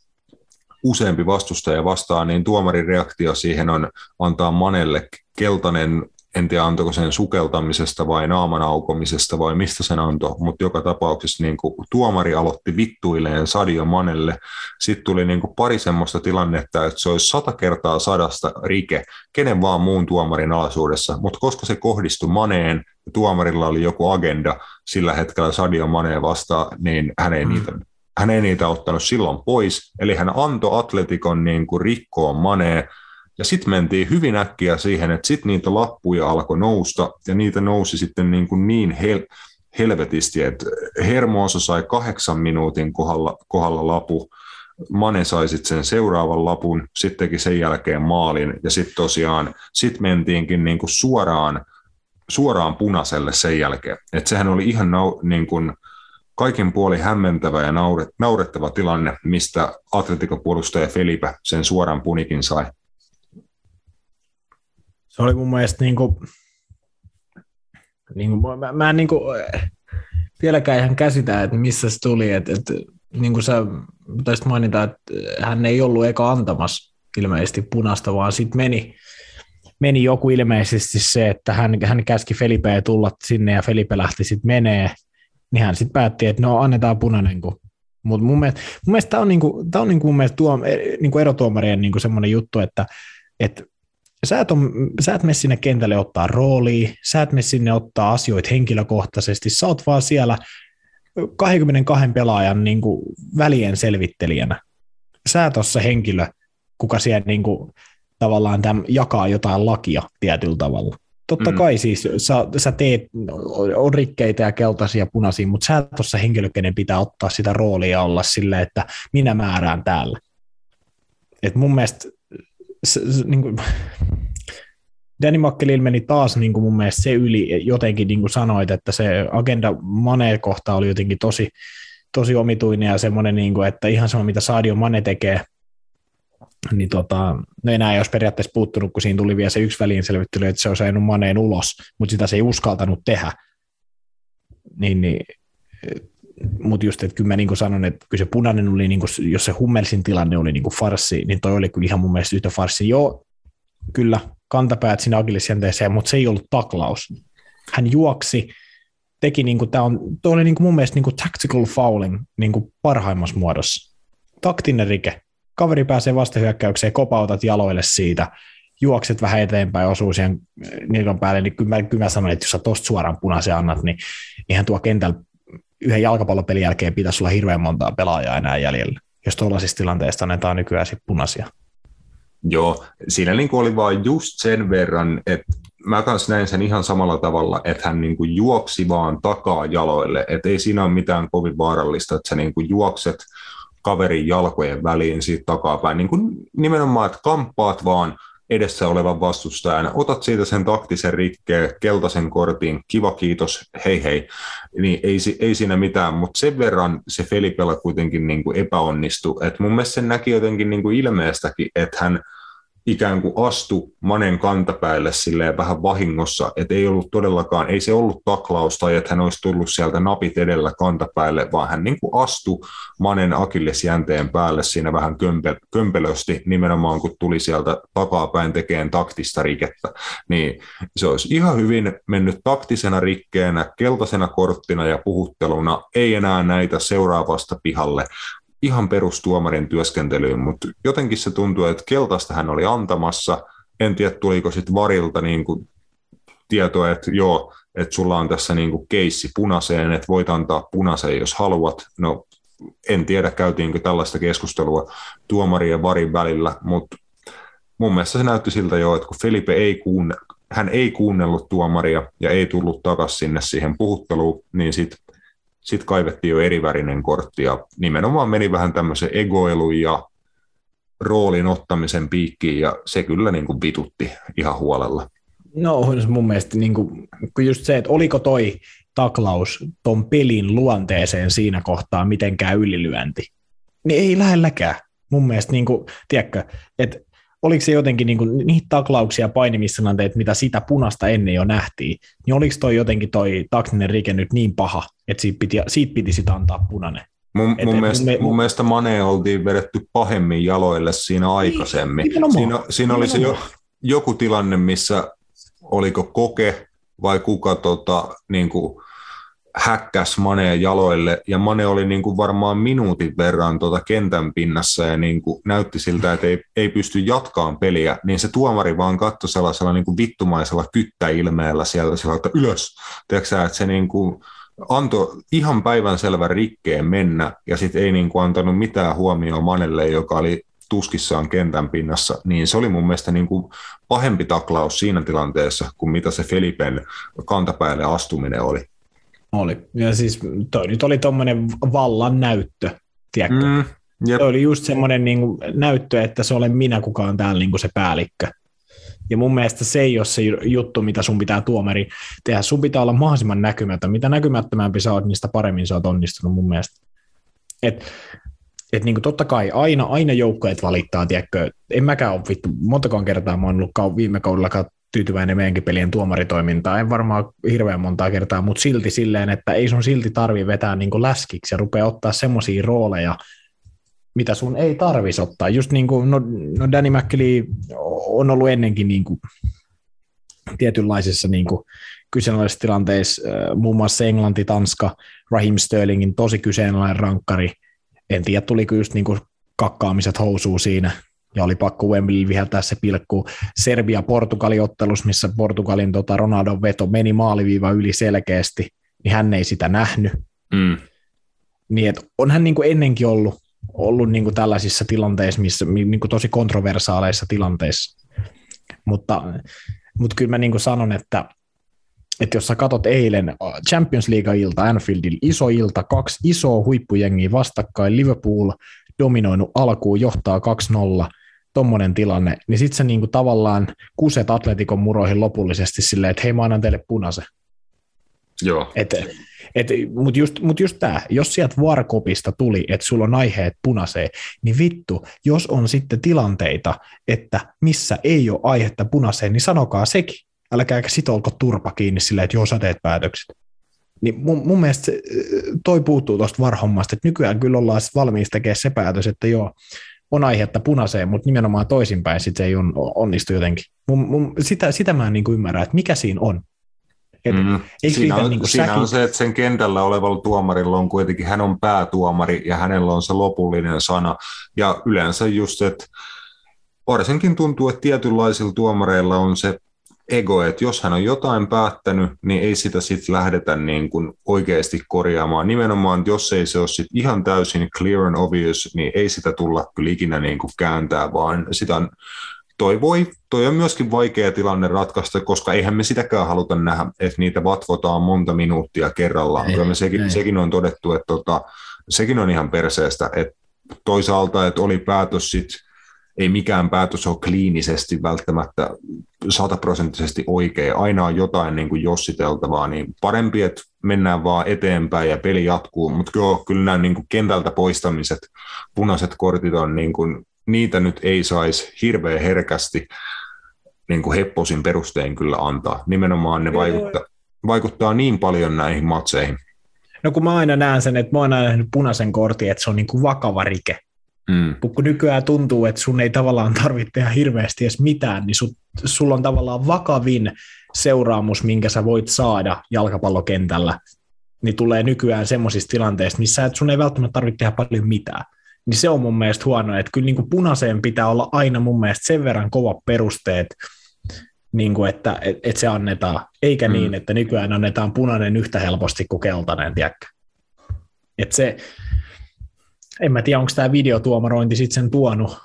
useampi vastustaja vastaan, niin tuomarin reaktio siihen on antaa Manelle keltainen en tiedä antoiko sen sukeltamisesta vai naaman aukomisesta vai mistä sen antoi, mutta joka tapauksessa niin kuin tuomari aloitti vittuilleen Sadio Manelle. Sitten tuli niin kuin pari semmoista tilannetta, että se olisi sata kertaa sadasta rike, kenen vaan muun tuomarin alaisuudessa, mutta koska se kohdistui Maneen ja tuomarilla oli joku agenda sillä hetkellä Sadio Maneen vastaan, niin hän ei mm. niitä hän ei niitä ottanut silloin pois, eli hän antoi Atletikon niin kuin rikkoon Maneen, ja sitten mentiin hyvin äkkiä siihen, että sitten niitä lappuja alkoi nousta, ja niitä nousi sitten niin, kuin niin hel- helvetisti, että Hermoso sai kahdeksan minuutin kohdalla, kohdalla lapu, Mane sai sitten sen seuraavan lapun, sitten teki sen jälkeen maalin, ja sitten tosiaan, sitten mentiinkin niin kuin suoraan, suoraan punaiselle sen jälkeen. Että sehän oli ihan nau, niin kuin, kaikin puoli hämmentävä ja naurettava tilanne, mistä Atletico-puolustaja Felipe sen suoran punikin sai. Se oli mun mielestä niin kuin, niin kuin, mä, mä en niin kuin, vieläkään ihan käsitä, että missä se tuli, että, että niin kuin sä taisit mainita, että hän ei ollut eka antamassa ilmeisesti punasta, vaan sitten meni, meni joku ilmeisesti se, että hän, hän käski Felipeä tulla sinne ja Felipe lähti sitten menee, niin hän sitten päätti, että no annetaan punainen, kun mutta mun mielestä, mun mielestä tämä on, niinku, tää on niinku mun mielestä tuo, niinku erotuomarien niinku semmoinen juttu, että et sä et, on, sä et mene sinne kentälle ottaa roolia, sä et mene sinne ottaa asioita henkilökohtaisesti, sä oot vaan siellä 22 pelaajan niin kuin välien selvittelijänä. Sä et ole se henkilö, kuka siellä niin kuin, tavallaan täm, jakaa jotain lakia tietyllä tavalla. Totta mm. kai siis sä, sä teet, on rikkeitä ja keltaisia ja punaisia, mutta sä et ole se henkilö, kenen pitää ottaa sitä roolia olla sille, että minä määrään täällä. Et mun mielestä se, se, niin kuin, Danny McKellil meni taas niin kuin mun mielestä se yli, jotenkin niin kuin sanoit, että se agenda Mane kohta oli jotenkin tosi, tosi omituinen ja semmoinen, niin kuin, että ihan sama mitä Sadio Mane tekee, niin tota, no enää ei olisi periaatteessa puuttunut, kun siinä tuli vielä se yksi väliinselvittely, että se olisi ajanut Maneen ulos, mutta sitä se ei uskaltanut tehdä. Niin, niin mutta just, että kyllä mä niin sanon, että kyllä se punainen oli, niin kuin, jos se Hummelsin tilanne oli niin farsi, niin toi oli kyllä ihan mun mielestä yhtä farsi. Joo, kyllä, kantapäät siinä agilisienteeseen, mutta se ei ollut taklaus. Hän juoksi, teki, niin kuin, tämä on, toi oli niin kuin mun mielestä niin kuin tactical fouling niin kuin parhaimmassa muodossa. Taktinen rike. Kaveri pääsee vastahyökkäykseen, kopautat jaloille siitä, juokset vähän eteenpäin, osuu siihen nilkan päälle, niin kyllä mä, kyllä mä sanon, että jos sä tosta suoraan punaisen annat, niin ihan tuo kentällä yhden jalkapallopelin jälkeen pitäisi olla hirveän montaa pelaajaa enää jäljellä, jos tuollaisista tilanteista annetaan nykyään sitten punaisia. Joo, siinä niin oli vain just sen verran, että mä kanssa näin sen ihan samalla tavalla, että hän niin juoksi vaan takaa jaloille, että ei siinä ole mitään kovin vaarallista, että sä niin juokset kaverin jalkojen väliin siitä takapäin, niin kuin nimenomaan, että kamppaat vaan edessä olevan vastustajan, otat siitä sen taktisen rikkeen, keltaisen kortin, kiva kiitos, hei hei, niin ei, ei siinä mitään, mutta sen verran se Felipellä kuitenkin niin kuin epäonnistui, että mun mielestä sen näki jotenkin niin kuin ilmeestäkin, että hän ikään kuin astu Manen kantapäälle silleen vähän vahingossa, että ei ollut todellakaan, ei se ollut taklaus tai että hän olisi tullut sieltä napit edellä kantapäälle, vaan hän niin kuin astui Manen akillesjänteen päälle siinä vähän kömpe, kömpelösti nimenomaan kun tuli sieltä takapäin tekeen taktista rikettä, niin se olisi ihan hyvin mennyt taktisena rikkeenä, keltaisena korttina ja puhutteluna, ei enää näitä seuraavasta pihalle, ihan perustuomarin työskentelyyn, mutta jotenkin se tuntuu, että keltaista hän oli antamassa. En tiedä, tuliko sitten varilta niin kuin tietoa, että joo, että sulla on tässä niin kuin keissi punaiseen, että voit antaa punaiseen, jos haluat. No, en tiedä, käytiinkö tällaista keskustelua tuomarin ja varin välillä, mutta mun mielestä se näytti siltä jo, että kun Felipe ei kuunne, hän ei kuunnellut tuomaria ja ei tullut takaisin sinne siihen puhutteluun, niin sitten sitten kaivettiin jo erivärinen kortti ja nimenomaan meni vähän tämmöisen egoilun ja roolin ottamisen piikkiin ja se kyllä niin kuin vitutti ihan huolella. No mun mielestä niin kuin, just se, että oliko toi taklaus ton pelin luonteeseen siinä kohtaa mitenkään ylilyönti, niin ei lähelläkään. Mun mielestä, niin kuin, tiedätkö, että oliko se jotenkin niin kuin, niitä taklauksia painimistilanteet, mitä sitä punasta ennen jo nähtiin, niin oliko toi jotenkin toi taktinen rike nyt niin paha, että siitä piti, siitä piti sitä antaa punainen? Mun, mun, mielestä, me, mun mielestä Mane oltiin vedetty pahemmin jaloille siinä niin, aikaisemmin. Niin, siinä, siinä oli se jo, joku tilanne, missä oliko koke vai kuka tota, niin kuin, häkkäs Maneen jaloille, ja Mane oli niin kuin varmaan minuutin verran tuota kentän pinnassa, ja niin kuin näytti siltä, että ei, ei pysty jatkaan peliä, niin se tuomari vaan katsoi sellaisella niin kuin vittumaisella kyttäilmeellä sieltä, sieltä että ylös, Tiedätkö, että se niin kuin antoi ihan päivän selvän rikkeen mennä, ja sitten ei niin kuin antanut mitään huomioon Manelle, joka oli tuskissaan kentän pinnassa, niin se oli mun mielestä niin kuin pahempi taklaus siinä tilanteessa kuin mitä se Felipen kantapäälle astuminen oli. Oli. Ja siis toi nyt oli tuommoinen vallan näyttö, tiedätkö? Mm, yep. Toi oli just semmoinen niin kuin, näyttö, että se olen minä, kuka on täällä niin kuin se päällikkö. Ja mun mielestä se ei ole se juttu, mitä sun pitää tuomari tehdä. Sun pitää olla mahdollisimman näkymätön. Mitä näkymättömämpi sä oot, niistä paremmin sä oot onnistunut mun mielestä. Et, et niin kuin totta kai aina, aina joukkoet valittaa, tiedätkö, en mäkään ole vittu, montakaan kertaa mä oon ollut viime kaudella tyytyväinen meidänkin pelien tuomaritoimintaan. En varmaan hirveän montaa kertaa, mutta silti silleen, että ei sun silti tarvi vetää niin läskiksi ja rupea ottaa semmoisia rooleja, mitä sun ei tarvisi ottaa. Just niin kuin, no, no Danny McKelly on ollut ennenkin niin kuin tietynlaisissa niin kuin kyseenalaisissa tilanteissa, muun muassa Englanti, Tanska, Raheem Sterlingin tosi kyseenalainen rankkari. En tiedä, tuliko just niin kuin kakkaamiset housuun siinä, ja oli pakko Wembley viheltää se pilkku. Serbia-Portugali-ottelus, missä Portugalin tota Ronaldon veto meni maaliviiva yli selkeästi, niin hän ei sitä nähnyt. Mm. Niin, et on hän niin kuin ennenkin ollut, ollut niin kuin tällaisissa tilanteissa, missä, niin kuin tosi kontroversaaleissa tilanteissa. Mutta, mutta kyllä mä niin kuin sanon, että, että jos sä katot eilen Champions League-ilta Anfieldilla, iso ilta, kaksi isoa huippujengiä vastakkain, Liverpool dominoinut alkuun, johtaa 2-0, tommonen tilanne, niin sitten sä niinku tavallaan kuset Atletikon muroihin lopullisesti silleen, että hei mä annan teille punaisen. Joo. Et, et, Mutta just, mut just tämä, jos sieltä Varkopista tuli, että sulla on aiheet punaiseen, niin vittu, jos on sitten tilanteita, että missä ei ole aihetta punaiseen, niin sanokaa sekin. Älkääkä sitolko turpa kiinni silleen, että joo, sä teet päätökset. Niin mun, mun mielestä toi puuttuu tuosta varhommasta, että nykyään kyllä ollaan valmiista tekemään se päätös, että joo, on aihetta punaiseen, mutta nimenomaan toisinpäin sit se ei on, onnistu jotenkin. Mun, mun, sitä, sitä mä en niin ymmärrä, että mikä siinä on. Et mm. siinä on, niin siinä on se, että sen kentällä olevalla tuomarilla on kuitenkin, hän on päätuomari ja hänellä on se lopullinen sana. Ja yleensä just, että varsinkin tuntuu, että tietynlaisilla tuomareilla on se ego, että jos hän on jotain päättänyt, niin ei sitä sitten lähdetä niin kuin oikeasti korjaamaan. Nimenomaan, jos ei se ole sit ihan täysin clear and obvious, niin ei sitä tulla kyllä ikinä niin kuin kääntää, vaan sitä on, toi, voi, toi on myöskin vaikea tilanne ratkaista, koska eihän me sitäkään haluta nähdä, että niitä vatvotaan monta minuuttia kerrallaan. Ei, me sekin, sekin on todettu, että tota, sekin on ihan perseestä, että toisaalta, että oli päätös sitten ei mikään päätös ole kliinisesti välttämättä sataprosenttisesti oikein. Aina on jotain niin kuin jossiteltavaa, niin parempi, että mennään vaan eteenpäin ja peli jatkuu. Mutta kyllä, kyllä nämä niin kuin kentältä poistamiset, punaiset kortit on niin kuin niitä nyt ei saisi hirveän herkästi niin kuin hepposin perustein kyllä antaa. Nimenomaan ne vaikuttaa, vaikuttaa niin paljon näihin matseihin. No kun mä aina näen sen, että mä oon aina nähnyt punaisen kortin, että se on niin kuin vakava rike. Mm. kun nykyään tuntuu, että sun ei tavallaan tarvitse tehdä hirveästi edes mitään, niin su, sulla on tavallaan vakavin seuraamus, minkä sä voit saada jalkapallokentällä, niin tulee nykyään semmoisista tilanteista, missä et sun ei välttämättä tarvitse tehdä paljon mitään. Niin se on mun mielestä huono, että kyllä niin kuin punaiseen pitää olla aina mun mielestä sen verran kova perusteet, niin kuin että et, et se annetaan, eikä mm. niin, että nykyään annetaan punainen yhtä helposti kuin keltainen, tiedäkö? Et se, en mä tiedä, onko tämä videotuomarointi sitten sen tuonut,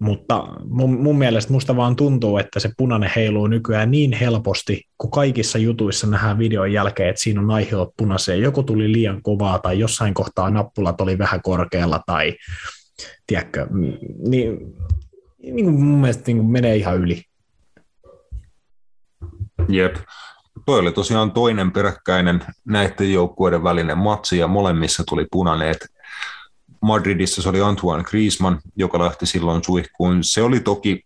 mutta mun, mun mielestä musta vaan tuntuu, että se punainen heiluu nykyään niin helposti, kun kaikissa jutuissa nähdään videon jälkeen, että siinä on aiheut punaiseen. Joku tuli liian kovaa tai jossain kohtaa nappulat oli vähän korkealla tai tiedätkö, niin, niin kuin mun mielestä niin kuin menee ihan yli. Jep. Toi oli tosiaan toinen peräkkäinen näiden joukkueiden välinen matsi ja molemmissa tuli punaneet. Madridissa se oli Antoine Griezmann, joka lähti silloin suihkuun. Se oli toki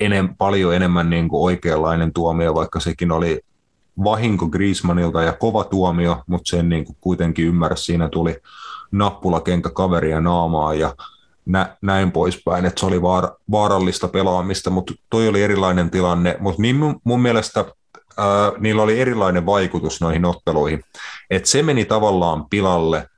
enem, paljon enemmän niin kuin oikeanlainen tuomio, vaikka sekin oli vahinko Griezmannilta ja kova tuomio, mutta sen niin kuin kuitenkin ymmärrä, siinä tuli nappulakenkä kaveria naamaa ja nä, näin poispäin, että se oli vaar, vaarallista pelaamista, mutta toi oli erilainen tilanne, mutta niin mun, mun mielestä ää, niillä oli erilainen vaikutus noihin otteluihin, että se meni tavallaan pilalle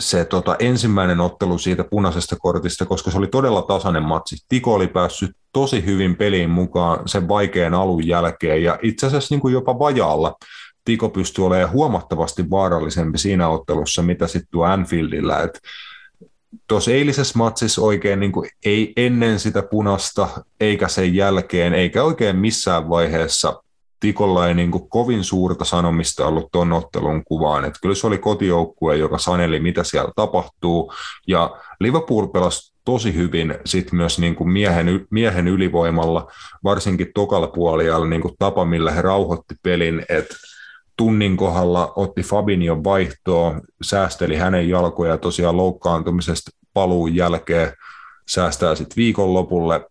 se tota, ensimmäinen ottelu siitä punaisesta kortista, koska se oli todella tasainen matsi. Tiko oli päässyt tosi hyvin peliin mukaan sen vaikean alun jälkeen ja itse asiassa niin kuin jopa vajaalla Tiko pystyi olemaan huomattavasti vaarallisempi siinä ottelussa, mitä sitten tuo Anfieldillä, että tuossa eilisessä matsissa oikein niin kuin ei ennen sitä punasta, eikä sen jälkeen, eikä oikein missään vaiheessa Tikolla ei niin kovin suurta sanomista ollut tuon ottelun kuvaan. Että kyllä se oli kotijoukkue, joka saneli, mitä siellä tapahtuu. Ja Liverpool pelasi tosi hyvin sit myös niin kuin miehen, miehen ylivoimalla, varsinkin tokalla puolella niin kuin tapa, millä he rauhoitti pelin, että tunnin kohdalla otti Fabinion vaihtoa, säästeli hänen jalkoja tosiaan loukkaantumisesta paluun jälkeen, säästää sitten viikonlopulle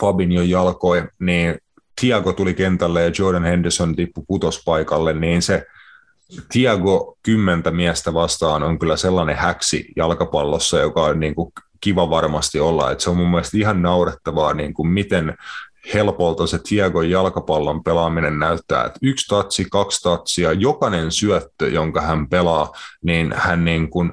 Fabinion jalkoja, niin Tiago tuli kentälle ja Jordan Henderson tippui kutospaikalle, niin se Tiago kymmentä miestä vastaan on kyllä sellainen häksi jalkapallossa, joka on niin kuin kiva varmasti olla. että se on mun mielestä ihan naurettavaa, niin kuin miten helpolta se Tiagon jalkapallon pelaaminen näyttää, että yksi tatsi, kaksi tatsia, jokainen syöttö, jonka hän pelaa, niin hän niin kuin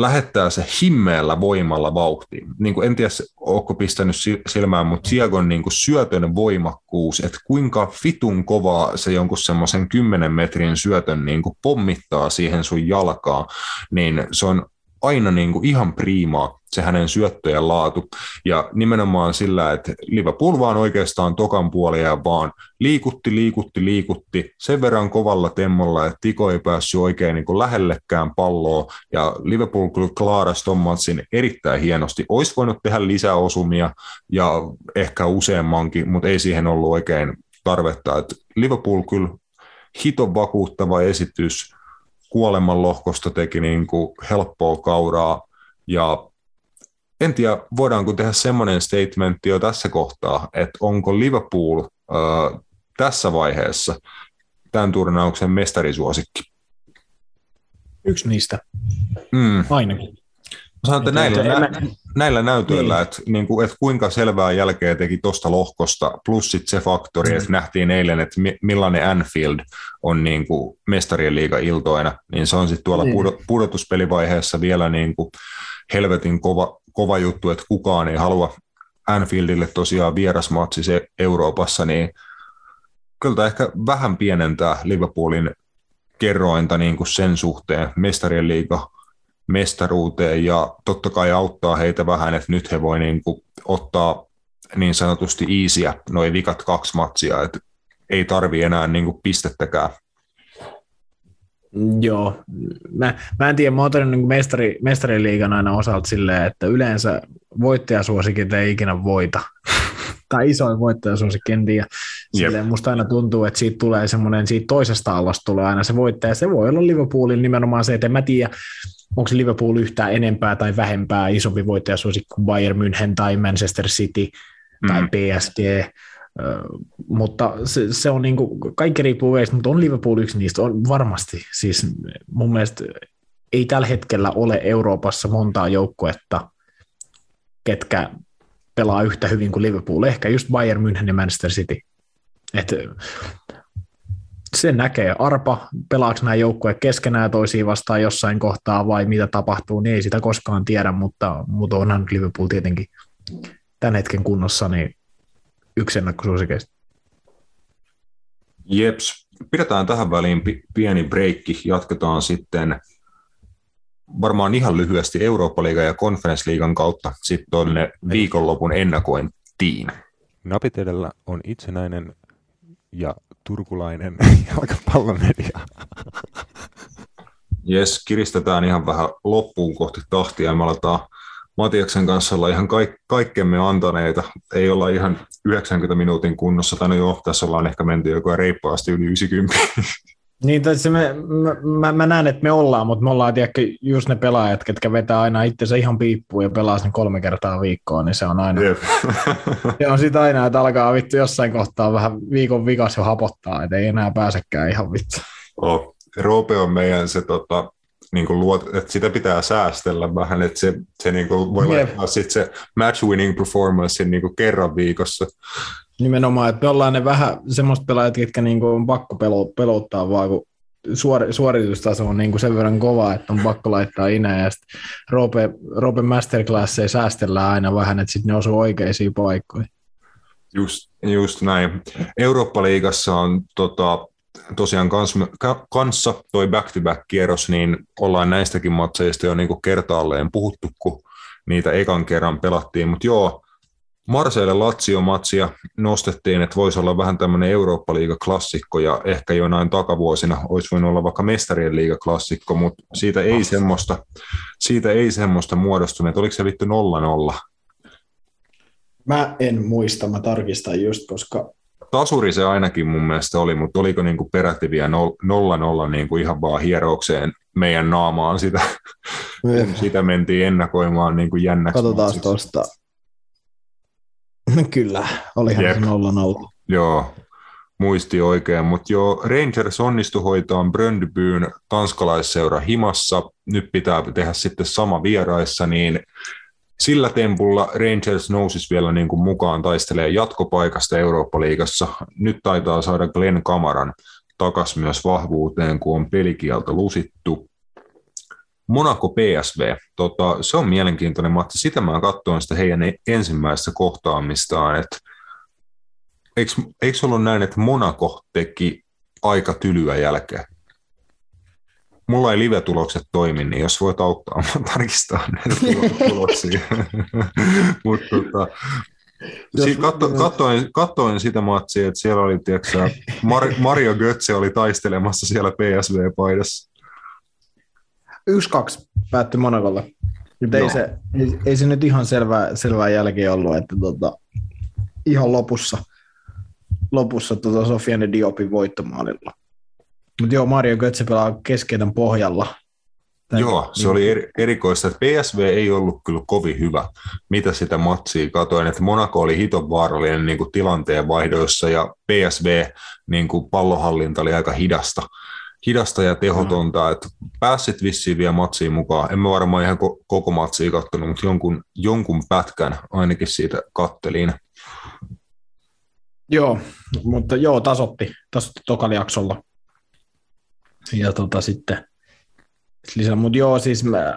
lähettää se himmeellä voimalla vauhtiin. Niin kuin en tiedä, onko pistänyt silmään, mutta Tiagon niin syötön voimakkuus, että kuinka fitun kovaa se jonkun semmoisen 10 metrin syötön niin kuin pommittaa siihen sun jalkaa, niin se on aina niin kuin ihan priimaa se hänen syöttöjen laatu. Ja nimenomaan sillä, että Liverpool vaan oikeastaan tokan puolia vaan liikutti, liikutti, liikutti sen verran kovalla temmolla, että Tiko ei päässyt oikein niin kuin lähellekään palloa. Ja Liverpool kyllä klaarasi ton erittäin hienosti. Olisi voinut tehdä lisäosumia ja ehkä useammankin, mutta ei siihen ollut oikein tarvetta. Että Liverpool kyllä hiton vakuuttava esitys, kuoleman lohkosta teki niin kuin helppoa kauraa ja en tiedä, voidaanko tehdä semmoinen statementti jo tässä kohtaa, että onko Liverpool äh, tässä vaiheessa tämän turnauksen mestarisuosikki? Yksi niistä, mm. ainakin. Sanon, että näillä, nä, näillä näytöillä, niin. että, niin kuin, että kuinka selvää jälkeä teki tuosta lohkosta, plus sit se faktori, mm. että nähtiin eilen, että millainen Anfield on niin kuin mestarien liiga iltoina, niin se on sitten tuolla niin. pudotuspelivaiheessa vielä niin kuin helvetin kova, kova juttu, että kukaan ei halua Anfieldille tosiaan vierasmatsi se Euroopassa, niin kyllä ehkä vähän pienentää Liverpoolin kerrointa niin kuin sen suhteen mestarien liiga mestaruuteen ja totta kai auttaa heitä vähän, että nyt he voi niin kuin ottaa niin sanotusti iisiä noin vikat kaksi matsia, että ei tarvi enää niin kuin pistettäkään Joo, mä, mä en tiedä, mä oon niin mestari, mestariliigan aina osalta silleen, että yleensä voittajasuosikit ei ikinä voita. tai isoin voittajasuosikki, en tiedä. Silleen musta aina tuntuu, että siitä tulee semmoinen, siitä toisesta alasta tulee aina se voittaja. Se voi olla Liverpoolin nimenomaan se, että en mä tiedä, onko Liverpool yhtään enempää tai vähempää isompi voittajasuosikki kuin Bayern München tai Manchester City tai mm. PSG, mutta se, se on niin kuin, kaikki riippuu veistä, mutta on Liverpool yksi niistä, on varmasti. Siis mun mielestä ei tällä hetkellä ole Euroopassa montaa joukkuetta, ketkä pelaa yhtä hyvin kuin Liverpool. Ehkä just Bayern München ja Manchester City. Et se näkee. Arpa, pelaako nämä joukkueet keskenään toisiin vastaan jossain kohtaa vai mitä tapahtuu, niin ei sitä koskaan tiedä, mutta, mutta onhan Liverpool tietenkin tämän hetken kunnossa niin yksi ennakkosuosikeista. Jeps, pidetään tähän väliin pieni breikki, jatketaan sitten varmaan ihan lyhyesti Eurooppa-liigan ja konferenssliigan kautta sitten tuonne viikonlopun ennakointiin. Napit edellä on itsenäinen ja turkulainen jalkapallomedia. Jes, kiristetään ihan vähän loppuun kohti tahtia. Me aletaan Matiaksen kanssa olla ihan kaik- kaikkemme antaneita. Ei olla ihan 90 minuutin kunnossa, tai no joo, tässä ollaan ehkä menty joku reippaasti yli 90. Niin, se me, mä, mä, näen, että me ollaan, mutta me ollaan tiedäkö, just ne pelaajat, ketkä vetää aina itsensä ihan piippuun ja pelaa sen kolme kertaa viikkoon, niin se on aina, yep. se on sitä aina, että alkaa vittu jossain kohtaa vähän viikon vikas jo hapottaa, että ei enää pääsekään ihan vittu. Oh, Roope on meidän se tota, niin kuin luot, että sitä pitää säästellä vähän, että se, se niin kuin voi yep. laittaa sit se match winning performance niin kuin kerran viikossa. Nimenomaan, että me ollaan ne vähän semmoista pelaajat, jotka niin on pakko pelo, pelottaa vaan, kun suor, suoritustaso on niin kuin sen verran kova, että on pakko laittaa inä, ja sitten Roope, Roope Masterclasseja säästellään aina vähän, että sitten ne osuu oikeisiin paikkoihin. Just, just näin. Eurooppa-liigassa on tota, tosiaan kans, kanssa toi back-to-back-kierros, niin ollaan näistäkin matseista jo niin kuin kertaalleen puhuttu, kun niitä ekan kerran pelattiin, mutta joo, Marseille Lazio-matsia nostettiin, että voisi olla vähän tämmöinen Eurooppa-liiga-klassikko ja ehkä jonain takavuosina olisi voinut olla vaikka Mestarien liiga-klassikko, mutta siitä ei semmoista, siitä ei semmoista muodostunut. Oliko se vittu 0-0? Mä en muista, mä tarkistan just, koska... Tasuri se ainakin mun mielestä oli, mutta oliko niinku peräti vielä 0-0 niinku ihan vaan hieroukseen meidän naamaan sitä, sitä mentiin ennakoimaan niinku jännäksi. Katsotaan tuosta Kyllä, olihan Jep. se 0-0. Joo, muisti oikein, mutta joo, Rangers onnistui hoitaan Bröndbyyn tanskalaisseura himassa, nyt pitää tehdä sitten sama vieraissa, niin sillä tempulla Rangers nousisi vielä niin kuin mukaan taistelee jatkopaikasta Eurooppa-liigassa. Nyt taitaa saada Glenn Kamaran takas myös vahvuuteen, kun on pelikielto lusittu. Monaco PSV, tota, se on mielenkiintoinen matsi. Sitä mä katsoin sitä heidän ensimmäistä kohtaamistaan, että eikö, eikö ollut näin, että Monaco teki aika tylyä jälkeen? Mulla ei live-tulokset toimi, niin jos voit auttaa, mä tarkistaa näitä tuloksia. Mutta tota, katso, katsoin, katsoin sitä matsia, että siellä oli, tiedätkö, Mario Götze oli taistelemassa siellä PSV-paidassa. 1-2 päättyi Monakolle. Nyt ei, se, ei, ei, se nyt ihan selvää, selvää jälkeen ollut, että tota, ihan lopussa, lopussa tota Sofiane Diopin voittomaalilla. Mutta joo, Mario Götze pelaa keskeinen pohjalla. Tän, joo, se niin. oli eri, erikoista, että PSV ei ollut kyllä kovin hyvä, mitä sitä matsia katoin, että Monaco oli hiton vaarallinen niin kuin tilanteen vaihdoissa ja PSV niin kuin pallohallinta oli aika hidasta hidasta ja tehotonta, mm. että pääsit vissiin vielä matsiin mukaan. En mä varmaan ihan koko matsia kattonut, mutta jonkun, jonkun pätkän ainakin siitä kattelin. Joo, mutta joo, tasotti, tasotti tokalla jaksolla. Ja tota sitten lisää, mutta joo, siis mä,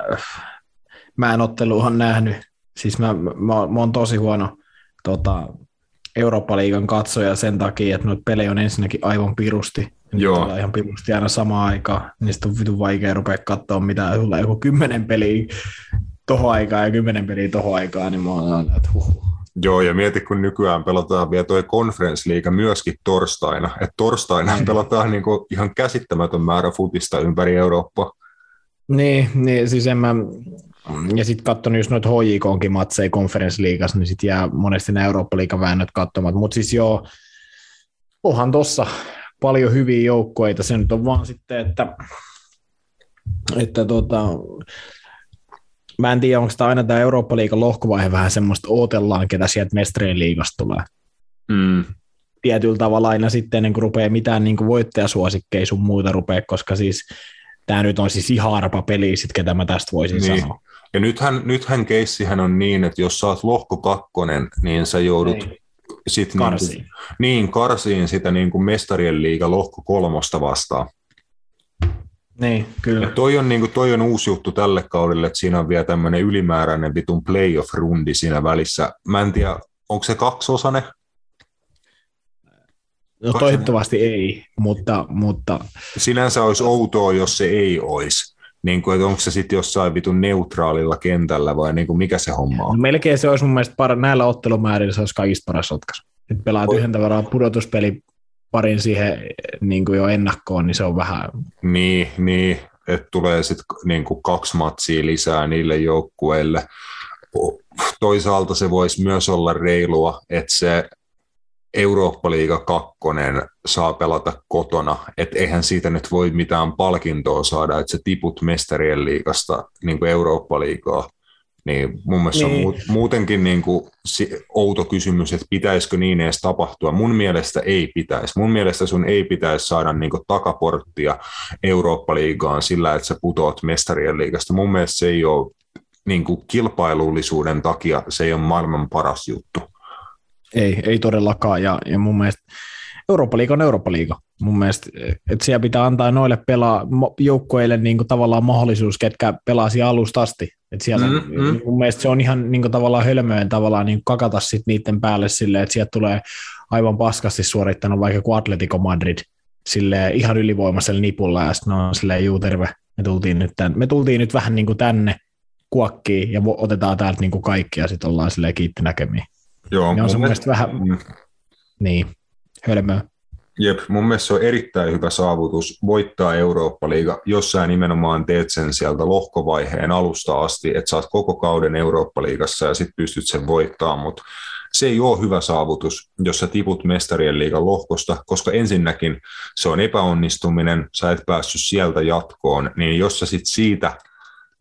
mä en otteluhan nähnyt, siis mä, mä, mä oon tosi huono tota, Eurooppa-liigan katsoja sen takia, että noita pelejä on ensinnäkin aivan pirusti Joo. Tulee ihan pimusti aina samaan aikaan, niin sitten on vitun vaikea rupea katsoa, mitä sulla joku kymmenen peliä tohon aikaan ja kymmenen peliä tohon aikaan, niin mä oon aina, että huh. Joo, ja mieti, kun nykyään pelataan vielä tuo Conference League myöskin torstaina. Että torstaina mm. pelataan niin kuin ihan käsittämätön määrä futista ympäri Eurooppaa. Niin, niin siis en mä, ja sitten katsonut just noita HJKonkin matseja Conference Leagueassa, niin sitten jää monesti nämä Eurooppa-liigan väännöt katsomat. Mutta siis joo, onhan tuossa paljon hyviä joukkoita. Se nyt on vaan sitten, että että tota, mä en tiedä, onko tämä aina tämä Eurooppa-liigan lohkovaihe vähän semmoista, odotellaan, ketä sieltä mestreen liigasta tulee. Mm. Tietyllä tavalla aina sitten ennen kuin rupeaa mitään niin kuin voittajasuosikkeja sun muuta rupeaa, koska siis tämä nyt on siis ihan arpa peli, sit, ketä mä tästä voisin niin. sanoa. Ja nythän, nythän keissihän on niin, että jos sä oot lohko kakkonen, niin sä joudut Ei. Sit Karsiin. Niin, kuin, niin, karsiin sitä niin kuin mestarien liiga lohko kolmosta vastaan. Niin, kyllä. Ja toi on, niin kuin, toi on uusi juttu tälle kaudelle, että siinä on vielä tämmöinen ylimääräinen vitun playoff-rundi siinä välissä. Mä en tiedä, onko se kaksosainen? No toivottavasti ei, mutta, mutta Sinänsä olisi outoa, jos se ei olisi. Niin kuin, että onko se sitten jossain vitun neutraalilla kentällä vai niin kuin mikä se homma no on? melkein se olisi mun mielestä par- näillä ottelumäärillä se olisi kaikista paras ratkaisu. Nyt yhden verran pudotuspeli parin siihen niin kuin jo ennakkoon, niin se on vähän, Niin, niin että tulee sitten niin kuin kaksi matsia lisää niille joukkueille. Toisaalta se voisi myös olla reilua, että se Eurooppa-liiga kakkonen saa pelata kotona, että eihän siitä nyt voi mitään palkintoa saada, että se tiput mestarien liigasta niin kuin Eurooppa-liigaa. Niin mun mielestä niin. On mu- muutenkin niin kuin outo kysymys, että pitäisikö niin edes tapahtua. Mun mielestä ei pitäisi. Mun mielestä sun ei pitäisi saada niin kuin takaporttia Eurooppa-liigaan sillä, että sä putoat mestarien liigasta. Mun mielestä se ei ole niin kuin kilpailullisuuden takia, se ei ole maailman paras juttu. Ei, ei todellakaan, ja, ja mun mielestä Eurooppa-liiga on Eurooppa-liiga. Mun mielestä, että siellä pitää antaa noille pelaa, joukkueille niin kuin tavallaan mahdollisuus, ketkä pelaa siellä alusta asti. Et siellä, Mm, mm, mm. mm. Mun mielestä se on ihan niin kuin tavallaan hölmöön tavallaan niin kuin kakata sit niiden päälle silleen, että sieltä tulee aivan paskasti suorittanut vaikka kuin Atletico Madrid sille ihan ylivoimaisella nipulla, ja sitten on silleen, juu terve, me tultiin nyt, tän, me tultiin nyt vähän niin kuin tänne kuokkiin, ja otetaan täältä niin kuin kaikki, ja sitten ollaan silleen kiitti näkemiin. Joo, Ne on mun se mun mielestä vähän, Mm. niin, hölmöä. Jep, mun mielestä se on erittäin hyvä saavutus voittaa Eurooppa-liiga, jos sä nimenomaan teet sen sieltä lohkovaiheen alusta asti, että oot koko kauden Eurooppa-liigassa ja sitten pystyt sen voittamaan, mutta se ei ole hyvä saavutus, jos sä tiput mestarien liigan lohkosta, koska ensinnäkin se on epäonnistuminen, sä et päässyt sieltä jatkoon, niin jos sä sit siitä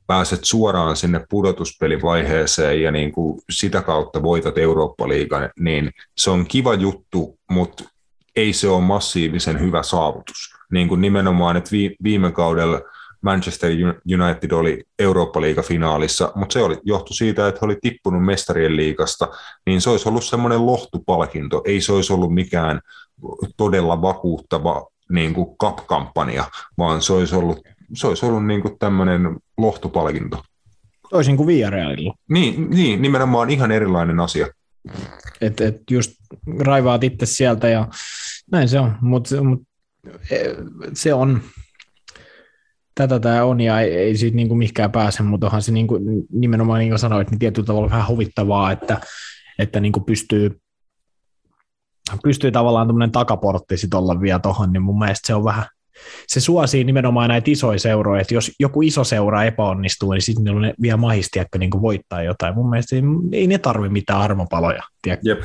pääset suoraan sinne pudotuspelivaiheeseen ja niin kuin sitä kautta voitat Eurooppa-liigan, niin se on kiva juttu, mutta ei se ole massiivisen hyvä saavutus. Niin kuin nimenomaan, että vi- viime kaudella Manchester United oli Eurooppa-liiga-finaalissa, mutta se oli, johtui siitä, että he oli tippunut mestarien liigasta, niin se olisi ollut semmoinen lohtupalkinto. Ei se olisi ollut mikään todella vakuuttava niin kuin cup-kampanja, vaan se olisi ollut, se olisi ollut niin kuin tämmöinen lohtupalkinto. Toisin kuin Villarealilla. Niin, niin, nimenomaan ihan erilainen asia. Että et just raivaat itse sieltä ja näin se on, mutta mut, eh, se on, tätä tämä on ja ei, ei siitä niinku mihinkään pääse, mutta onhan se niinku, nimenomaan niin kuin sanoit, niin tietyllä tavalla vähän huvittavaa, että, että niinku pystyy, pystyy tavallaan tämmöinen takaportti sit olla vielä tuohon, niin mun mielestä se on vähän, se suosii nimenomaan näitä isoja seuroja, että jos joku iso seura epäonnistuu, niin sitten ne vielä mahisti, että niin voittaa jotain. Mun mielestä ei, ei ne tarvi mitään armopaloja. Tiedätkö? Jep.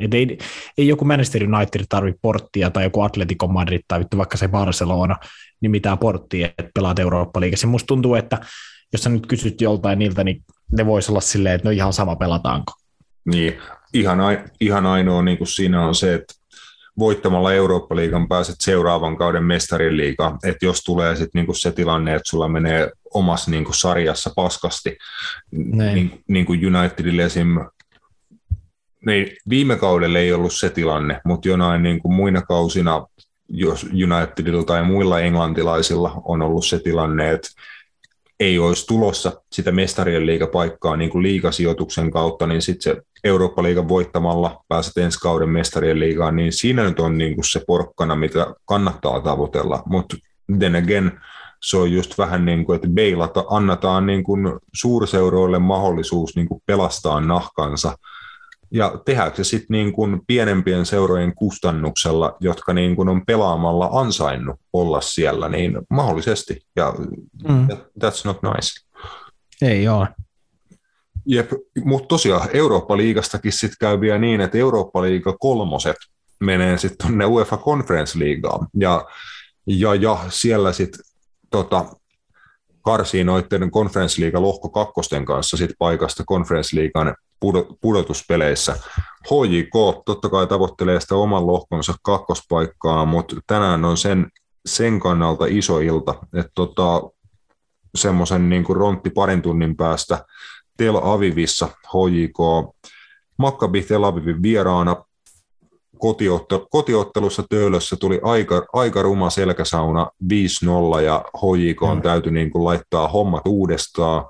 Et ei, ei joku Manchester United tarvitse porttia tai joku Atletico Madrid tai vittu vaikka se Barcelona, niin mitään porttia, että pelaat Eurooppa-liigassa. Musta tuntuu, että jos sä nyt kysyt joltain niiltä, niin ne voisi olla silleen, että no ihan sama pelataanko. Niin, ihan, ai- ihan ainoa niin kuin siinä on se, että voittamalla Eurooppa-liigan pääset seuraavan kauden mestarien liigaan, että jos tulee sitten niinku se tilanne, että sulla menee omassa niinku sarjassa paskasti, Näin. niin, niin kuin Unitedille esim. Niin viime kaudella ei ollut se tilanne, mutta jonain niin kuin muina kausina, jos Unitedilla tai muilla englantilaisilla on ollut se tilanne, että ei olisi tulossa sitä mestarien liigapaikkaa niin kuin liigasijoituksen kautta, niin sitten se Eurooppa-liigan voittamalla pääset ensi kauden mestarien liigaan, niin siinä nyt on niin kuin se porkkana, mitä kannattaa tavoitella. Mutta then again, se on just vähän niin kuin, että beilata, annetaan niin kuin suurseuroille mahdollisuus niin kuin pelastaa nahkansa, ja tehdäänkö se sitten niin kuin pienempien seurojen kustannuksella, jotka niin kuin on pelaamalla ansainnut olla siellä, niin mahdollisesti. Ja Mm. that's not nice. Ei ole. Jep, mutta tosiaan Eurooppa-liigastakin sitten käy vielä niin, että Eurooppa-liiga kolmoset menee sitten tuonne UEFA Conference Liigaan. Ja, ja, ja siellä sitten tota, karsii noiden konferenssliigan lohko kakkosten kanssa sit paikasta konferenssliigan pudotuspeleissä. HJK totta kai tavoittelee sitä oman lohkonsa kakkospaikkaa, mutta tänään on sen, sen kannalta iso ilta, että tota, semmoisen niin rontti parin tunnin päästä Tel Avivissa HJK Maccabi Tel Avivin vieraana kotiottelussa Töölössä tuli aika, aika ruma selkäsauna 5-0 ja HJK on mm. täytyy niin kuin laittaa hommat uudestaan,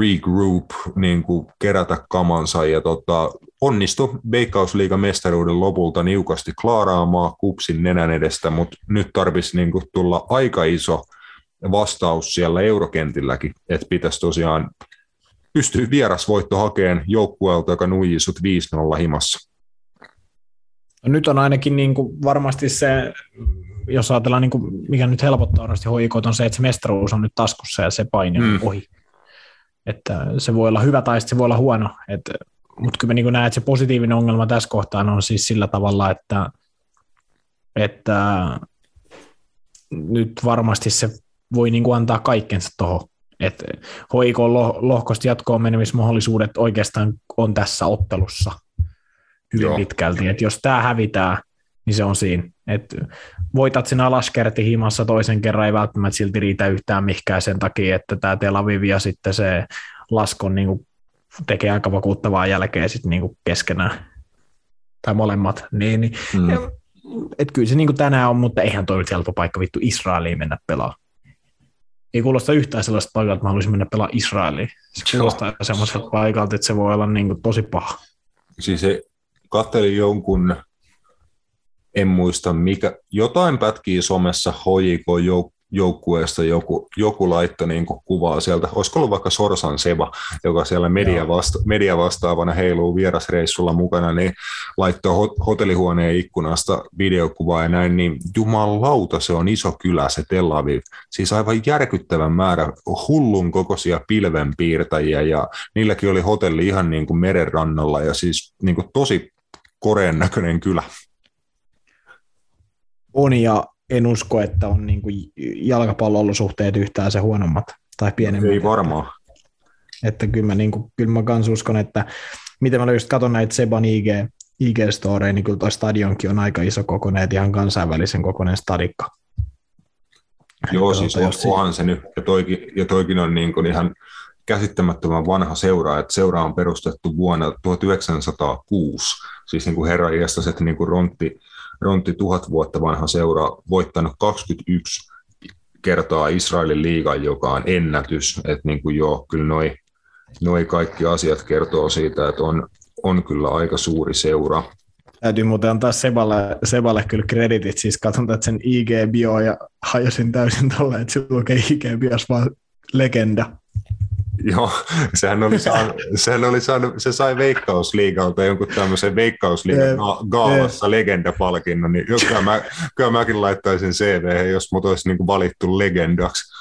regroup, niin kuin kerätä kamansa ja tota, onnistui Veikkausliigan mestaruuden lopulta niukasti klaaraamaan kupsin nenän edestä, mutta nyt tarvitsisi niin kuin tulla aika iso vastaus siellä eurokentilläkin, että pitäisi tosiaan pystyä vierasvoitto hakemaan joukkueelta, joka nuijii sut 5-0 himassa. No nyt on ainakin niin kuin varmasti se, jos ajatellaan, niin kuin, mikä nyt helpottaa varmasti hoikot, on se, että se mestaruus on nyt taskussa ja se paine on mm. ohi. Että se voi olla hyvä tai se voi olla huono. Että, mutta kyllä mä niin näen, että se positiivinen ongelma tässä kohtaa on siis sillä tavalla, että, että nyt varmasti se voi niin kuin antaa kaikkensa tuohon. Että HIK lohkosta jatkoon menemismahdollisuudet oikeastaan on tässä ottelussa – hyvin Joo. pitkälti. Että jos tämä hävitää, niin se on siinä. Et voitat sen alaskerti himassa toisen kerran, ei välttämättä silti riitä yhtään mihkään sen takia, että tämä Tel Aviv ja sitten se laskon niin kuin tekee aika vakuuttavaa jälkeä sitten niin kuin keskenään. Tai molemmat. Niin, niin. Mm. Et kyllä se niin kuin tänään on, mutta eihän toi nyt helppo paikka vittu Israeliin mennä pelaamaan. Ei kuulosta yhtään sellaista paikalta, että mä haluaisin mennä pelaamaan Israeliin. Se kuulostaa semmoiselta paikalta, että se voi olla niin kuin tosi paha. Siis se katselin jonkun, en muista mikä, jotain pätkiä somessa HJK joukkueesta joku, joku laittoi niin kuvaa sieltä, olisiko ollut vaikka Sorsan Seva, joka siellä media, vasta, media vastaavana heiluu vierasreissulla mukana, niin laittoi hotellihuoneen ikkunasta videokuvaa ja näin, niin jumalauta se on iso kylä se Tel Aviv. Siis aivan järkyttävän määrä hullun kokoisia pilvenpiirtäjiä ja niilläkin oli hotelli ihan niin kuin merenrannalla ja siis niin kuin tosi koreen näköinen kylä. On ja en usko, että on niin kuin jalkapallo-olosuhteet yhtään se huonommat tai pienemmät. Ei varmaan. Että, että kyllä mä, niin kuin, kyllä mä kans uskon, että miten mä just katson näitä Seban IG, IG-storeja, niin kyllä toi stadionkin on aika iso kokoinen, että ihan kansainvälisen kokoinen stadikka. Joo, siis on, onhan se nyt, ja toikin, ja toikin on niin kuin ihan käsittämättömän vanha seura, että seura on perustettu vuonna 1906, siis niin kuin herra iästä niin kuin rontti, rontti tuhat vuotta vanha seura, voittanut 21 kertaa Israelin liigan, joka on ennätys, että niin kuin joo, kyllä noi, noi kaikki asiat kertoo siitä, että on, on kyllä aika suuri seura. Täytyy muuten antaa Seballe, Seballe kyllä kreditit, siis katson että sen IG-bio ja hajosin täysin tuolla, että se lukee IG-bios vaan legenda. Joo, sehän oli saanut, sehän oli saanut, se sai Veikkausliigalta jonkun tämmöisen Veikkausliigan gaalassa legendapalkinnon, niin kyllä, mä, kyllä mäkin laittaisin CV, jos mut olisi niin valittu legendaksi.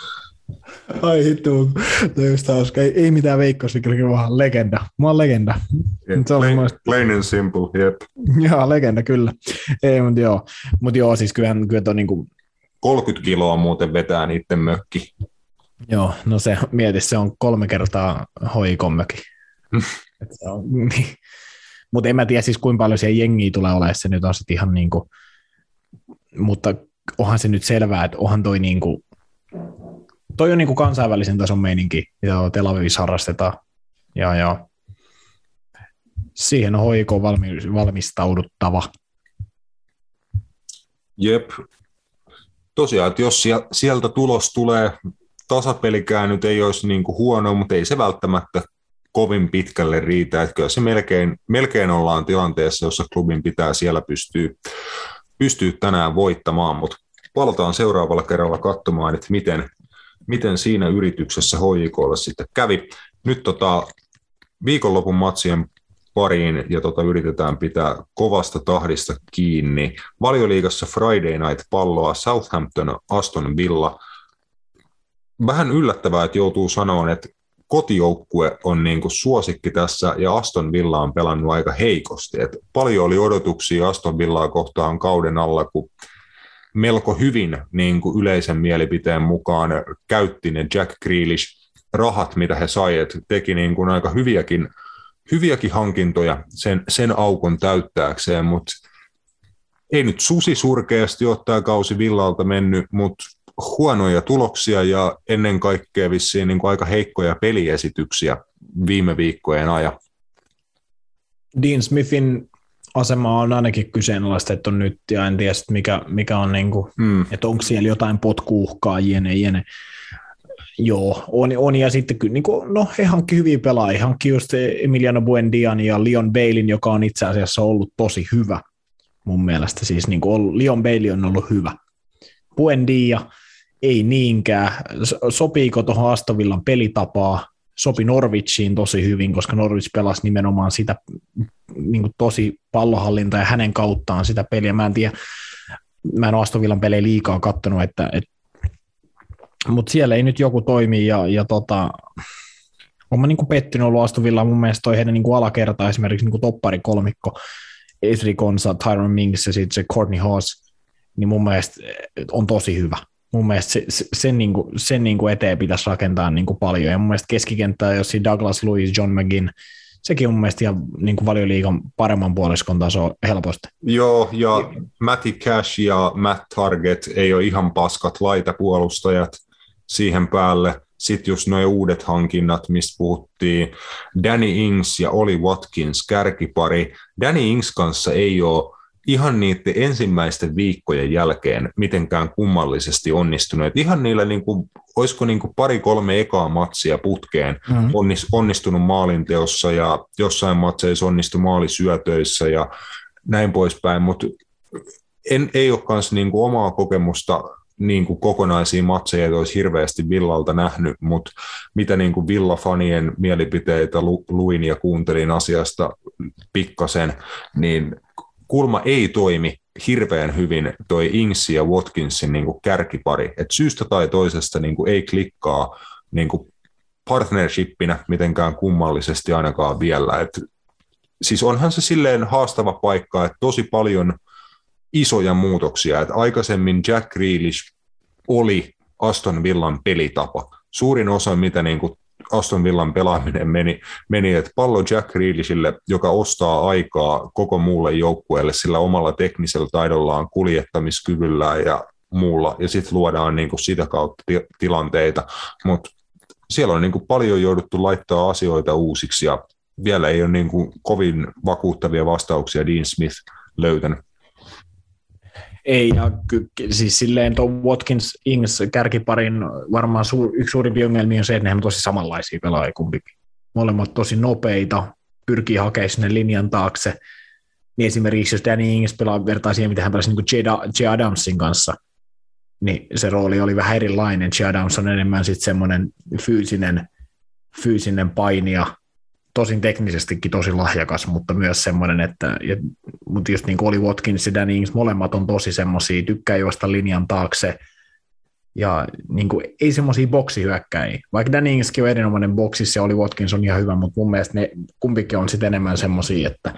Ai hittu, toi just hauska. Ei, ei mitään veikkausliigaa, vaan legenda. Mä oon legenda. Yeah, plain, plain and simple, jep. Joo, legenda, kyllä. Ei, mutta joo. Mut joo, siis kyllähän, kyllä toi niinku... 30 kiloa muuten vetää niiden mökki. Joo, no se, mieti, se on kolme kertaa hoikommekin. Mm. niin. Mutta en mä tiedä siis kuinka paljon siellä jengiä tulee olemaan, se nyt on sitten ihan niin kuin, mutta onhan se nyt selvää, että onhan toi niin kuin, toi on niin kuin kansainvälisen tason meininki, mitä Tel Avivissa harrastetaan. Ja, ja siihen on hoiko valmistauduttava. Jep. Tosiaan, että jos sieltä tulos tulee tasapelikään nyt ei olisi niin kuin huono, mutta ei se välttämättä kovin pitkälle riitä. Että kyllä se melkein, melkein ollaan tilanteessa, jossa klubin pitää siellä pystyä, pystyä tänään voittamaan, mutta palataan seuraavalla kerralla katsomaan, että miten, miten siinä yrityksessä HJKlle sitten kävi. Nyt tota, viikonlopun matsien pariin ja tota, yritetään pitää kovasta tahdista kiinni. Valioliigassa Friday Night palloa Southampton Aston Villa – vähän yllättävää, että joutuu sanoa, että kotijoukkue on niin kuin suosikki tässä ja Aston Villa on pelannut aika heikosti. Et paljon oli odotuksia Aston Villaa kohtaan kauden alla, kun melko hyvin niin kuin yleisen mielipiteen mukaan käytti ne Jack Grealish rahat, mitä he sai, että teki niin kuin aika hyviäkin, hyviäkin hankintoja sen, sen aukon täyttääkseen, mutta ei nyt susi surkeasti ole tämä kausi Villalta mennyt, mutta huonoja tuloksia ja ennen kaikkea vissiin niin kuin aika heikkoja peliesityksiä viime viikkojen ajan. Dean Smithin asema on ainakin kyseenalaistettu nyt, ja en tiedä, mikä, mikä on, niin kuin, hmm. että onko siellä jotain potkuuhkaa, jene, jene. Joo, on, on ja sitten kyllä, niin kuin, no he hankki hyviä pelaajia, hankki just Emiliano Buendian ja Leon Bailin, joka on itse asiassa ollut tosi hyvä mun mielestä, siis niin kuin Leon Bailey on ollut hyvä. Buendia ei niinkään, sopiiko tuohon Astovillan pelitapaa, sopi Norwichiin tosi hyvin, koska Norwich pelasi nimenomaan sitä niin kuin tosi pallohallinta ja hänen kauttaan sitä peliä. Mä en tiedä, mä en ole Astovillan pelejä liikaa kattonut, että, että mutta siellä ei nyt joku toimi ja, ja tota, olen mä niin pettynyt ollut Astovilla, mun mielestä toi heidän niin alakerta esimerkiksi niin toppari kolmikko, Esri Konsa, Tyron Mings ja sitten se Courtney Haas, niin mun mielestä on tosi hyvä mun mielestä se, se, sen, niin kuin, sen niin kuin eteen pitäisi rakentaa niin kuin paljon. Ja mun mielestä keskikenttää, jos Douglas Lewis, John McGinn, sekin on mun mielestä ihan niin kuin valioliikan paremman puoliskon taso helposti. Joo, ja Matty Cash ja Matt Target ei ole ihan paskat laitapuolustajat siihen päälle. Sitten just nuo uudet hankinnat, mistä puhuttiin, Danny Ings ja Oli Watkins, kärkipari. Danny Ings kanssa ei ole ihan niiden ensimmäisten viikkojen jälkeen mitenkään kummallisesti onnistunut. ihan niillä, niin kuin, olisiko niin kuin pari-kolme ekaa matsia putkeen mm. onnistunut maalinteossa ja jossain matseissa onnistu maalisyötöissä ja näin poispäin, mutta en, ei ole myös niin kuin omaa kokemusta niin kuin kokonaisia matseja, joita olisi hirveästi Villalta nähnyt, mutta mitä niin kuin Villa-fanien mielipiteitä lu, luin ja kuuntelin asiasta pikkasen, niin kulma ei toimi hirveän hyvin toi Ingsi ja Watkinsin niin kuin kärkipari. Et syystä tai toisesta niin kuin ei klikkaa niin kuin partnershipinä mitenkään kummallisesti ainakaan vielä. Et, siis onhan se silleen haastava paikka, että tosi paljon isoja muutoksia. Et aikaisemmin Jack Grealish oli Aston Villan pelitapa. Suurin osa, mitä niin kuin Aston Villan pelaaminen meni, meni että pallo Jack Grealishille, joka ostaa aikaa koko muulle joukkueelle sillä omalla teknisellä taidollaan, kuljettamiskyvyllään ja muulla, ja sitten luodaan niin kuin sitä kautta ti- tilanteita, mutta siellä on niin kuin paljon jouduttu laittaa asioita uusiksi, ja vielä ei ole niin kuin kovin vakuuttavia vastauksia Dean Smith löytänyt. Ei, ja ky- siis silleen tuo Watkins Ings kärkiparin varmaan suur, yksi suurimpia ongelmia on se, että ne on tosi samanlaisia pelaajia kumpikin. Molemmat tosi nopeita, pyrkii hakemaan sinne linjan taakse. Niin esimerkiksi jos Danny Ings pelaa vertaa siihen, mitä hän pelasi niin J. Adamsin kanssa, niin se rooli oli vähän erilainen. J. Adams on enemmän sitten semmoinen fyysinen, fyysinen painija, tosin teknisestikin tosi lahjakas, mutta myös semmoinen, että ja, mutta just niin kuin oli Watkins ja Danny Ings, molemmat on tosi semmoisia, tykkää juosta linjan taakse, ja niin kuin, ei semmoisia boksihyökkäjiä. Vaikka Danny Ingskin on erinomainen boksissa ja oli Watkins on ihan hyvä, mutta mun mielestä ne kumpikin on sitten enemmän semmoisia, että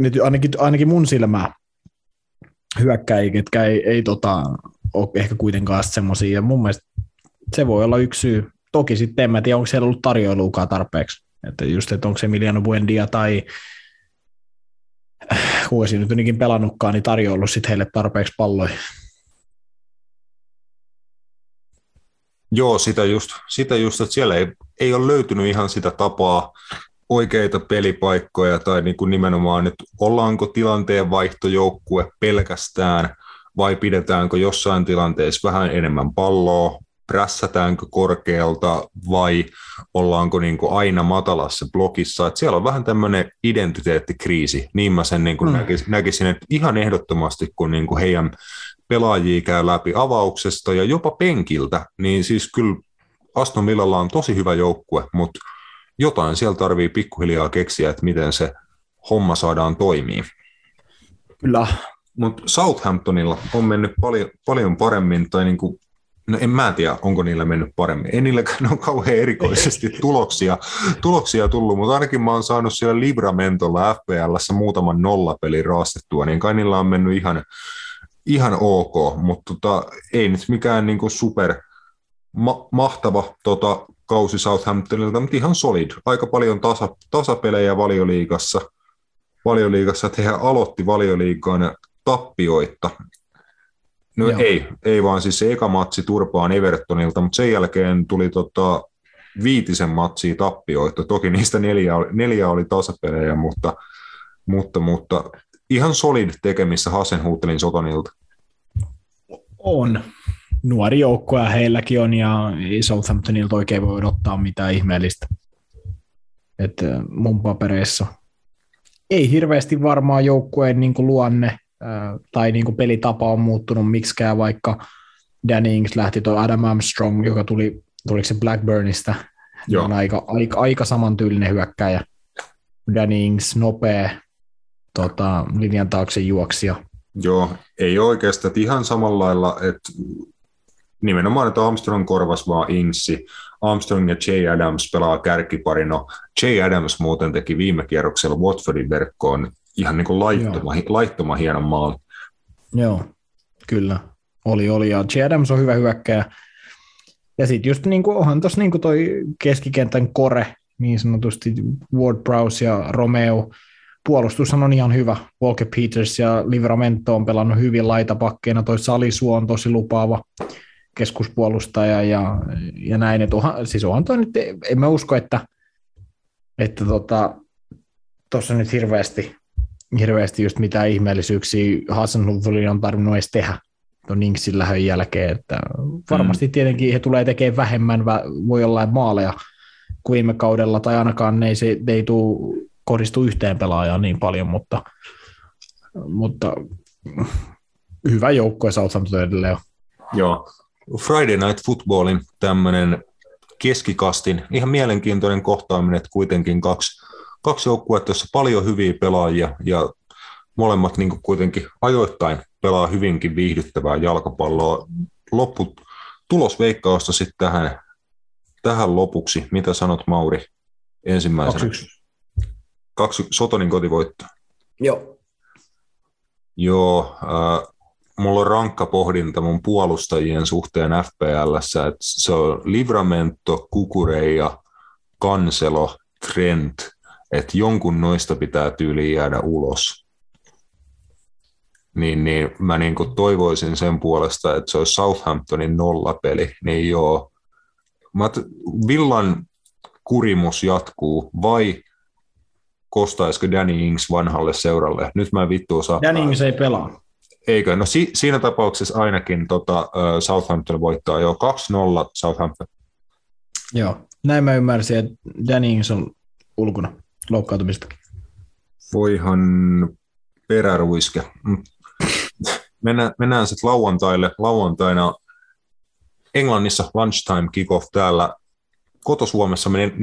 nyt ainakin, ainakin mun silmää hyökkäjiä, ketkä ei, ei tota, ole ehkä kuitenkaan semmoisia, ja mun mielestä se voi olla yksi syy, toki sitten en mä tiedä, onko siellä ollut tarjoiluukaan tarpeeksi. Että just, että onko se Emiliano Buendia tai siinä nyt onikin pelannutkaan, niin tarjoillut sitten heille tarpeeksi palloja. Joo, sitä just, sitä just että siellä ei, ei ole löytynyt ihan sitä tapaa oikeita pelipaikkoja tai niin kuin nimenomaan nyt ollaanko tilanteen vaihtojoukkue pelkästään vai pidetäänkö jossain tilanteessa vähän enemmän palloa, prässätäänkö korkealta vai ollaanko niin kuin aina matalassa blokissa. Et siellä on vähän tämmöinen identiteettikriisi, niin mä sen niin kuin mm. näkisin, näkisin, että ihan ehdottomasti kun niin kuin heidän pelaajia käy läpi avauksesta ja jopa penkiltä, niin siis kyllä Aston Villalla on tosi hyvä joukkue, mutta jotain siellä tarvii pikkuhiljaa keksiä, että miten se homma saadaan toimii. Kyllä. Mutta Southamptonilla on mennyt paljon, paljon paremmin, tai niin kuin No en mä tiedä, onko niillä mennyt paremmin. Ei niilläkään ole kauhean erikoisesti tuloksia, tuloksia tullut, mutta ainakin mä oon saanut siellä Libramentolla FPLssä muutaman nollapelin raastettua, niin kai niillä on mennyt ihan, ihan ok, mutta tota, ei nyt mikään niinku super ma- mahtava tota, kausi Southamptonilta, mutta ihan solid. Aika paljon tasa, tasapelejä valioliigassa. Valioliigassa, että hehän aloitti valioliigaan tappioitta. No Joo. ei, ei vaan siis se eka matsi turpaan Evertonilta, mutta sen jälkeen tuli tota, viitisen matsia tappioita. Toki niistä neljä oli, neljä oli tasapelejä, mutta, mutta, mutta ihan solid tekemissä Hasenhuutelin Sotonilta. On. Nuori joukkue heilläkin on ja Southamptonilta oikein voi odottaa mitään ihmeellistä. Et äh, mun papereissa ei hirveästi varmaan joukkueen niin luonne tai niin pelitapa on muuttunut miksikään, vaikka Danny Ings lähti tuo Adam Armstrong, joka tuli, tuliko se Blackburnista, Joo. on aika, aika, aika samantyylinen hyökkäjä. Danny Ings nopea tota, linjan taakse juoksija. Joo, ei oikeastaan että ihan samalla lailla, että nimenomaan, että Armstrong korvas vaan Ingsi. Armstrong ja Jay Adams pelaa kärkiparina. Jay Adams muuten teki viime kierroksella Watfordin verkkoon ihan niin kuin laittoma, laittoma hienon maali. Joo, kyllä. Oli, oli. Ja J. Adams on hyvä hyökkäjä. Ja sitten just niin kuin, onhan tuossa niin toi keskikentän kore, niin sanotusti Ward Prowse ja Romeo. Puolustus on ihan hyvä. Walker Peters ja Livramento on pelannut hyvin laitapakkeina. Toi Salisu on tosi lupaava keskuspuolustaja ja, ja näin. Et onhan, siis onhan toi nyt, en mä usko, että että tota, tuossa nyt hirveästi, hirveästi just mitään ihmeellisyyksiä Hasenhutlin on tarvinnut edes tehdä tuon Inksin lähön jälkeen, että varmasti tietenkin he tulee tekemään vähemmän, vä- voi olla maaleja kuin viime kaudella, tai ainakaan ne ei, se, ne ei tuu, kohdistu yhteen pelaajaan niin paljon, mutta, mutta hyvä joukkue Southampton edelleen on. Joo. Friday Night Footballin tämmöinen keskikastin, ihan mielenkiintoinen kohtaaminen, että kuitenkin kaksi, kaksi joukkuetta, jossa paljon hyviä pelaajia ja molemmat niin kuin kuitenkin ajoittain pelaa hyvinkin viihdyttävää jalkapalloa. Loppu tulosveikkausta sitten tähän, tähän lopuksi. Mitä sanot Mauri ensimmäisenä? 2-1. Kaksi Sotonin kotivoitto. Joo. Joo, äh, mulla on rankka pohdinta mun puolustajien suhteen FPLssä, että se on Livramento, Kukureja, Kanselo, Trent, että jonkun noista pitää tyyliin jäädä ulos. Niin, niin mä niin toivoisin sen puolesta, että se olisi Southamptonin nollapeli, niin joo. Mä Villan kurimus jatkuu, vai kostaisiko Danny Ings vanhalle seuralle? Nyt mä vittu osaa. Danny Ings ei pelaa. Eikö? No si- siinä tapauksessa ainakin tota, Southampton voittaa jo 2-0 Southampton. Joo. Näin mä ymmärsin, että Danny Ings on ulkona loukkaantumista. Voihan peräruiske. Mm. Mennään, mennään sitten lauantaille. Lauantaina Englannissa lunchtime kickoff täällä Koto-Suomessa meni 14.30.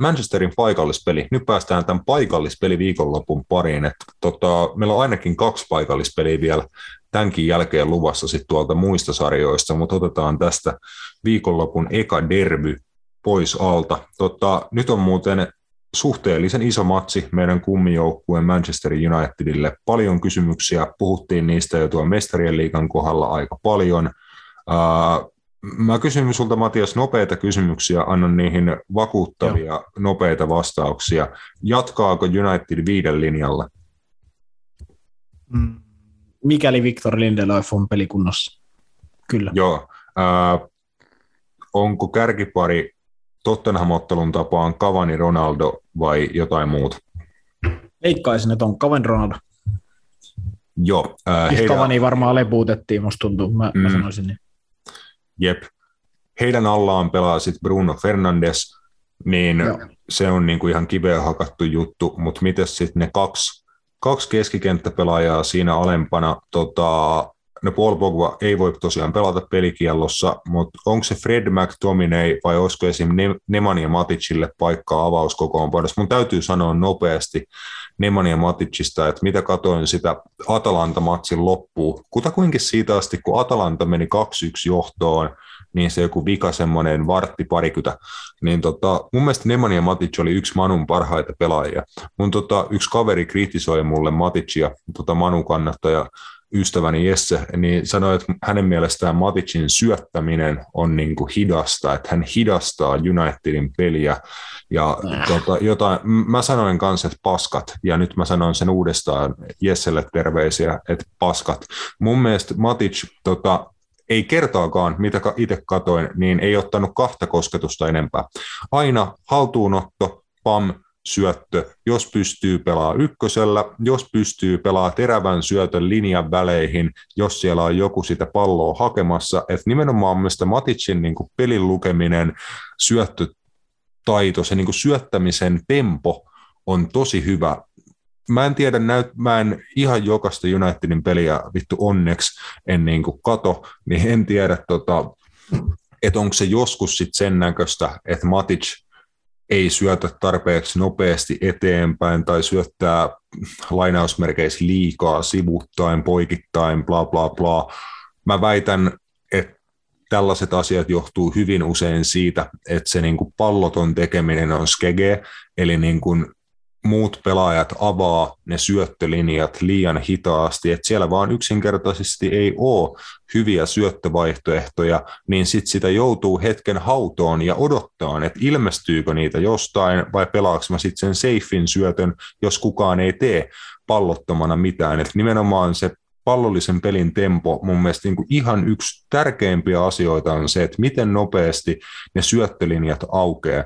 Manchesterin paikallispeli. Nyt päästään tämän paikallispeli viikonlopun pariin. Et, tota, meillä on ainakin kaksi paikallispeliä vielä tämänkin jälkeen luvassa sit tuolta muista sarjoista, mutta otetaan tästä viikonlopun eka derby pois alta. Tota, nyt on muuten suhteellisen iso matsi meidän kummijoukkueen Manchester Unitedille. Paljon kysymyksiä, puhuttiin niistä jo tuon mestarien liigan kohdalla aika paljon. Uh, Mä kysyn sulta Matias nopeita kysymyksiä, annan niihin vakuuttavia Joo. nopeita vastauksia. Jatkaako United viiden linjalla? Mm. Mikäli Victor Lindelöf on pelikunnossa. Kyllä. Joo. Äh, onko kärkipari Tottenham-ottelun tapaan Cavani Ronaldo vai jotain muuta? Veikkaisin, että on Cavani Ronaldo. Joo. Äh, heidän... Cavani varmaan lepuutettiin, musta tuntuu, mä, mm. mä sanoisin niin. Jep. Heidän allaan pelaa sitten Bruno Fernandes, niin Joo. se on niinku ihan kiveen hakattu juttu, mutta miten sitten ne kaksi, kaksi keskikenttäpelaajaa siinä alempana, tota, no Paul Pogba ei voi tosiaan pelata pelikiellossa, mutta onko se Fred McTominay vai olisiko esim. Nemanja Maticille paikkaa avauskokoonpanossa? Mun täytyy sanoa nopeasti Nemanja Maticista, että mitä katoin sitä Atalanta-matsin loppuun. Kutakuinkin siitä asti, kun Atalanta meni 2-1 johtoon, niin se joku vika semmoinen vartti parikymmentä, niin tota, mun mielestä Nemanja Matic oli yksi Manun parhaita pelaajia. Mun tota, yksi kaveri kritisoi mulle Maticia, tota Manu kannattaja, ystäväni Jesse, niin sanoi, että hänen mielestään Maticin syöttäminen on niin kuin hidasta, että hän hidastaa Unitedin peliä ja äh. tota, jotain, mä sanoin kanssa, että paskat, ja nyt mä sanon sen uudestaan Jesselle terveisiä, että paskat. Mun mielestä Matic tota, ei kertaakaan, mitä itse katoin, niin ei ottanut kahta kosketusta enempää. Aina haltuunotto, pam, syöttö, jos pystyy pelaa ykkösellä, jos pystyy pelaa terävän syötön linjan väleihin, jos siellä on joku sitä palloa hakemassa, että nimenomaan mielestäni Maticin niin kuin pelin lukeminen, syöttötaito, se niin kuin syöttämisen tempo on tosi hyvä. Mä en tiedä, näyt, mä en ihan jokaista Unitedin peliä vittu onneksi en niin kuin kato, niin en tiedä, tota, että onko se joskus sitten sen näköistä, että Matic ei syötä tarpeeksi nopeasti eteenpäin tai syöttää lainausmerkeissä liikaa sivuttain, poikittain, bla bla bla. Mä väitän, että tällaiset asiat johtuu hyvin usein siitä, että se niin kuin palloton tekeminen on skege, eli niin kuin muut pelaajat avaa ne syöttölinjat liian hitaasti, että siellä vaan yksinkertaisesti ei ole hyviä syöttövaihtoehtoja, niin sitten sitä joutuu hetken hautoon ja odottaa, että ilmestyykö niitä jostain vai pelaako mä sitten sen seifin syötön, jos kukaan ei tee pallottomana mitään. Et nimenomaan se pallollisen pelin tempo mun mielestä niin kuin ihan yksi tärkeimpiä asioita on se, että miten nopeasti ne syöttölinjat aukeaa.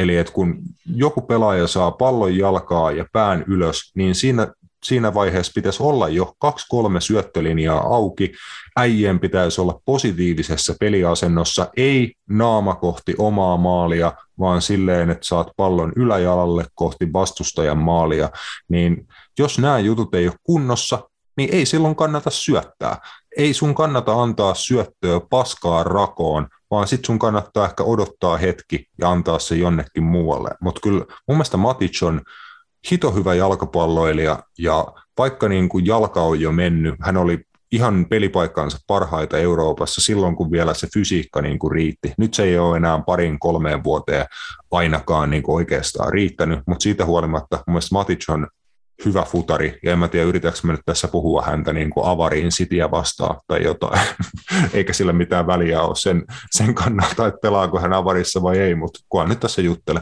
Eli että kun joku pelaaja saa pallon jalkaa ja pään ylös, niin siinä, siinä vaiheessa pitäisi olla jo kaksi-kolme syöttölinjaa auki. Äijien pitäisi olla positiivisessa peliasennossa, ei naama kohti omaa maalia, vaan silleen, että saat pallon yläjalalle kohti vastustajan maalia. Niin jos nämä jutut ei ole kunnossa, niin ei silloin kannata syöttää. Ei sun kannata antaa syöttöä paskaa rakoon, vaan sit sun kannattaa ehkä odottaa hetki ja antaa se jonnekin muualle. Mutta kyllä mun mielestä Matic on hito hyvä jalkapalloilija ja vaikka niin kuin jalka on jo mennyt, hän oli ihan pelipaikkaansa parhaita Euroopassa silloin, kun vielä se fysiikka niin kuin riitti. Nyt se ei ole enää parin kolmeen vuoteen ainakaan niin kuin oikeastaan riittänyt, mutta siitä huolimatta mun mielestä Matic on hyvä futari, ja en mä tiedä, yritätkö mä nyt tässä puhua häntä niin kuin avariin sitiä vastaan tai jotain, eikä sillä mitään väliä ole sen, sen kannalta, että pelaako hän avarissa vai ei, mutta kunhan nyt tässä juttele.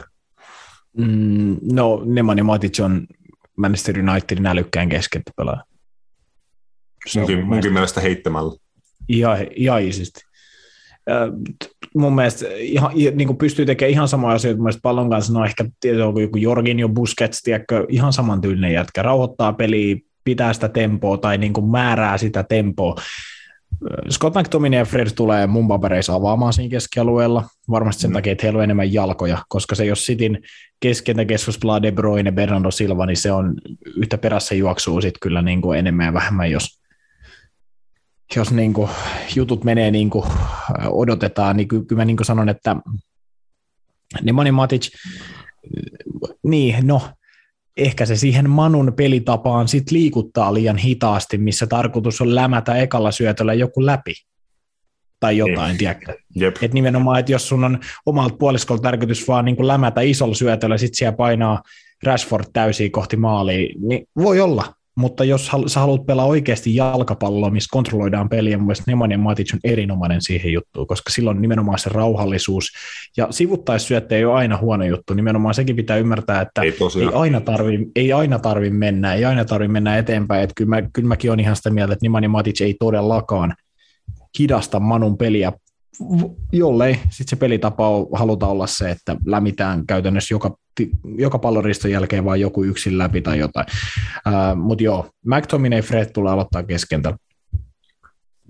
Mm, no, Nemanja Matic on Manchester Unitedin älykkään keskeltä pelaaja. Munkin, munkin mielestä heittämällä. Ihan, ihan isisti mun mielestä ihan, niin kuin pystyy tekemään ihan samoja asioita mun pallon kanssa, no ehkä onko joku Jorginho Busquets, tiedätkö, ihan samantyylinen jätkä, rauhoittaa peliä, pitää sitä tempoa tai niin kuin määrää sitä tempoa. Scott McTominay ja Fred tulee mun papereissa avaamaan siinä keskialueella, varmasti sen mm. takia, että heillä on enemmän jalkoja, koska se jos Sitin keskentä keskuspelaa De Bruyne, Bernardo Silva, niin se on yhtä perässä juoksuu sitten kyllä niin kuin enemmän ja vähemmän, jos, jos niin kuin jutut menee niin kuin odotetaan, niin kyllä mä niin kuin sanon, että Nemanja Matic, niin no, ehkä se siihen Manun pelitapaan sit liikuttaa liian hitaasti, missä tarkoitus on lämätä ekalla syötöllä joku läpi. Tai jotain, tiedätkö? Et nimenomaan, että jos sun on omalta puoliskolta tarkoitus vaan niin kuin lämätä isolla syötöllä, sit siellä painaa Rashford täysin kohti maalia, niin voi olla, mutta jos sä haluat pelaa oikeasti jalkapalloa, missä kontrolloidaan peliä, mun mielestä Nemanja Matic on erinomainen siihen juttuun, koska silloin nimenomaan se rauhallisuus. Ja sivuttaissyötte ei ole aina huono juttu, nimenomaan sekin pitää ymmärtää, että ei, ei aina tarvi, ei aina tarvi mennä, ei aina tarvi mennä eteenpäin, että kyllä, mä, kyllä mäkin olen ihan sitä mieltä, että Nemanja Matic ei todellakaan hidasta Manun peliä. Jollei sitten se pelitapa on, haluta olla se, että lämitään käytännössä joka, joka palloriston jälkeen vaan joku yksin läpi tai jotain. Uh, Mutta joo, McTominay Fred tulee aloittaa keskentä.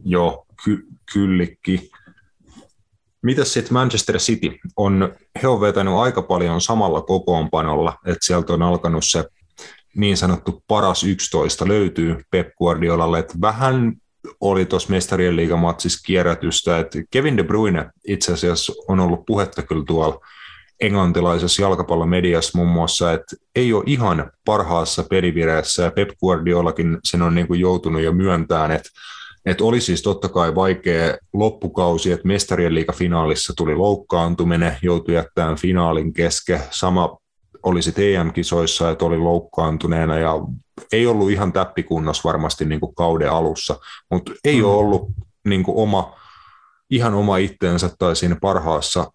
Joo, ky- kyllikki. Mitäs sitten Manchester City? On, he on vetänyt aika paljon samalla kokoonpanolla, että sieltä on alkanut se niin sanottu paras 11 löytyy Pep Guardiolalle, että vähän oli tuossa mestarien liigamatsissa kierrätystä, että Kevin De Bruyne itse asiassa on ollut puhetta kyllä tuolla englantilaisessa jalkapallomediassa muun muassa, että ei ole ihan parhaassa pelivireessä, ja Pep Guardiolakin sen on niin kuin joutunut jo myöntämään, että että oli siis totta kai vaikea loppukausi, että mestarien liigafinaalissa tuli loukkaantuminen, joutui jättämään finaalin keske. Sama oli sitten EM-kisoissa, että oli loukkaantuneena ja ei ollut ihan täppikunnossa varmasti niin kuin kauden alussa, mutta ei mm. ole ollut niin kuin oma, ihan oma itteensä tai siinä parhaassa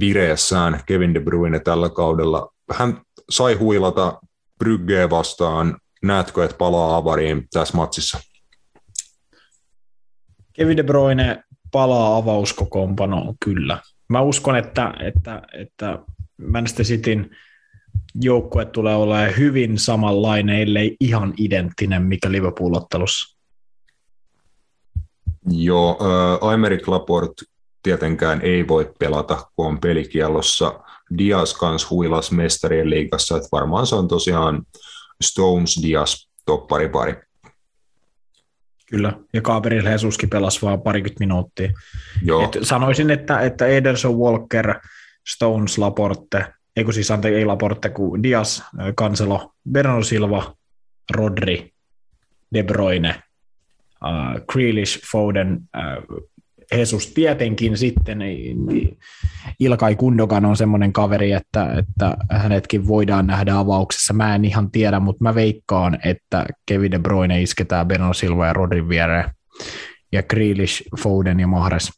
vireessään Kevin De Bruyne tällä kaudella. Hän sai huilata Bryggeä vastaan. Näetkö, että palaa avariin tässä matsissa? Kevin De Bruyne palaa avauskokoonpanoon, kyllä. Mä uskon, että, että, että Manchester Cityn joukkue tulee olemaan hyvin samanlainen, ellei ihan identtinen, mikä Liverpool-ottelussa. Joo, äh, Aymeric Laporte tietenkään ei voi pelata, kun on pelikielossa. Dias kans huilas mestarien liigassa, että varmaan se on tosiaan Stones Dias topparipari. Kyllä, ja Gabriel Jesuskin pelasi vain parikymmentä minuuttia. Joo. Et sanoisin, että, että Ederson, Walker, Stones, Laporte, ei kun siis anteeksi, ei Laporte, kuin Dias, Cancelo, Bernardo Silva, Rodri, De Bruyne, uh, Grealish, Foden, uh, Jesus tietenkin sitten, niin Ilkai Kundogan on semmoinen kaveri, että, että hänetkin voidaan nähdä avauksessa. Mä en ihan tiedä, mutta mä veikkaan, että Kevin De Bruyne isketään Bernardo Silva ja Rodrin viereen. Ja Grealish, Foden ja Mahrez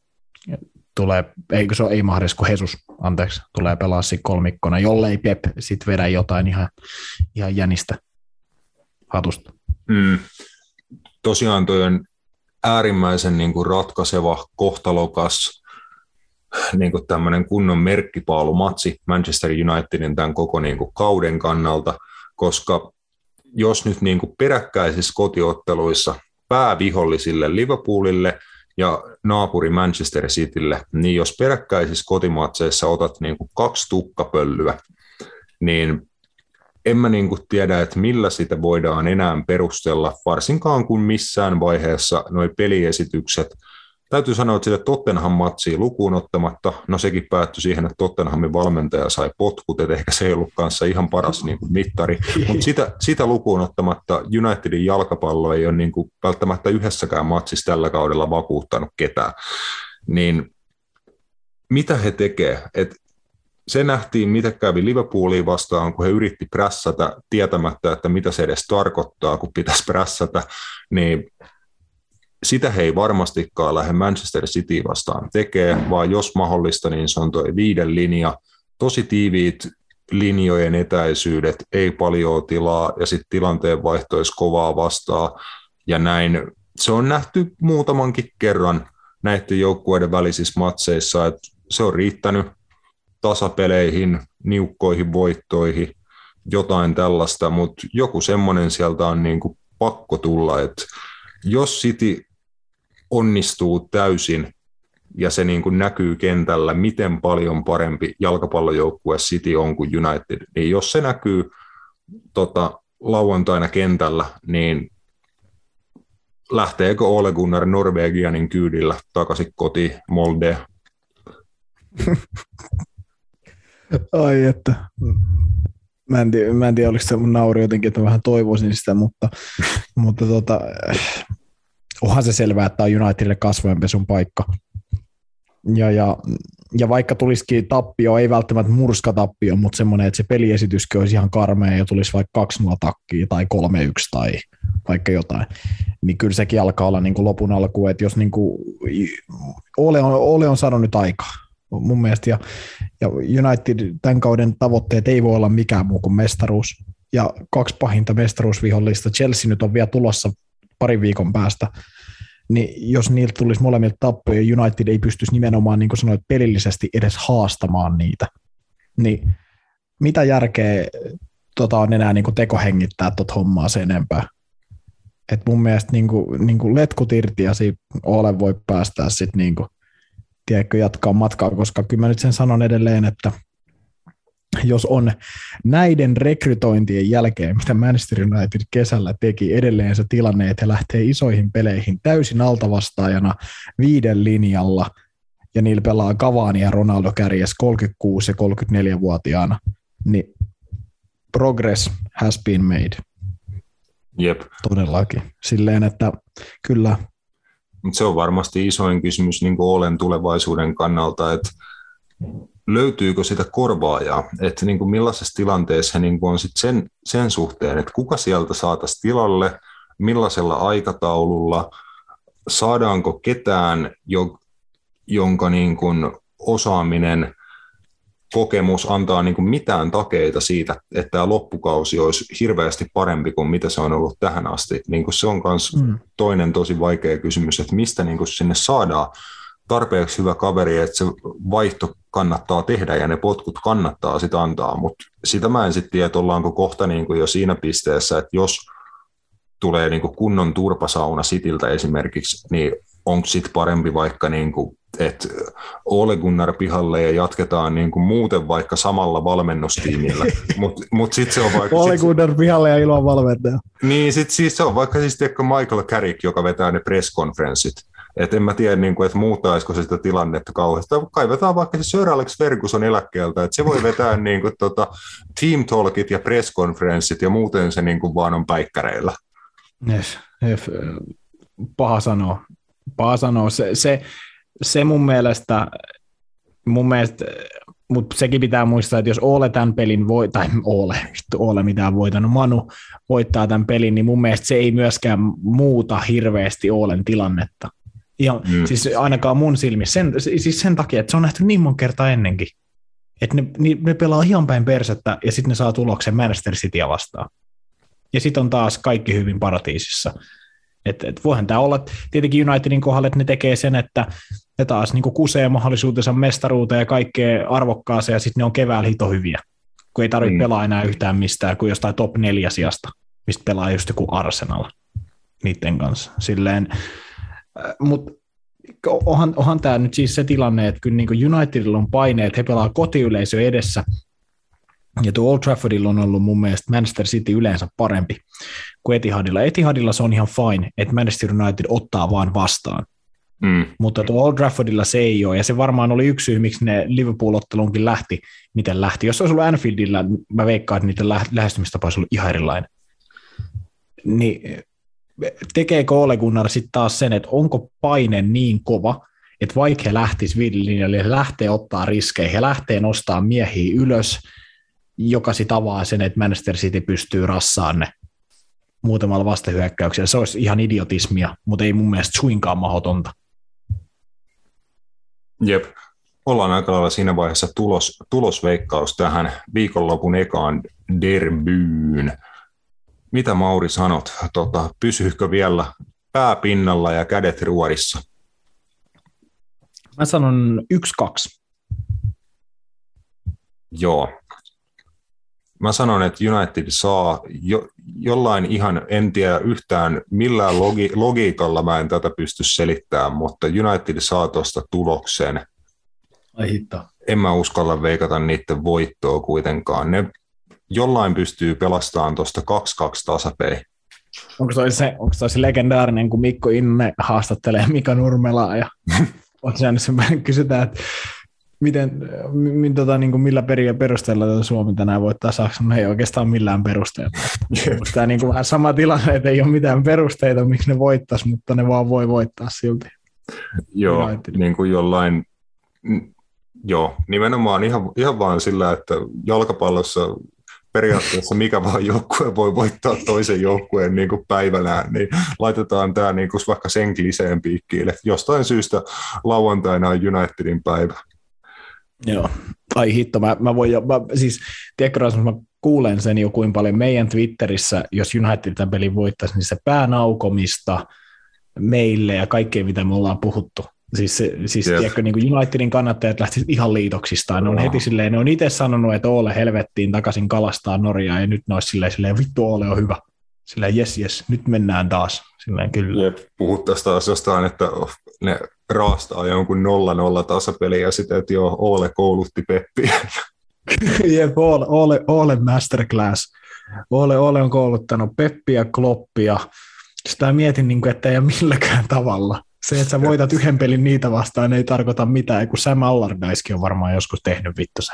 tulee, eikö se ole ei Mahrez kuin Jesus, anteeksi, tulee pelaa kolmikkona, jollei Pep sitten vedä jotain ihan, ihan jänistä hatusta. Mm. Tosiaan toi on äärimmäisen niin kuin ratkaiseva, kohtalokas, niin kuin tämmöinen kunnon merkkipaalumatsi Manchester Unitedin tämän koko niin kuin kauden kannalta, koska jos nyt niin kuin peräkkäisissä kotiotteluissa päävihollisille Liverpoolille ja naapuri Manchester Citylle, niin jos peräkkäisissä kotimatseissa otat niin kuin kaksi tukkapöllyä, niin en mä niin tiedä, että millä sitä voidaan enää perustella, varsinkaan kun missään vaiheessa nuo peliesitykset, täytyy sanoa, että sitä Tottenham-matsia lukuun ottamatta, no sekin päättyi siihen, että Tottenhamin valmentaja sai potkut, että ehkä se ei ollut kanssa ihan paras niin kuin mittari, mutta sitä, sitä lukuun ottamatta Unitedin jalkapallo ei ole niin kuin välttämättä yhdessäkään matsissa tällä kaudella vakuuttanut ketään, niin mitä he tekevät? Se nähtiin, mitä kävi Liverpooliin vastaan, kun he yritti prässätä tietämättä, että mitä se edes tarkoittaa, kun pitäisi prässätä, niin sitä he ei varmastikaan lähde Manchester City vastaan tekee, vaan jos mahdollista, niin se on tuo viiden linja, tosi tiiviit linjojen etäisyydet, ei paljon tilaa ja sitten tilanteen vaihtoisi kovaa vastaan ja näin. Se on nähty muutamankin kerran näiden joukkueiden välisissä matseissa, että se on riittänyt tasapeleihin, niukkoihin voittoihin, jotain tällaista, mutta joku semmoinen sieltä on niin kuin pakko tulla, että jos City onnistuu täysin ja se niin kuin näkyy kentällä, miten paljon parempi jalkapallojoukkue City on kuin United, niin jos se näkyy tota, lauantaina kentällä, niin lähteekö Ole Gunnar Norvegianin kyydillä takaisin kotiin Molde? Ai että. Mä en, tiedä, mä en tiedä, oliko se mun nauri jotenkin, että mä vähän toivoisin sitä, mutta, mutta tota, onhan se selvää, että tämä on Unitedille kasvojenpesun paikka. Ja, ja, ja vaikka tulisikin tappio, ei välttämättä murskatappio, mutta semmoinen, että se peliesityskin olisi ihan karmea ja tulisi vaikka 2-0 takkiin tai 3-1 tai vaikka jotain, niin kyllä sekin alkaa olla niin kuin lopun alku, että jos niin kuin, Ole, on, Ole on saanut nyt aikaa, mun mielestä. Ja, ja United tämän kauden tavoitteet ei voi olla mikään muu kuin mestaruus. Ja kaksi pahinta mestaruusvihollista, Chelsea nyt on vielä tulossa parin viikon päästä, niin jos niiltä tulisi molemmilta tappoja, United ei pystyisi nimenomaan, niin kuin sanoit, pelillisesti edes haastamaan niitä, niin mitä järkeä tota, on enää niin kuin tekohengittää tuota hommaa sen enempää? Et mun mielestä niin kuin, niin kuin letkut irti ja siitä ole voi päästää sitten niin kuin tiedätkö, jatkaa matkaa, koska kyllä mä nyt sen sanon edelleen, että jos on näiden rekrytointien jälkeen, mitä Manchester United kesällä teki, edelleen se tilanne, että he lähtee isoihin peleihin täysin altavastaajana viiden linjalla, ja niillä pelaa Cavani ja Ronaldo kärjes 36 ja 34-vuotiaana, niin progress has been made. Jep. Todellakin. Silleen, että kyllä mutta se on varmasti isoin kysymys niin kuin Olen tulevaisuuden kannalta, että löytyykö sitä korvaajaa, että niin kuin millaisessa tilanteessa niin kuin on sit sen, sen suhteen, että kuka sieltä saataisiin tilalle, millaisella aikataululla, saadaanko ketään, jo, jonka niin kuin osaaminen, kokemus antaa niin kuin mitään takeita siitä, että tämä loppukausi olisi hirveästi parempi kuin mitä se on ollut tähän asti. Niin kuin se on myös mm. toinen tosi vaikea kysymys, että mistä niin kuin sinne saadaan tarpeeksi hyvä kaveri, että se vaihto kannattaa tehdä ja ne potkut kannattaa sitä antaa, mutta sitä mä en sitten tiedä, että ollaanko kohta niin kuin jo siinä pisteessä, että jos tulee niin kuin kunnon turpasauna sitiltä esimerkiksi, niin onko sitten parempi vaikka, niin kuin, että Ole Gunnar pihalle ja jatketaan niin kuin muuten vaikka samalla valmennustiimillä, mutta mut sitten se on vaikka... Ole Gunnar pihalle ja ilman valmentaja. Niin, sitten siis se on vaikka siis tiedätkö Michael Carrick, joka vetää ne presskonferenssit, et en mä tiedä, niin kuin, että muuttaisiko se sitä tilannetta kauheasti. Kaivetaan vaikka se Sir Alex Ferguson eläkkeeltä, että se voi vetää niin kuin, tota, team talkit ja presskonferenssit ja muuten se niin kuin, vaan on päikkäreillä. Yes, yes. Paha sanoa. Paha sanoa. Se, se, se mun mielestä, mun mielestä mutta sekin pitää muistaa, että jos Ole tämän pelin voi, tai Ole, Ole mitään voitanut, Manu voittaa tämän pelin, niin mun mielestä se ei myöskään muuta hirveästi Olen tilannetta. Ja mm. siis ainakaan mun silmissä, sen, siis sen takia, että se on nähty niin monta kertaa ennenkin. Että ne, ne pelaa ihan päin persettä ja sitten ne saa tuloksen Manchester Cityä vastaan. Ja sitten on taas kaikki hyvin paratiisissa. Et, et voihan tämä olla tietenkin Unitedin kohdalla, että ne tekee sen, että ne taas niin kusee mahdollisuutensa mestaruuteen ja kaikkea arvokkaaseen, ja sitten ne on keväällä hito hyviä, kun ei tarvitse mm. pelaa enää yhtään mistään kuin jostain top neljä sijasta, mistä pelaa just joku Arsenal niiden kanssa. Silleen, mutta onhan, onhan tämä nyt siis se tilanne, että kyllä niin Unitedilla on paineet, he pelaa kotiyleisö edessä, ja tuo Old Traffordilla on ollut mun mielestä Manchester City yleensä parempi kuin Etihadilla. Etihadilla se on ihan fine, että Manchester United ottaa vaan vastaan. Mm. Mutta tuo Old Traffordilla se ei ole, ja se varmaan oli yksi syy, miksi ne Liverpool-ottelunkin lähti, miten lähti. Jos se olisi ollut Anfieldilla, mä veikkaan, että niiden lähestymistapa olisi ollut ihan erilainen. Niin tekeekö Ole Gunnar sitten taas sen, että onko paine niin kova, että vaikka he lähtis viidelinjalle, he lähtee ottaa riskejä, he lähtee nostaa miehiä ylös, joka sitten avaa sen, että Manchester City pystyy rassaan ne muutamalla vastahyökkäyksellä. Se olisi ihan idiotismia, mutta ei mun mielestä suinkaan mahdotonta. Jep. Ollaan aika lailla siinä vaiheessa tulos, tulosveikkaus tähän viikonlopun ekaan derbyyn. Mitä Mauri sanot? Tota, pysyykö vielä pää pinnalla ja kädet ruorissa? Mä sanon 1-2. Joo. Mä sanon, että United saa jo, jollain ihan, en tiedä yhtään millään logi, logiikalla mä en tätä pysty selittämään, mutta United saa tuosta tuloksen. Ai hitto. En mä uskalla veikata niiden voittoa kuitenkaan. Ne jollain pystyy pelastamaan tuosta 2-2 tasapeli. Onko toi se, onko toi se legendaarinen, kun Mikko Inne haastattelee Mika Nurmelaa ja on sen kysytään, että miten, mi, tota, niin kuin millä periä perusteella Suomi tänään voittaa Saksan, no ei oikeastaan millään perusteella. Tämä niin kuin vähän sama tilanne, että ei ole mitään perusteita, miksi ne voittaisi, mutta ne vaan voi voittaa silti. Joo, niin kuin jollain, joo, nimenomaan ihan, ihan vaan sillä, että jalkapallossa periaatteessa mikä vaan joukkue voi voittaa toisen joukkueen niin kuin päivänään, niin laitetaan tämä niin kuin vaikka sen kliseen piikkiin, että jostain syystä lauantaina on Unitedin päivä. Joo, ai hitto, mä, mä voin jo, mä, siis tiedätkö Rasmus, mä kuulen sen jo kuin paljon meidän Twitterissä, jos United tämän pelin voittaisi, niin se päänaukomista meille ja kaikkea, mitä me ollaan puhuttu. Siis, siis yes. tiedätkö, niin kuin Unitedin kannattajat lähtisivät ihan liitoksistaan. Ne on heti silleen, ne on itse sanonut, että Ole helvettiin takaisin kalastaa Norjaa, ja nyt ne olisi silleen, silleen vittu Ole on hyvä. Silleen, jes, jes, nyt mennään taas. Silleen, kyllä. Jep, puhuttaisiin taas jostain, että ne raastaa jonkun nolla nolla tasapeli ja sitten, että joo, Ole koulutti Peppiä. Jep, Ole, Ole, Ole masterclass. Ole, Ole on kouluttanut Peppiä, Kloppia. Sitä mietin, niin kuin, että ei ole milläkään tavalla. Se, että sä voitat yhden pelin niitä vastaan, ei tarkoita mitään, kun Sam Allardycekin on varmaan joskus tehnyt vittu se.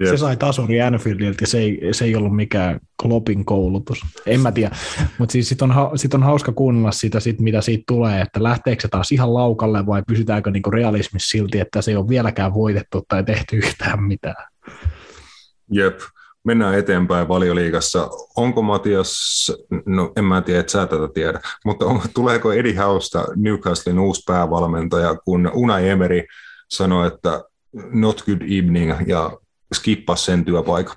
Jep. Se sai tasuri Anfieldilta ja se ei, se ei ollut mikään Kloppin koulutus. En mä tiedä, mutta siis sit on, sit on hauska kuunnella sitä, sit, mitä siitä tulee, että lähteekö se taas ihan laukalle vai pysytäänkö niinku realismissa silti, että se ei ole vieläkään voitettu tai tehty yhtään mitään. Jep, mennään eteenpäin valioliigassa. Onko Matias, no en mä tiedä, että sä tätä tiedä, mutta on, tuleeko Eddie Hausta Newcastlein uusi päävalmentaja, kun Unai Emery sanoi, että not good evening ja skippasi sen työpaikan.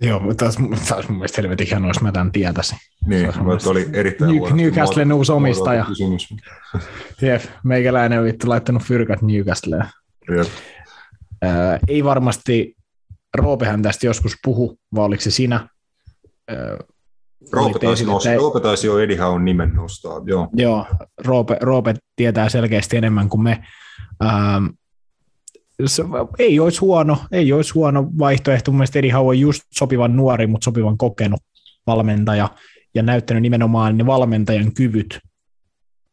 Joo, mutta taas, taas mun mielestä helvetin hienoa, jos mä tämän tietäisin. Niin, mutta oli erittäin New, Newcastlen uusi omistaja. Jep, meikäläinen on vittu laittanut fyrkat Newcastleen. Jep. Äh, ei varmasti, Roopehän tästä joskus puhu, vai oliko se sinä? Äh, Roope taisi, että... Roope taisi jo Eddie Hown nimen nostaa, joo. Joo, Roope, Roope tietää selkeästi enemmän kuin me. Ähm, se ei olisi huono, ei olisi huono vaihtoehto. Mielestäni Eddie Howe on just sopivan nuori, mutta sopivan kokenut valmentaja ja näyttänyt nimenomaan ne valmentajan kyvyt,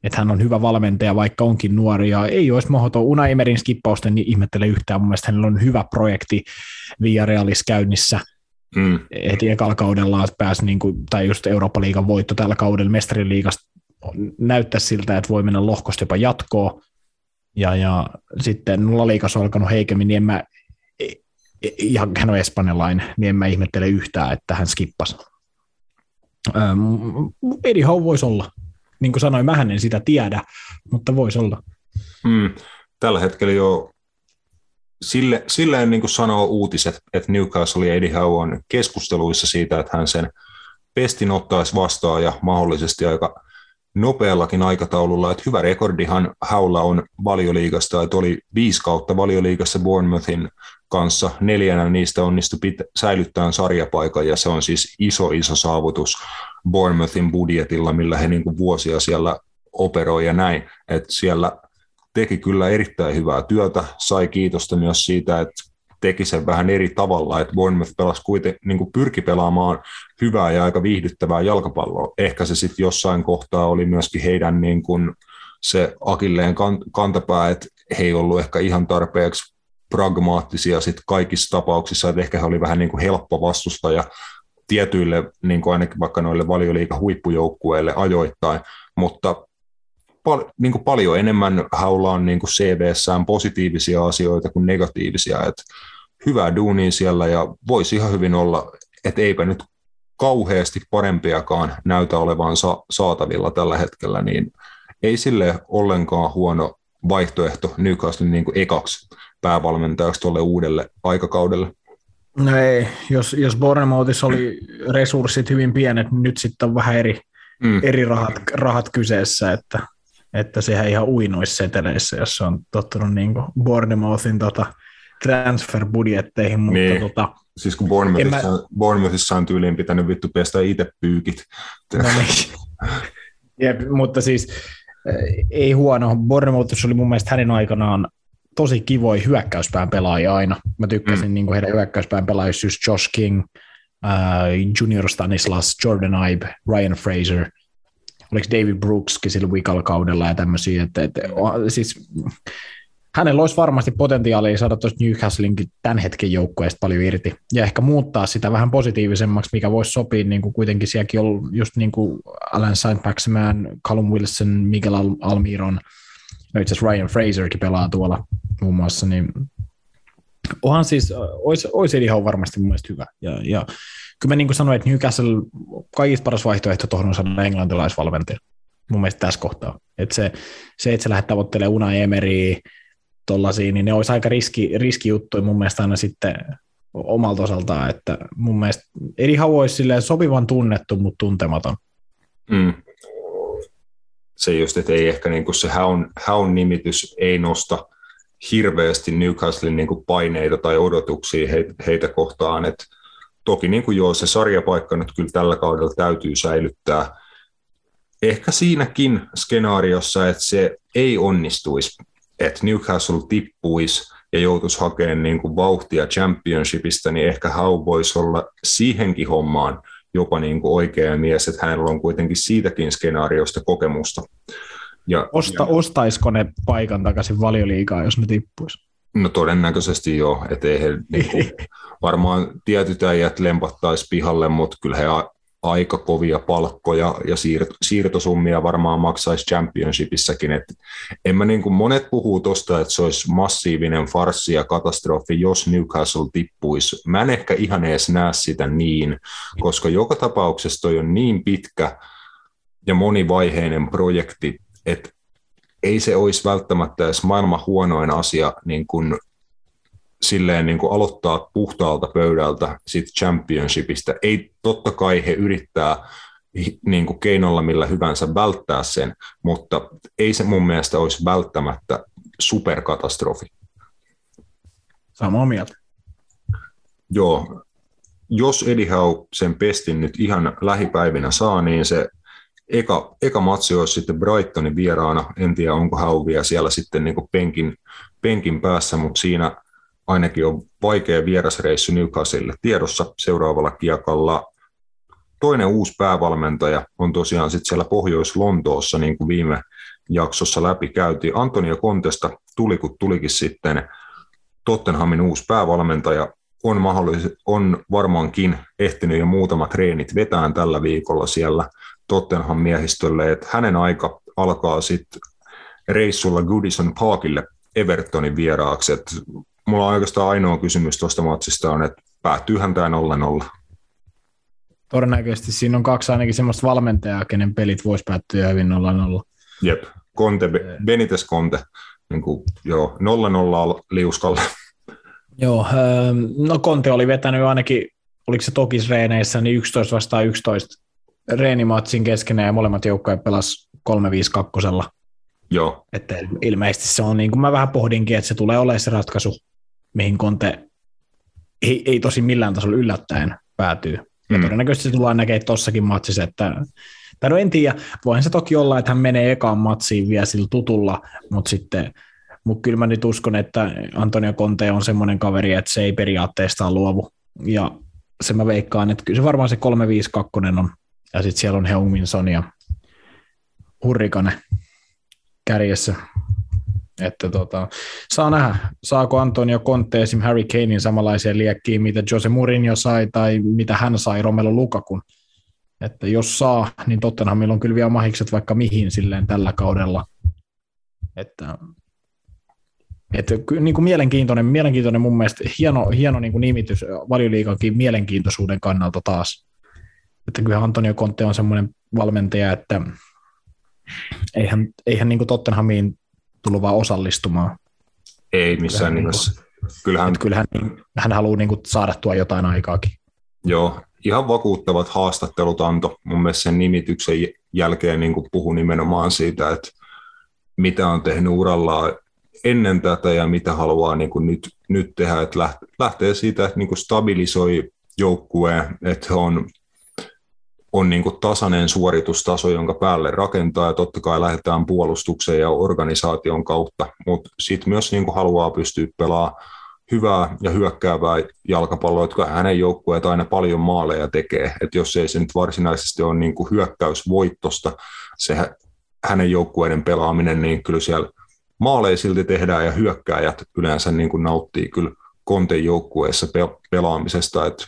että hän on hyvä valmentaja, vaikka onkin nuori, ja ei olisi mahdoton Una Emerin skippausten, niin ihmettele yhtään. Mun mielestä hänellä on hyvä projekti Villarealis käynnissä, mm. heti ekalla kaudella pääsi, niin kuin, tai just Eurooppa-liigan voitto tällä kaudella mestariliigasta näyttää siltä, että voi mennä lohkosta jopa jatkoon, ja, ja sitten La Ligas on alkanut heikemmin, niin en mä, ihan hän on espanjalainen, niin en mä ihmettele yhtään, että hän skippasi. Ähm, Eddie Howe voisi olla. Niin kuin sanoin, mä en sitä tiedä, mutta voisi olla. Hmm. Tällä hetkellä jo sille, silleen niin kuin sanoo uutiset, että Newcastle ja Eddie Howe on keskusteluissa siitä, että hän sen pestin ottaisi vastaan ja mahdollisesti aika nopeallakin aikataululla, että hyvä rekordihan Haulla on valioliigasta, että oli viisi kautta valioliigassa Bournemouthin kanssa, neljänä niistä onnistui pit- säilyttämään sarjapaikan, ja se on siis iso, iso saavutus Bournemouthin budjetilla, millä he niin kuin vuosia siellä operoi ja näin, että siellä teki kyllä erittäin hyvää työtä, sai kiitosta myös siitä, että teki sen vähän eri tavalla, että Bournemouth pelasi kuitenkin, niin kuin pyrki pelaamaan hyvää ja aika viihdyttävää jalkapalloa. Ehkä se sitten jossain kohtaa oli myöskin heidän niin kuin se akilleen kantapää, että he ei ollut ehkä ihan tarpeeksi pragmaattisia sit kaikissa tapauksissa, että ehkä he oli vähän niin kuin helppo vastustaja tietyille, niin kuin ainakin vaikka noille valioliikan huippujoukkueille ajoittain, mutta pal- niin kuin paljon enemmän Haula on niin kuin CVssään positiivisia asioita kuin negatiivisia, että hyvää duunia siellä ja voisi ihan hyvin olla, että eipä nyt kauheasti parempiakaan näytä olevan sa- saatavilla tällä hetkellä, niin ei sille ollenkaan huono vaihtoehto Newcastle niin kuin ekaksi päävalmentajaksi tuolle uudelle aikakaudelle. No ei, jos, jos Bournemouthissa oli resurssit hyvin pienet, niin nyt sitten on vähän eri, mm. eri rahat, rahat kyseessä, että että sehän ihan uinoisi seteleissä, jos se on tottunut niin Bournemouthin tota, transfer-budjetteihin, mutta niin. tota, Siis kun Bournemouthissa, mä... Bournemouthissa on tyyliin pitänyt vittu pestä itse pyykit. No niin. Jep, mutta siis eh, ei huono. Bournemouthissa oli mun mielestä hänen aikanaan tosi kivoja hyökkäyspään pelaajia aina. Mä tykkäsin mm. niin heidän hyökkäyspään pelaajissa just Josh King, uh, Junior Stanislas, Jordan Ibe, Ryan Fraser – oliko David Brookskin sillä wikal kaudella ja tämmöisiä, että, että siis hänellä olisi varmasti potentiaalia saada tuosta Newcastlinkin tämän hetken joukkueesta paljon irti ja ehkä muuttaa sitä vähän positiivisemmaksi, mikä voisi sopia, niin kuin kuitenkin sielläkin on just niin kuin Alan St. Maximan, Callum Wilson, Miguel Almiron, no itse asiassa Ryan Fraserkin pelaa tuolla muun muassa, niin onhan siis, olisi, olisi ihan varmasti mun mielestä hyvä. Ja, ja kyllä mä niin kuin sanoin, että Newcastle kaikista paras vaihtoehto tuohon on saada englantilaisvalmentaja mun mielestä tässä kohtaa. Että se, se, että sä lähdet tavoittelemaan Una Emeryä tollasia, niin ne olisi aika riski, riskijuttuja mun mielestä aina sitten omalta osaltaan, että mun mielestä eri Hau olisi sopivan tunnettu, mutta tuntematon. Mm. Se just, että ei ehkä niin kuin se haun, haun nimitys ei nosta hirveästi Newcastlein niin kuin paineita tai odotuksia heitä kohtaan, että toki niin kuin joo, se sarjapaikka nyt kyllä tällä kaudella täytyy säilyttää. Ehkä siinäkin skenaariossa, että se ei onnistuisi, että Newcastle tippuisi ja joutuisi hakemaan niin kuin vauhtia championshipista, niin ehkä Hau voisi olla siihenkin hommaan jopa niin kuin oikea mies, että hänellä on kuitenkin siitäkin skenaariosta kokemusta. Ja, Osta, ja, ostaisiko ne paikan takaisin valioliikaa, jos ne tippuisi? No todennäköisesti joo, ettei he niinku, varmaan tietyt äijät lempattaisi pihalle, mutta kyllä he aika kovia palkkoja ja siirto, siirtosummia varmaan maksaisi championshipissakin. Et en mä niin kuin monet puhuu tuosta, että se olisi massiivinen farssi ja katastrofi, jos Newcastle tippuisi. Mä en ehkä ihan edes näe sitä niin, koska joka tapauksessa toi on niin pitkä ja monivaiheinen projekti, että ei se olisi välttämättä edes maailman huonoin asia niin kuin silleen niin kuin aloittaa puhtaalta pöydältä sit championshipista. Ei totta kai he yrittää niin kuin keinolla millä hyvänsä välttää sen, mutta ei se mun mielestä olisi välttämättä superkatastrofi. Samaa mieltä. Joo, jos Eddie Howe sen pestin nyt ihan lähipäivinä saa, niin se eka, eka matsi olisi sitten Brightonin vieraana. En tiedä, onko vielä siellä sitten niin penkin, penkin päässä, mutta siinä ainakin on vaikea vierasreissu Newcastle tiedossa seuraavalla kiekalla. Toinen uusi päävalmentaja on tosiaan sitten siellä Pohjois-Lontoossa, niin kuin viime jaksossa läpi käytiin. Antonio Kontesta tuli, kun tulikin sitten Tottenhamin uusi päävalmentaja, on, mahdollis- on varmaankin ehtinyt jo muutamat treenit vetään tällä viikolla siellä Tottenham miehistölle, että hänen aika alkaa sitten reissulla Goodison Parkille Evertonin vieraaksi, että mulla on oikeastaan ainoa kysymys tuosta matsista on, että päättyyhän tämä 0-0. Todennäköisesti siinä on kaksi ainakin semmoista valmentajaa, kenen pelit voisi päättyä hyvin 0-0. Jep, Conte, Benitez Conte, niin kuin, joo, 0-0 liuskalle. Joo, ähm, no Conte oli vetänyt ainakin, oliko se Tokis-reeneissä, niin 11 vastaan 11 reenimatsin keskenään ja molemmat joukkoja pelas 3-5-2. Joo. Että ilmeisesti se on niin kuin mä vähän pohdinkin, että se tulee olemaan se ratkaisu mihin Conte ei, ei tosi millään tasolla yllättäen päätyy. Ja mm. todennäköisesti se tullaan näkemään tuossakin matsissa, että tai no en tiedä, voihan se toki olla, että hän menee ekaan matsiin vielä sillä tutulla, mutta sitten mutta kyllä mä nyt uskon, että Antonio Conte on semmoinen kaveri, että se ei periaatteesta luovu. Ja se mä veikkaan, että kyllä se varmaan se 352 on. Ja sitten siellä on Heungminson ja Hurrikane kärjessä. Että tota, saa nähdä, saako Antonio Conte esim. Harry Kanein samanlaisia liekkiä, mitä Jose Mourinho sai tai mitä hän sai Romelu Lukakun. Että jos saa, niin Tottenhamilla on kyllä vielä mahikset vaikka mihin silleen tällä kaudella. Että, että niin kuin mielenkiintoinen, mielenkiintoinen mun mielestä, hieno, hieno niin kuin nimitys valioliikakin mielenkiintoisuuden kannalta taas. Että kyllä Antonio Conte on semmoinen valmentaja, että eihän, eihän niin kuin Tottenhamiin tullut vaan osallistumaan. Ei missään Kyllähän nimessä. Niin kyllähän, kyllähän niin, hän haluaa niin kuin saada tuo jotain aikaakin. Joo, ihan vakuuttavat haastattelut antoi. Mun mielestä sen nimityksen jälkeen niin puhui nimenomaan siitä, että mitä on tehnyt urallaan ennen tätä ja mitä haluaa niin kuin nyt, nyt tehdä. Että lähtee siitä, että niin kuin stabilisoi joukkueen, että he on on niin kuin tasainen suoritustaso, jonka päälle rakentaa, ja totta kai lähdetään puolustukseen ja organisaation kautta, mutta sitten myös niin kuin haluaa pystyä pelaamaan hyvää ja hyökkäävää jalkapalloa, että hänen joukkueet aina paljon maaleja tekee, että jos ei se nyt varsinaisesti ole niin kuin hyökkäysvoittosta se hänen joukkueiden pelaaminen, niin kyllä siellä maaleja silti tehdään ja hyökkääjät yleensä niin kuin nauttii kyllä Konten joukkueessa pelaamisesta, että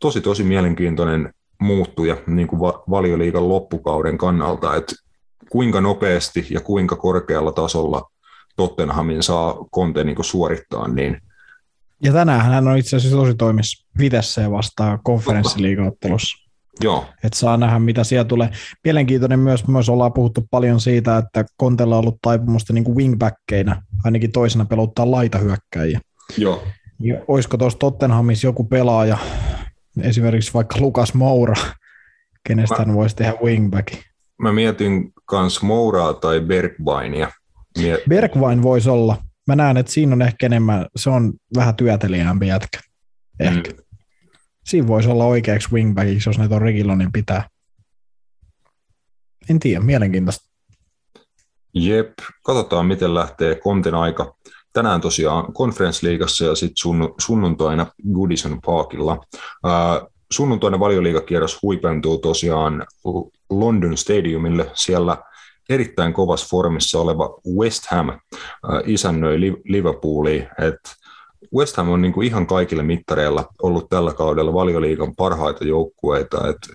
tosi tosi mielenkiintoinen muuttuja niin kuin valioliikan loppukauden kannalta, että kuinka nopeasti ja kuinka korkealla tasolla Tottenhamin saa Conte niin suorittaa, niin ja tänään hän on itse asiassa tosi toimissa Vitessä vastaan konferenssiliigaottelussa. Joo. Et saa nähdä, mitä siellä tulee. Mielenkiintoinen myös, myös ollaan puhuttu paljon siitä, että Kontella on ollut taipumusta niin kuin wingbackkeinä, ainakin toisena peluttaa laitahyökkäjiä. Joo. Ja olisiko tuossa Tottenhamissa joku pelaaja, esimerkiksi vaikka Lukas Moura, kenestä hän voisi tehdä wingback. Mä mietin kans Mouraa tai Bergwainia. Miet... Bergwain voisi olla. Mä näen, että siinä on ehkä enemmän, se on vähän työtelijämpi jätkä. Ehkä. Mm. Siinä voisi olla oikeaksi wingbackiksi, jos näitä on Regilonin pitää. En tiedä, mielenkiintoista. Jep, katsotaan miten lähtee Konten aika tänään tosiaan konferenssliigassa ja sitten sun, sunnuntaina Goodison Parkilla. Sunnuntaina valioliigakierros huipentuu tosiaan London Stadiumille. Siellä erittäin kovassa formissa oleva West Ham isännöi Liverpoolia, että West Ham on niin kuin ihan kaikille mittareilla ollut tällä kaudella valioliigan parhaita joukkueita. että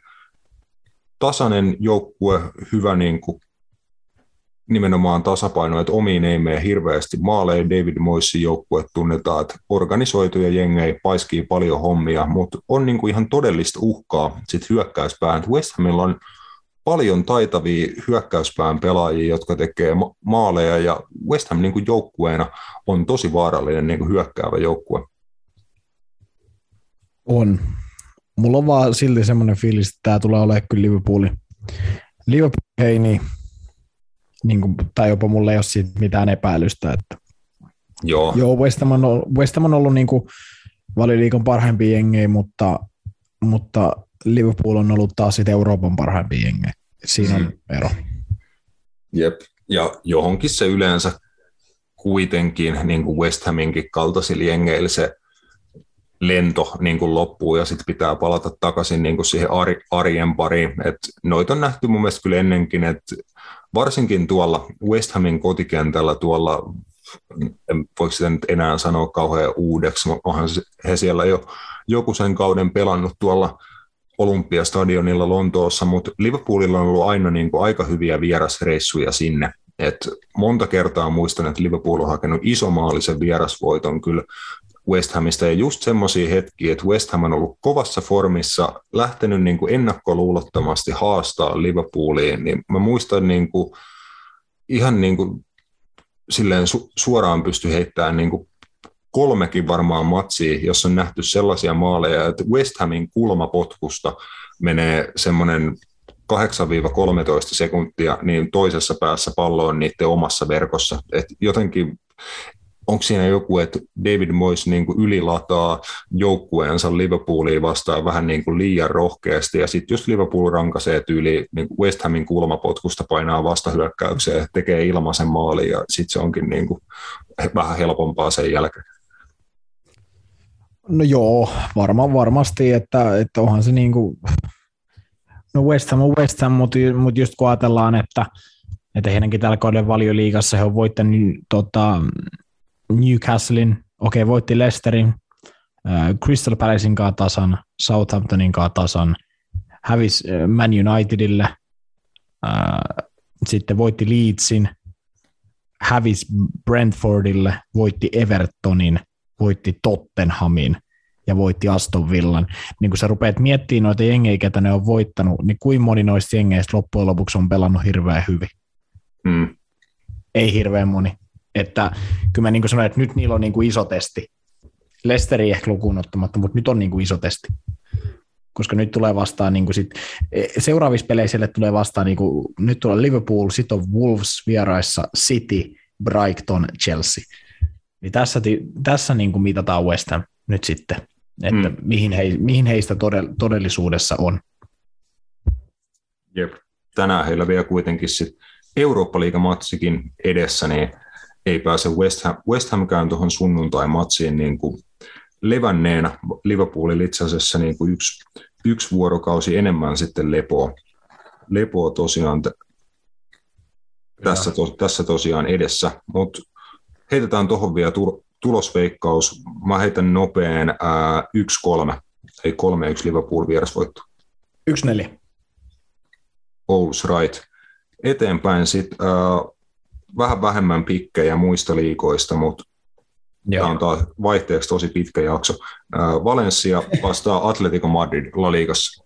tasainen joukkue, hyvä niin kuin nimenomaan tasapaino, että omiin ei mene hirveästi maaleja. David Moissin joukkue tunnetaan, että organisoituja jengejä paiskii paljon hommia, mutta on niin kuin ihan todellista uhkaa sit hyökkäyspään. West Hamilla on paljon taitavia hyökkäyspään pelaajia, jotka tekee maaleja, ja West Ham niin kuin joukkueena on tosi vaarallinen niin kuin hyökkäävä joukkue. On. Mulla on vaan silti semmoinen fiilis, että tämä tulee olemaan kyllä Liverpoolin. Liverpool hei niin, niin kuin, tai jopa mulle ei ole siitä mitään epäilystä. Että Joo. Joo, West Ham on, West Ham on ollut niin kuin valiliikon parhaimpia jengejä, mutta, mutta Liverpool on ollut taas sitten Euroopan parhaimpia jengejä. Siinä on hmm. ero. Jep, ja johonkin se yleensä kuitenkin niin kuin West Haminkin kaltaisilla jengeillä se lento niin kuin loppuu ja sitten pitää palata takaisin niin kuin siihen arjen pariin. Et noita on nähty mun mielestä kyllä ennenkin, että varsinkin tuolla West Hamin kotikentällä tuolla, en voiko sitä nyt enää sanoa kauhean uudeksi, onhan he siellä jo joku sen kauden pelannut tuolla Olympiastadionilla Lontoossa, mutta Liverpoolilla on ollut aina niin kuin aika hyviä vierasreissuja sinne. Et monta kertaa muistan, että Liverpool on hakenut isomaalisen vierasvoiton kyllä West Hamista ja just semmoisia hetkiä, että West Ham on ollut kovassa formissa, lähtenyt niin kuin ennakkoluulottomasti haastaa Liverpooliin, niin mä muistan niin kuin, ihan niin kuin, silleen su- suoraan pysty heittämään niin kuin kolmekin varmaan matsia, jossa on nähty sellaisia maaleja, että West Hamin kulmapotkusta menee semmoinen 8-13 sekuntia, niin toisessa päässä pallo on niiden omassa verkossa. Et jotenkin onko siinä joku, että David Moyes niin kuin ylilataa joukkueensa Liverpoolia vastaan vähän niin kuin liian rohkeasti, ja sitten just Liverpool rankaisee tyyli niin kuin West Hamin kulmapotkusta painaa vastahyökkäykseen, tekee ilmaisen maalin, ja sitten se onkin niin kuin vähän helpompaa sen jälkeen. No joo, varma, varmasti, että, että onhan se niin kuin, no West Ham on West Ham, mutta, mutta just kun ajatellaan, että, että heidänkin tällä kauden valioliigassa he on voittanut tota, Newcastlein, okei, okay, voitti Leicesterin, äh, Crystal Palacein kanssa tasan, Southamptonin kanssa tasan, hävisi äh, Man Unitedille, äh, sitten voitti Leedsin, hävisi Brentfordille, voitti Evertonin, voitti Tottenhamin ja voitti Aston Villan. Niin kun sä rupeat miettimään noita jengejä, ketä ne on voittanut, niin kuin moni noista jengeistä loppujen lopuksi on pelannut hirveän hyvin? Mm. Ei hirveän moni. Että kyllä mä niin sanoin, että nyt niillä on niin kuin iso testi. Lesteri ehkä lukuun ottamatta, mutta nyt on niin kuin iso testi. Koska nyt tulee vastaan, niin kuin sit, e, seuraavissa peleissä tulee vastaan, niin kuin, nyt tulee Liverpool, sitten on Wolves vieraissa, City, Brighton, Chelsea. Niin tässä, tässä niin kuin mitataan West Ham nyt sitten, että mm. mihin, he, mihin heistä todellisuudessa on. Jep. Tänään heillä vielä kuitenkin sit Eurooppa-liigamatsikin edessä, niin ei pääse West, Ham, West Hamkään tuohon sunnuntai-matsiin niin kuin levänneenä. Liverpoolilla itse asiassa niin kuin yksi, yksi vuorokausi enemmän sitten lepoa, lepoa tosiaan t- tässä, to, tässä tosiaan edessä, mutta heitetään tuohon vielä tu- tulosveikkaus. Mä heitän nopean ää, 1-3, ei 3-1 Liverpool vierasvoitto. 1-4. All's right. Eteenpäin sitten vähän vähemmän pikkejä muista liikoista, mutta Joo. Tämä on taas vaihteeksi tosi pitkä jakso. Valencia vastaa Atletico Madrid La Ligassa.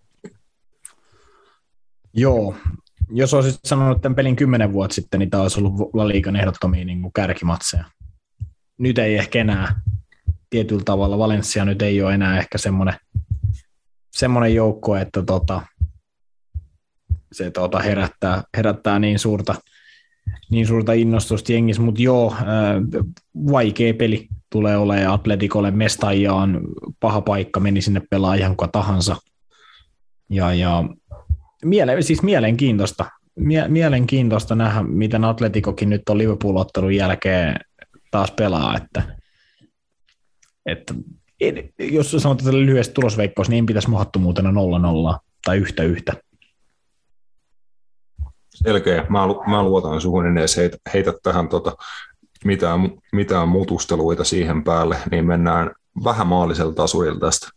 Joo, jos olisit sanonut tämän pelin kymmenen vuotta sitten, niin tämä olisi ollut La Ligan ehdottomia niin kuin kärkimatseja. Nyt ei ehkä enää tietyllä tavalla. Valencia nyt ei ole enää ehkä semmoinen, semmoinen joukko, että tota, se tota, herättää, herättää niin suurta – niin suurta innostusta jengissä, mutta joo, äh, vaikea peli tulee olemaan Atletikolle. Mestajia on paha paikka, meni sinne pelaa ihan kuka tahansa. Ja, ja miele, siis mielenkiintoista. Mie, mielenkiintoista nähdä, miten Atletikokin nyt on Liverpool-ottelun jälkeen taas pelaa, että, että jos sanotaan lyhyesti tulosveikkaus, niin pitäisi mahdottomuutena 0-0 tai yhtä yhtä. Selkeä. Mä, mä luotan suhun, en edes heitä, heitä tähän tota, mitään, mitään mutusteluita siihen päälle, niin mennään vähän maalisella tasurilla tästä.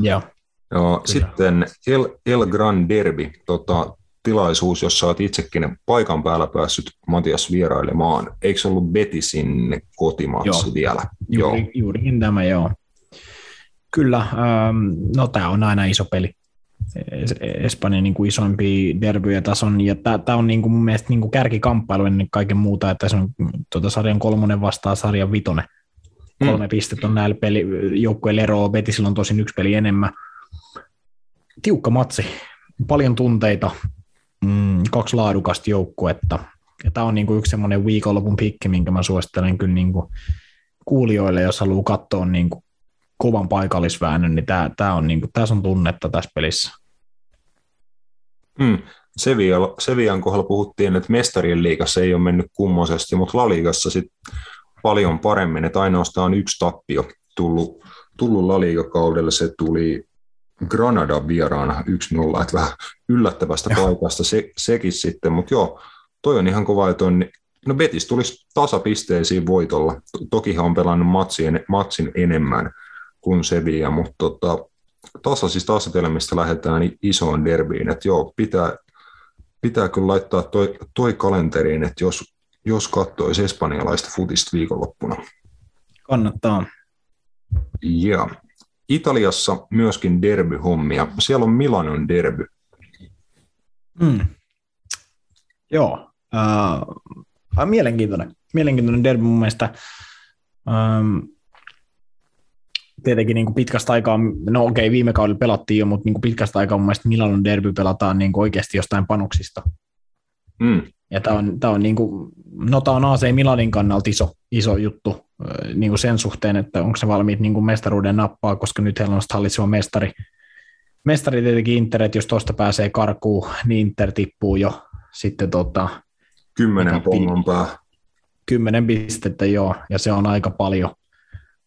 Joo. Joo, sitten El, El Gran Derby, tota, tilaisuus, jossa olet itsekin paikan päällä päässyt Matias vierailemaan. Eikö se ollut Betisin kotimaassa Joo. vielä? Juuri, Joo. juurikin tämä, joo. Kyllä, ähm, no tämä on aina iso peli. Es- Espanjan niin kuin isoimpia derbyjä tason, ja tämä on niin kuin mun mielestä niin kuin kärkikamppailu ennen kaiken muuta, että se on tuota sarjan kolmonen vastaa sarjan vitonen. Kolme mm. pistettä on näillä peli, joukkueilla eroa, Betisillä on tosin yksi peli enemmän. Tiukka matsi, paljon tunteita, mm, kaksi laadukasta joukkuetta. Ja tämä on niin kuin yksi semmoinen viikonlopun pikki, minkä mä suosittelen kyllä niin kuin kuulijoille, jos haluaa katsoa niin kuin kovan paikallisväännön, niin tämä, tämä on, niin kuin, tässä on tunnetta tässä pelissä. Mm. Sevilla, Sevillan kohdalla puhuttiin, että mestarien liigassa ei ole mennyt kummoisesti, mutta La Ligassa sit paljon paremmin, että ainoastaan yksi tappio tullut, tullut La Liga-kaudella, se tuli Granada vieraana 1-0, että vähän yllättävästä paikasta se, sekin sitten, mutta joo, toi on ihan kova, että on, no Betis tulisi tasapisteisiin voitolla, To- toki he on pelannut matsin, matsin enemmän kuin Sevilla, mutta tota, tasaisista asetelmista lähdetään isoon derbiin, että joo, pitää, pitää kyllä laittaa toi, toi kalenteriin, että jos, jos katsoisi espanjalaista futista viikonloppuna. Kannattaa. Ja Italiassa myöskin derby-hommia. Siellä on Milanon derby. Mm. Joo. Uh, mielenkiintoinen. Mielenkiintoinen derby mun mielestä. Um, tietenkin niin kuin pitkästä aikaa, no okei, viime kaudella pelattiin jo, mutta niin kuin pitkästä aikaa mun mielestä Milanon derby pelataan niin kuin oikeasti jostain panoksista. Mm. Ja tämä on, tää on, niin kuin, no tää on AC Milanin kannalta iso, iso juttu niin kuin sen suhteen, että onko se valmiit niin kuin mestaruuden nappaa, koska nyt heillä on hallitseva mestari. Mestari tietenkin Inter, että jos tuosta pääsee karkuun, niin Inter tippuu jo sitten tota, Kymmenen pongon pää. 10 pistettä joo, ja se on aika paljon,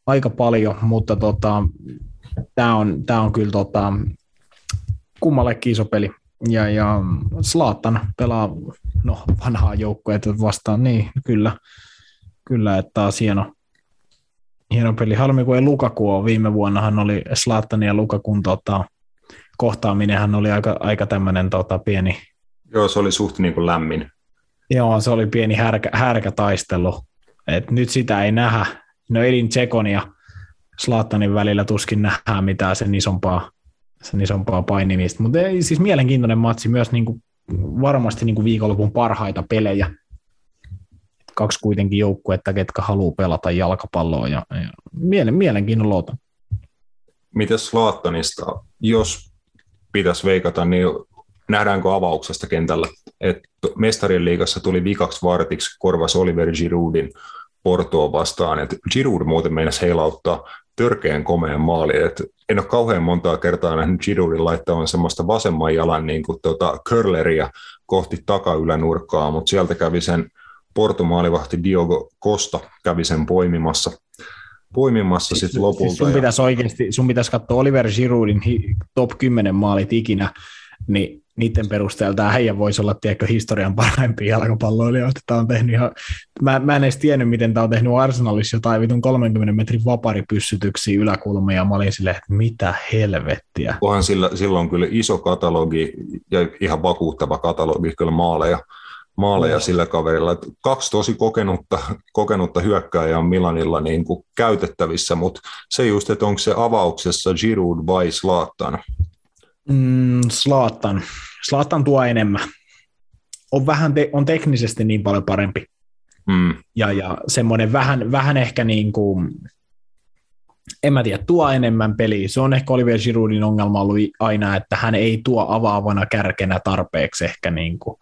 aika paljon mutta tota, tämä on, tää on kyllä tota, kummallekin iso peli. Ja, ja Slaattan pelaa no, vanhaa joukkuetta vastaan, niin kyllä, kyllä että taas hieno, hieno peli. Harmi, kun ei Lukaku ole. Viime vuonnahan oli Slaattan ja Lukakun tota, kohtaaminenhan oli aika, aika tämmöinen tota, pieni, Joo, se oli suht niin kuin lämmin. Joo, se oli pieni härkä, härkätaistelu. Et nyt sitä ei nähdä. No Edin Tsekon ja Slaattanin välillä tuskin nähdään mitään sen isompaa, sen isompaa painimista. Mutta siis mielenkiintoinen matsi myös niinku, varmasti niinku viikonlopun parhaita pelejä. Kaksi kuitenkin joukkuetta, ketkä haluaa pelata jalkapalloa ja, ja mielen, mielenkiinnolla otan. Mites Slaattanista, jos pitäisi veikata, niin nähdäänkö avauksesta kentällä? että mestarien liigassa tuli vikaksi vartiksi, korvasi Oliver Giroudin Portoon vastaan. Et Giroud muuten meinasi heilauttaa törkeän komeen maali. Et en ole kauhean montaa kertaa nähnyt Giroudin laittavan semmoista vasemman jalan niin kuin tota curleria kohti takaylänurkkaa, mutta sieltä kävi sen Porto maalivahti Diogo Costa kävi sen poimimassa poimimassa Siis, sitten lopulta. siis sun, ja- pitäisi oikeasti, sun pitäisi katsoa Oliver Giroudin top 10 maalit ikinä, niin niiden perusteella tämä heidän voisi olla tiedätkö, historian parhaimpia jalkapalloilijoita. Tämä on tehnyt ihan, mä, mä en edes tiennyt, miten tämä on tehnyt Arsenalissa jotain vitun 30 metrin vaparipyssytyksiä yläkulmia, ja mä olin silleen, että mitä helvettiä. onhan sillä, silloin kyllä iso katalogi ja ihan vakuuttava katalogi kyllä maaleja, maaleja Oh. sillä kaverilla. Et kaksi tosi kokenutta, kokenutta hyökkääjää on Milanilla niin kuin käytettävissä, mutta se just, että onko se avauksessa Giroud vai Zlatan. Mm, Slaattan. Slaattan tuo enemmän. On, vähän te, on teknisesti niin paljon parempi. Mm. ja, ja semmoinen vähän, vähän ehkä niin kuin, en mä tiedä, tuo enemmän peliä. Se on ehkä Olivier Giroudin ongelma ollut aina, että hän ei tuo avaavana kärkenä tarpeeksi ehkä niin kuin,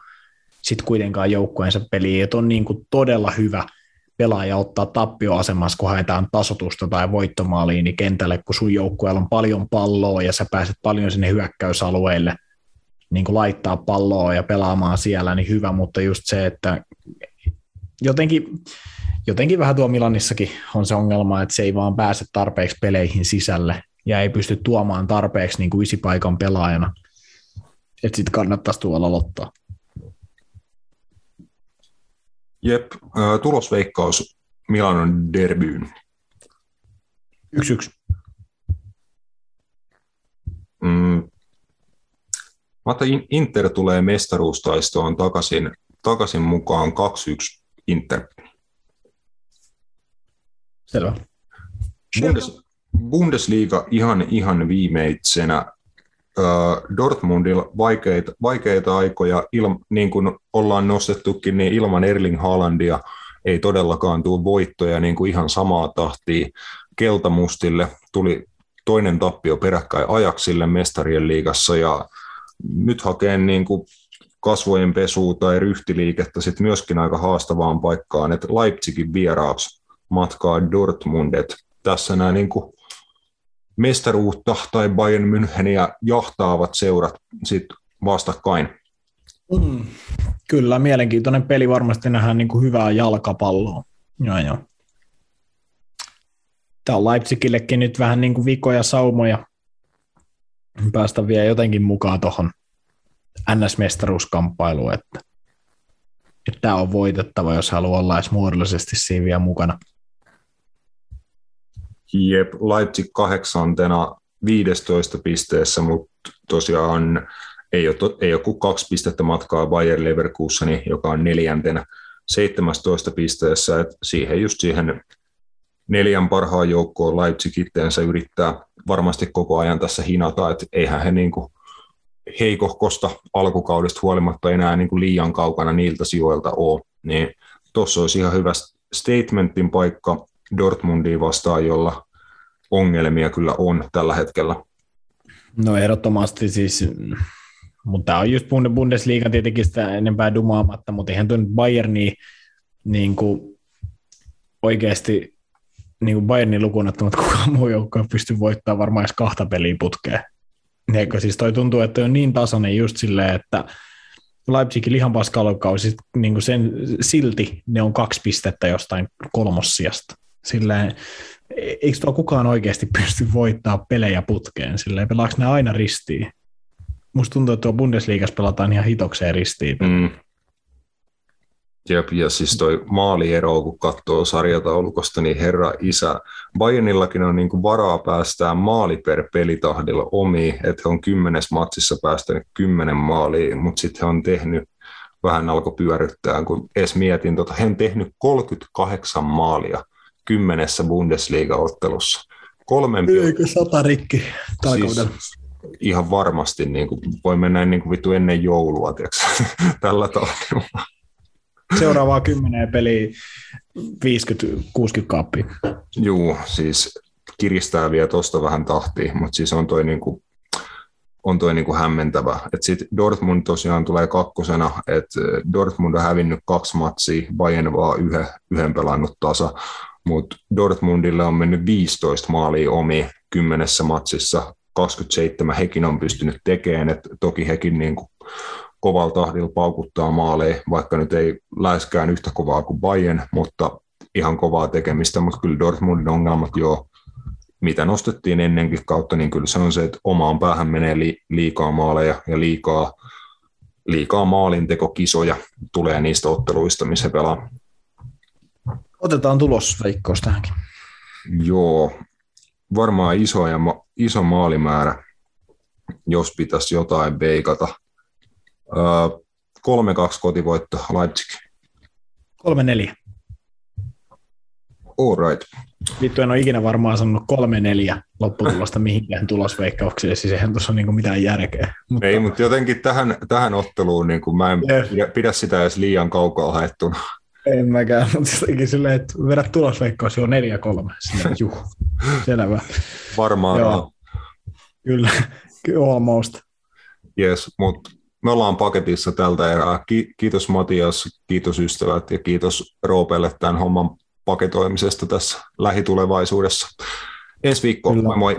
sit kuitenkaan joukkueensa peliin, että on niin kuin todella hyvä pelaaja ottaa tappioasemassa, kun haetaan tasotusta tai voittomaaliin niin kentälle, kun sun joukkueella on paljon palloa ja sä pääset paljon sinne hyökkäysalueelle niin kuin laittaa palloa ja pelaamaan siellä, niin hyvä, mutta just se, että jotenkin, jotenkin vähän tuo Milanissakin on se ongelma, että se ei vaan pääse tarpeeksi peleihin sisälle ja ei pysty tuomaan tarpeeksi niin kuin isipaikan pelaajana. Että sitten kannattaisi tuolla aloittaa. Jep, tulosveikkaus Milanon derbyyn. Yksi yksi. Mm. Mä Inter tulee mestaruustaistoon takaisin, takaisin mukaan 2-1 Inter. Selvä. Bundes, Bundesliga ihan, ihan viimeitsenä. Dortmundilla vaikeita, vaikeita aikoja, il, niin kuin ollaan nostettukin, niin ilman Erling Haalandia ei todellakaan tule voittoja niin kuin ihan samaa tahtia. Keltamustille tuli toinen tappio peräkkäin ajaksille mestarien liigassa ja nyt hakee niin kuin kasvojen pesua tai ryhtiliikettä sitten myöskin aika haastavaan paikkaan, että Leipzigin vieraaksi matkaa Dortmundet. Tässä nämä niin kuin mestaruutta tai Bayern Müncheniä jahtaavat seurat sit vastakkain. Mm, kyllä, mielenkiintoinen peli varmasti nähdään niin kuin hyvää jalkapalloa. Joo, joo. Tämä on Leipzigillekin nyt vähän niin kuin vikoja saumoja päästä vielä jotenkin mukaan tuohon NS-mestaruuskamppailuun, että, että tämä on voitettava, jos haluaa olla edes muodollisesti siinä vielä mukana. Jep, Leipzig kahdeksantena 15 pisteessä, mutta tosiaan ei ole, ei ole kuin kaksi pistettä matkaa Bayer Leverkuseni, joka on neljäntenä 17 pisteessä, että siihen just siihen neljän parhaan joukkoon Leipzig itteensä yrittää varmasti koko ajan tässä hinata, että eihän he niin kuin heikohkosta alkukaudesta huolimatta enää niin kuin liian kaukana niiltä sijoilta ole, niin tuossa olisi ihan hyvä statementin paikka Dortmundia vastaan, jolla ongelmia kyllä on tällä hetkellä. No ehdottomasti siis, mutta tämä on just Bundesliga tietenkin sitä enempää dumaamatta, mutta eihän tuo nyt Bayerni niin kuin oikeasti niin kuin Bayernin lukuun ottamatta kukaan muu joukko pystyy voittamaan varmaan edes kahta peliä putkeen. Eikö siis toi tuntuu, että on niin tasainen just silleen, että Leipzigin lihan paskalokausi, niin kuin sen, silti ne on kaksi pistettä jostain kolmossiasta. Silleen, eikö tuo kukaan oikeasti pysty voittaa pelejä putkeen? Silleen, pelaako ne aina ristiin? Musta tuntuu, että tuo Bundesliigassa pelataan ihan hitokseen ristiin. Mm. Jep, ja siis toi maaliero, kun katsoo sarjataulukosta, niin herra isä, Bayernillakin on niin varaa päästää maali per pelitahdilla omi, että on kymmenes matsissa päästänyt kymmenen maaliin, mutta sitten he on tehnyt, vähän alkoi pyöryttää, kun edes mietin, tota, he on tehnyt 38 maalia kymmenessä Bundesliga-ottelussa. Kolmen Eikö sata rikki siis, ihan varmasti niin kuin, voi mennä niin kuin vittu ennen joulua, tiiäks, tällä tahdilla. Seuraavaa kymmenen peliä 50-60 kaappia. Juu, siis kiristää vielä tuosta vähän tahtia, mutta siis on toi niinku, on toi niinku hämmentävä. Et sit Dortmund tosiaan tulee kakkosena, että Dortmund on hävinnyt kaksi matsia, Bayern vaan yhden, yhden pelannut tasa, mutta Dortmundille on mennyt 15 maalia omi kymmenessä matsissa, 27 hekin on pystynyt tekemään, että toki hekin niinku kovalla tahdilla paukuttaa maaleja, vaikka nyt ei läheskään yhtä kovaa kuin Bayern, mutta ihan kovaa tekemistä, mutta kyllä Dortmundin ongelmat jo, mitä nostettiin ennenkin kautta, niin kyllä se on se, että omaan päähän menee liikaa maaleja ja liikaa, liikaa maalintekokisoja tulee niistä otteluista, missä pelaa. Otetaan tulosveikkaus tähänkin. Joo, varmaan iso, ja ma- iso maalimäärä, jos pitäisi jotain veikata – 3-2 kotivoitto Leipzig. 3-4. All right. Vittu, en ole ikinä varmaan sanonut 3-4 lopputulosta mihinkään tulosveikkaukseen, siis eihän tuossa ole niinku mitään järkeä. Mutta... Ei, mutta jotenkin tähän, tähän otteluun niin kuin mä en pidä, pidä sitä edes liian kaukaa haettuna. En mäkään, mutta jotenkin silleen, että vedät tulosveikkaus jo 4-3. Silleen, juh, selvä. Varmaan Joo. Kyllä, almost. Yes, mutta me ollaan paketissa tältä erää. Kiitos Matias, kiitos ystävät ja kiitos Roopelle tämän homman paketoimisesta tässä lähitulevaisuudessa. Ensi viikko, Kyllä. moi moi!